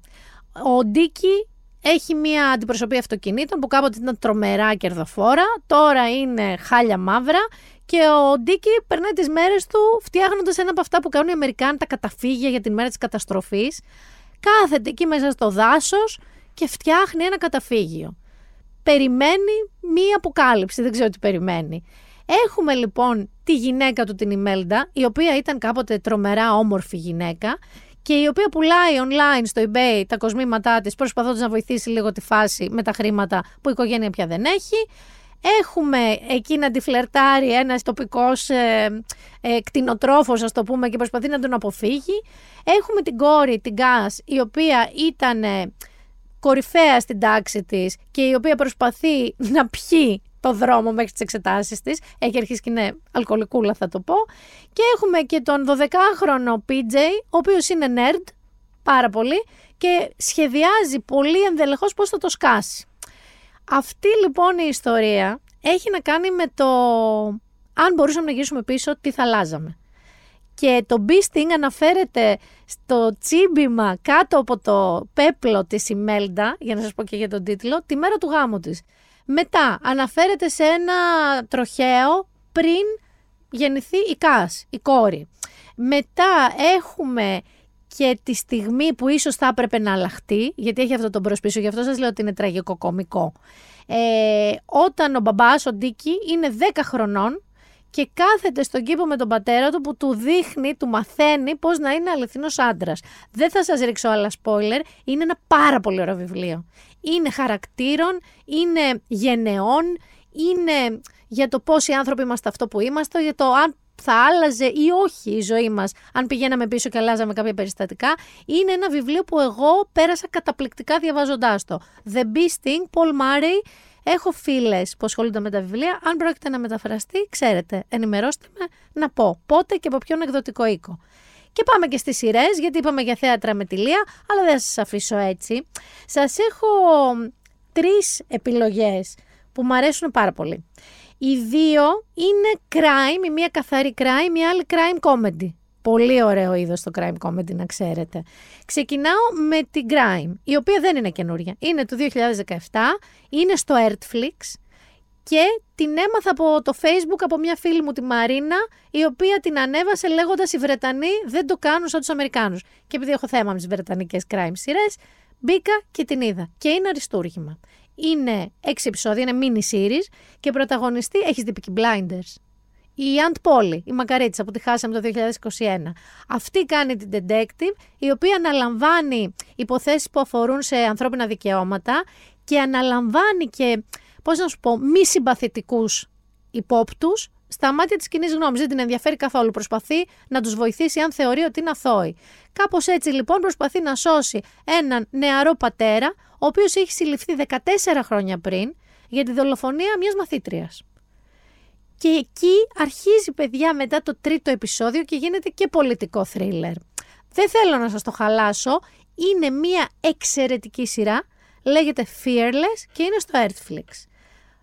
Ο Ντίκη έχει μια αντιπροσωπή αυτοκινήτων που κάποτε ήταν τρομερά κερδοφόρα, τώρα είναι χάλια μαύρα και ο Ντίκη περνάει τις μέρες του φτιάχνοντας ένα από αυτά που κάνουν οι Αμερικάνοι τα καταφύγια για την μέρα της καταστροφής. Κάθεται εκεί μέσα στο δάσος και φτιάχνει ένα καταφύγιο. περιμένει μία αποκάλυψη, δεν ξέρω τι περιμένει. Έχουμε λοιπόν τη γυναίκα του την Ιμέλντα, η οποία ήταν κάποτε τρομερά όμορφη γυναίκα και η οποία πουλάει online στο eBay τα κοσμήματά της προσπαθώντας να βοηθήσει λίγο τη φάση με τα χρήματα που η οικογένεια πια δεν έχει. Έχουμε εκεί να τη φλερτάρει ένας τοπικός ε, ε, κτηνοτρόφος, ας το πούμε, και προσπαθεί να τον αποφύγει. Έχουμε την κόρη, την Γκάς, η οποία ήταν ε, κορυφαία στην τάξη της και η οποία προσπαθεί να πιει το δρόμο μέχρι τις εξετάσεις της. Έχει αρχίσει και είναι αλκοολικούλα θα το πω. Και έχουμε και τον 12χρονο PJ, ο οποίος είναι nerd πάρα πολύ και σχεδιάζει πολύ ενδελεχώς πώς θα το σκάσει. Αυτή λοιπόν η ιστορία έχει να κάνει με το αν μπορούσαμε να γυρίσουμε πίσω τι θα αλλάζαμε. Και το Beasting αναφέρεται στο τσίμπημα κάτω από το πέπλο της Ιμέλντα, για να σας πω και για τον τίτλο, τη μέρα του γάμου της. Μετά αναφέρεται σε ένα τροχαίο πριν γεννηθεί η Κάς, η κόρη. Μετά έχουμε και τη στιγμή που ίσως θα έπρεπε να αλλάχτεί, γιατί έχει αυτό τον προσπίσω, γι' αυτό σας λέω ότι είναι τραγικό κομικό. Ε, όταν ο μπαμπάς, ο Ντίκη, είναι 10 χρονών και κάθεται στον κήπο με τον πατέρα του που του δείχνει, του μαθαίνει πώς να είναι αληθινός άντρας. Δεν θα σας ρίξω άλλα spoiler, είναι ένα πάρα πολύ ωραίο βιβλίο. Είναι χαρακτήρων, είναι γενεών, είναι για το πώς οι άνθρωποι είμαστε αυτό που είμαστε, για το αν θα άλλαζε ή όχι η ζωή μας αν πηγαίναμε πίσω και αλλάζαμε κάποια περιστατικά. Είναι ένα βιβλίο που εγώ πέρασα καταπληκτικά διαβάζοντάς το. The Beasting, Paul Murray, Έχω φίλες που ασχολούνται με τα βιβλία. Αν πρόκειται να μεταφραστεί, ξέρετε, ενημερώστε με να πω πότε και από ποιον εκδοτικό οίκο. Και πάμε και στις σειρές, γιατί είπαμε για θέατρα με τηλεία, αλλά δεν θα σας αφήσω έτσι. Σας έχω τρεις επιλογές που μου αρέσουν πάρα πολύ. Οι δύο είναι crime, η μία καθαρή crime, η άλλη crime comedy. Πολύ ωραίο είδος το crime comedy, να ξέρετε. Ξεκινάω με την crime, η οποία δεν είναι καινούρια. Είναι του 2017, είναι στο Artflix και την έμαθα από το facebook από μια φίλη μου τη Μαρίνα, η οποία την ανέβασε λέγοντας οι Βρετανοί δεν το κάνουν σαν τους Αμερικάνους. Και επειδή έχω θέμα με τις Βρετανικές crime σειρές, μπήκα και την είδα. Και είναι αριστούργημα. Είναι έξι επεισόδια, είναι mini series και πρωταγωνιστή έχεις δει Peaky Blinders η Αντ Πόλη, η Μακαρίτσα που τη χάσαμε το 2021. Αυτή κάνει την detective, η οποία αναλαμβάνει υποθέσεις που αφορούν σε ανθρώπινα δικαιώματα και αναλαμβάνει και, πώς να σου πω, μη συμπαθητικούς υπόπτους στα μάτια της κοινής γνώμης. Δεν την ενδιαφέρει καθόλου. Προσπαθεί να τους βοηθήσει αν θεωρεί ότι είναι αθώοι. Κάπως έτσι λοιπόν προσπαθεί να σώσει έναν νεαρό πατέρα, ο οποίος έχει συλληφθεί 14 χρόνια πριν για τη δολοφονία μιας μαθήτριας. Και εκεί αρχίζει παιδιά μετά το τρίτο επεισόδιο και γίνεται και πολιτικό θρίλερ. Δεν θέλω να σας το χαλάσω, είναι μια εξαιρετική σειρά, λέγεται Fearless και είναι στο Earthflix.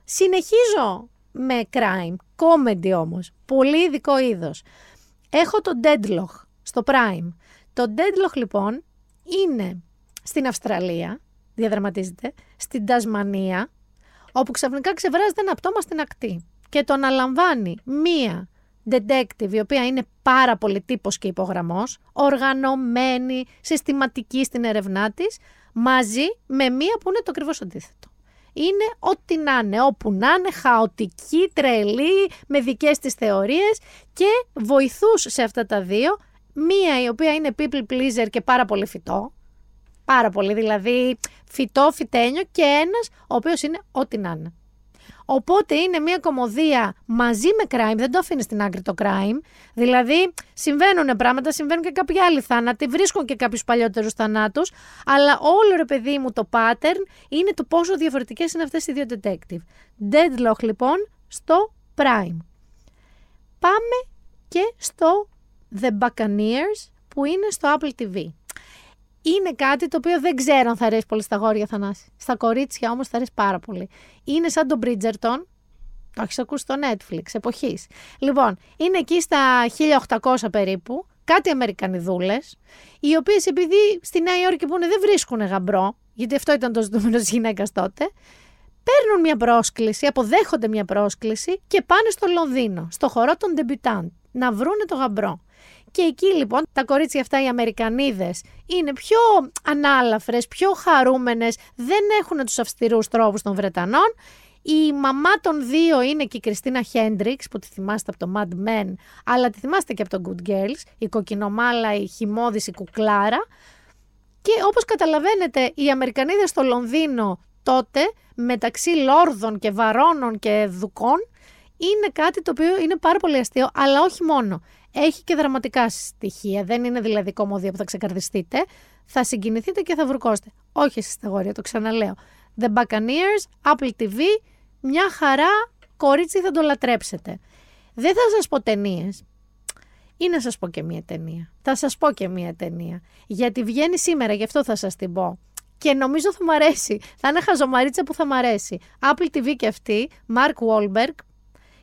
Συνεχίζω με crime, comedy όμως, πολύ ειδικό είδος. Έχω το Deadlock στο Prime. Το Deadlock λοιπόν είναι στην Αυστραλία, διαδραματίζεται, στην Τασμανία, όπου ξαφνικά ξεβράζεται ένα πτώμα στην ακτή και το αναλαμβάνει μία detective η οποία είναι πάρα πολύ τύπος και υπογραμμός, οργανωμένη, συστηματική στην ερευνά της, μαζί με μία που είναι το ακριβώς αντίθετο. Είναι ό,τι να είναι, όπου να είναι, χαοτική, τρελή, με δικές της θεωρίες και βοηθούς σε αυτά τα δύο, μία η οποία είναι people pleaser και πάρα πολύ φυτό, πάρα πολύ δηλαδή φυτό, φυτένιο και ένας ο οποίος είναι ό,τι να είναι. Οπότε είναι μια κομμωδία μαζί με crime, δεν το αφήνεις στην άκρη το crime. Δηλαδή συμβαίνουν πράγματα, συμβαίνουν και κάποιοι άλλοι θάνατοι, βρίσκουν και κάποιους παλιότερους θανάτους. Αλλά όλο ρε παιδί μου το pattern είναι το πόσο διαφορετικές είναι αυτές οι δύο detective. Deadlock λοιπόν στο Prime. Πάμε και στο The Buccaneers που είναι στο Apple TV είναι κάτι το οποίο δεν ξέρω αν θα αρέσει πολύ στα γόρια Θανάση. Στα κορίτσια όμως θα αρέσει πάρα πολύ. Είναι σαν τον Bridgerton, το έχεις ακούσει στο Netflix, εποχής. Λοιπόν, είναι εκεί στα 1800 περίπου, κάτι Αμερικανιδούλες, οι οποίες επειδή στη Νέα Υόρκη που είναι δεν βρίσκουν γαμπρό, γιατί αυτό ήταν το ζητούμενο της γυναίκας τότε, παίρνουν μια πρόσκληση, αποδέχονται μια πρόσκληση και πάνε στο Λονδίνο, στο χορό των debutant, να βρούνε το γαμπρό. Και εκεί λοιπόν τα κορίτσια αυτά οι Αμερικανίδες είναι πιο ανάλαφρες, πιο χαρούμενες, δεν έχουν τους αυστηρούς τρόπους των Βρετανών. Η μαμά των δύο είναι και η Κριστίνα Χέντριξ που τη θυμάστε από το Mad Men, αλλά τη θυμάστε και από το Good Girls, η κοκκινομάλα, η χυμώδης, η κουκλάρα. Και όπως καταλαβαίνετε, οι Αμερικανίδες στο Λονδίνο τότε, μεταξύ λόρδων και βαρώνων και δουκών, είναι κάτι το οποίο είναι πάρα πολύ αστείο, αλλά όχι μόνο. Έχει και δραματικά στοιχεία. Δεν είναι δηλαδή κομμωδία που θα ξεκαρδιστείτε. Θα συγκινηθείτε και θα βρουκώσετε. Όχι εσείς τα γόρια, το ξαναλέω. The Buccaneers, Apple TV, μια χαρά κορίτσι θα το λατρέψετε. Δεν θα σας πω ταινίες. Ή να σας πω και μία ταινία. Θα σας πω και μία ταινία. Γιατί βγαίνει σήμερα, γι' αυτό θα σας την πω. Και νομίζω θα μ' αρέσει. Θα είναι χαζομαρίτσα που θα μ' αρέσει. Apple TV και αυτή, Mark Wahlberg,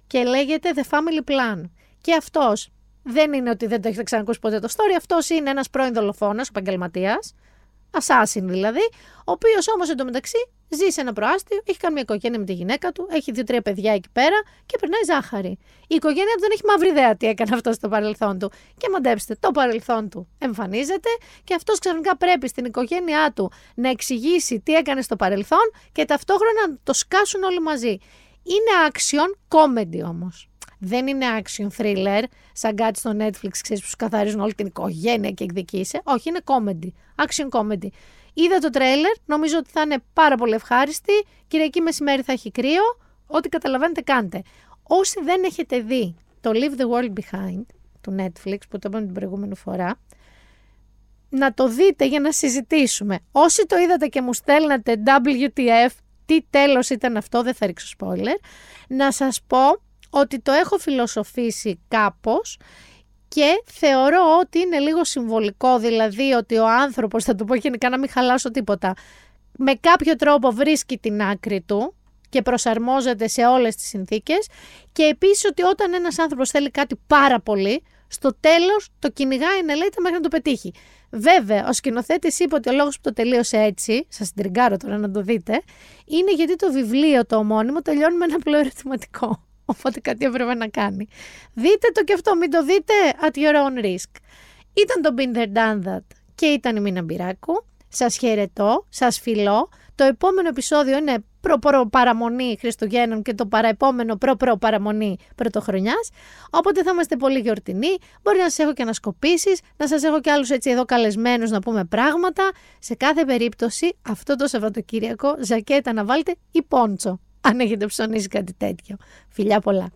και λέγεται The Family Plan. Και αυτός δεν είναι ότι δεν το έχετε ξανακούσει ποτέ το story. Αυτός είναι ένας πρώην δολοφόνος, επαγγελματίας, assassin δηλαδή, ο οποίος όμως εντωμεταξύ ζει σε ένα προάστιο, έχει κάνει μια οικογένεια με τη γυναίκα του, έχει δύο-τρία παιδιά εκεί πέρα και περνάει ζάχαρη. Η οικογένεια του δεν έχει μαύρη ιδέα τι έκανε αυτό στο παρελθόν του. Και μαντέψτε, το παρελθόν του εμφανίζεται και αυτός ξαφνικά πρέπει στην οικογένειά του να εξηγήσει τι έκανε στο παρελθόν και ταυτόχρονα να το σκάσουν όλοι μαζί. Είναι action comedy όμως δεν είναι action thriller, σαν κάτι στο Netflix, ξέρεις, που σου καθαρίζουν όλη την οικογένεια και εκδικείσαι. Όχι, είναι comedy, action comedy. Είδα το τρέιλερ, νομίζω ότι θα είναι πάρα πολύ ευχάριστη. Κυριακή μεσημέρι θα έχει κρύο. Ό,τι καταλαβαίνετε κάντε. Όσοι δεν έχετε δει το Leave the World Behind του Netflix, που το είπαμε την προηγούμενη φορά, να το δείτε για να συζητήσουμε. Όσοι το είδατε και μου στέλνατε WTF, τι τέλος ήταν αυτό, δεν θα ρίξω spoiler, να σας πω ότι το έχω φιλοσοφήσει κάπως και θεωρώ ότι είναι λίγο συμβολικό, δηλαδή ότι ο άνθρωπος, θα το πω γενικά να μην χαλάσω τίποτα, με κάποιο τρόπο βρίσκει την άκρη του και προσαρμόζεται σε όλες τις συνθήκες και επίσης ότι όταν ένας άνθρωπος θέλει κάτι πάρα πολύ, στο τέλος το κυνηγάει να λέει μέχρι να το πετύχει. Βέβαια, ο σκηνοθέτης είπε ότι ο λόγος που το τελείωσε έτσι, σας τριγκάρω τώρα να το δείτε, είναι γιατί το βιβλίο το ομώνυμο τελειώνει με ένα απλό ερωτηματικό. Οπότε κάτι έπρεπε να κάνει. Δείτε το και αυτό, μην το δείτε at your own risk. Ήταν το Been There Done That και ήταν η Μίνα Μπυράκου. Σας χαιρετώ, σας φιλώ. Το επόμενο επεισόδιο είναι προ-προ-παραμονή Χριστουγέννων και το παραεπόμενο προ-προ-παραμονή Πρωτοχρονιάς. Οπότε θα είμαστε πολύ γιορτινοί. Μπορεί να σας έχω και ανασκοπήσεις, να σας έχω και άλλους έτσι εδώ καλεσμένους να πούμε πράγματα. Σε κάθε περίπτωση, αυτό το Σαββατοκύριακο, ζακέτα να βάλετε ή πόντσο αν έχετε ψωνίσει κάτι τέτοιο. Φιλιά πολλά.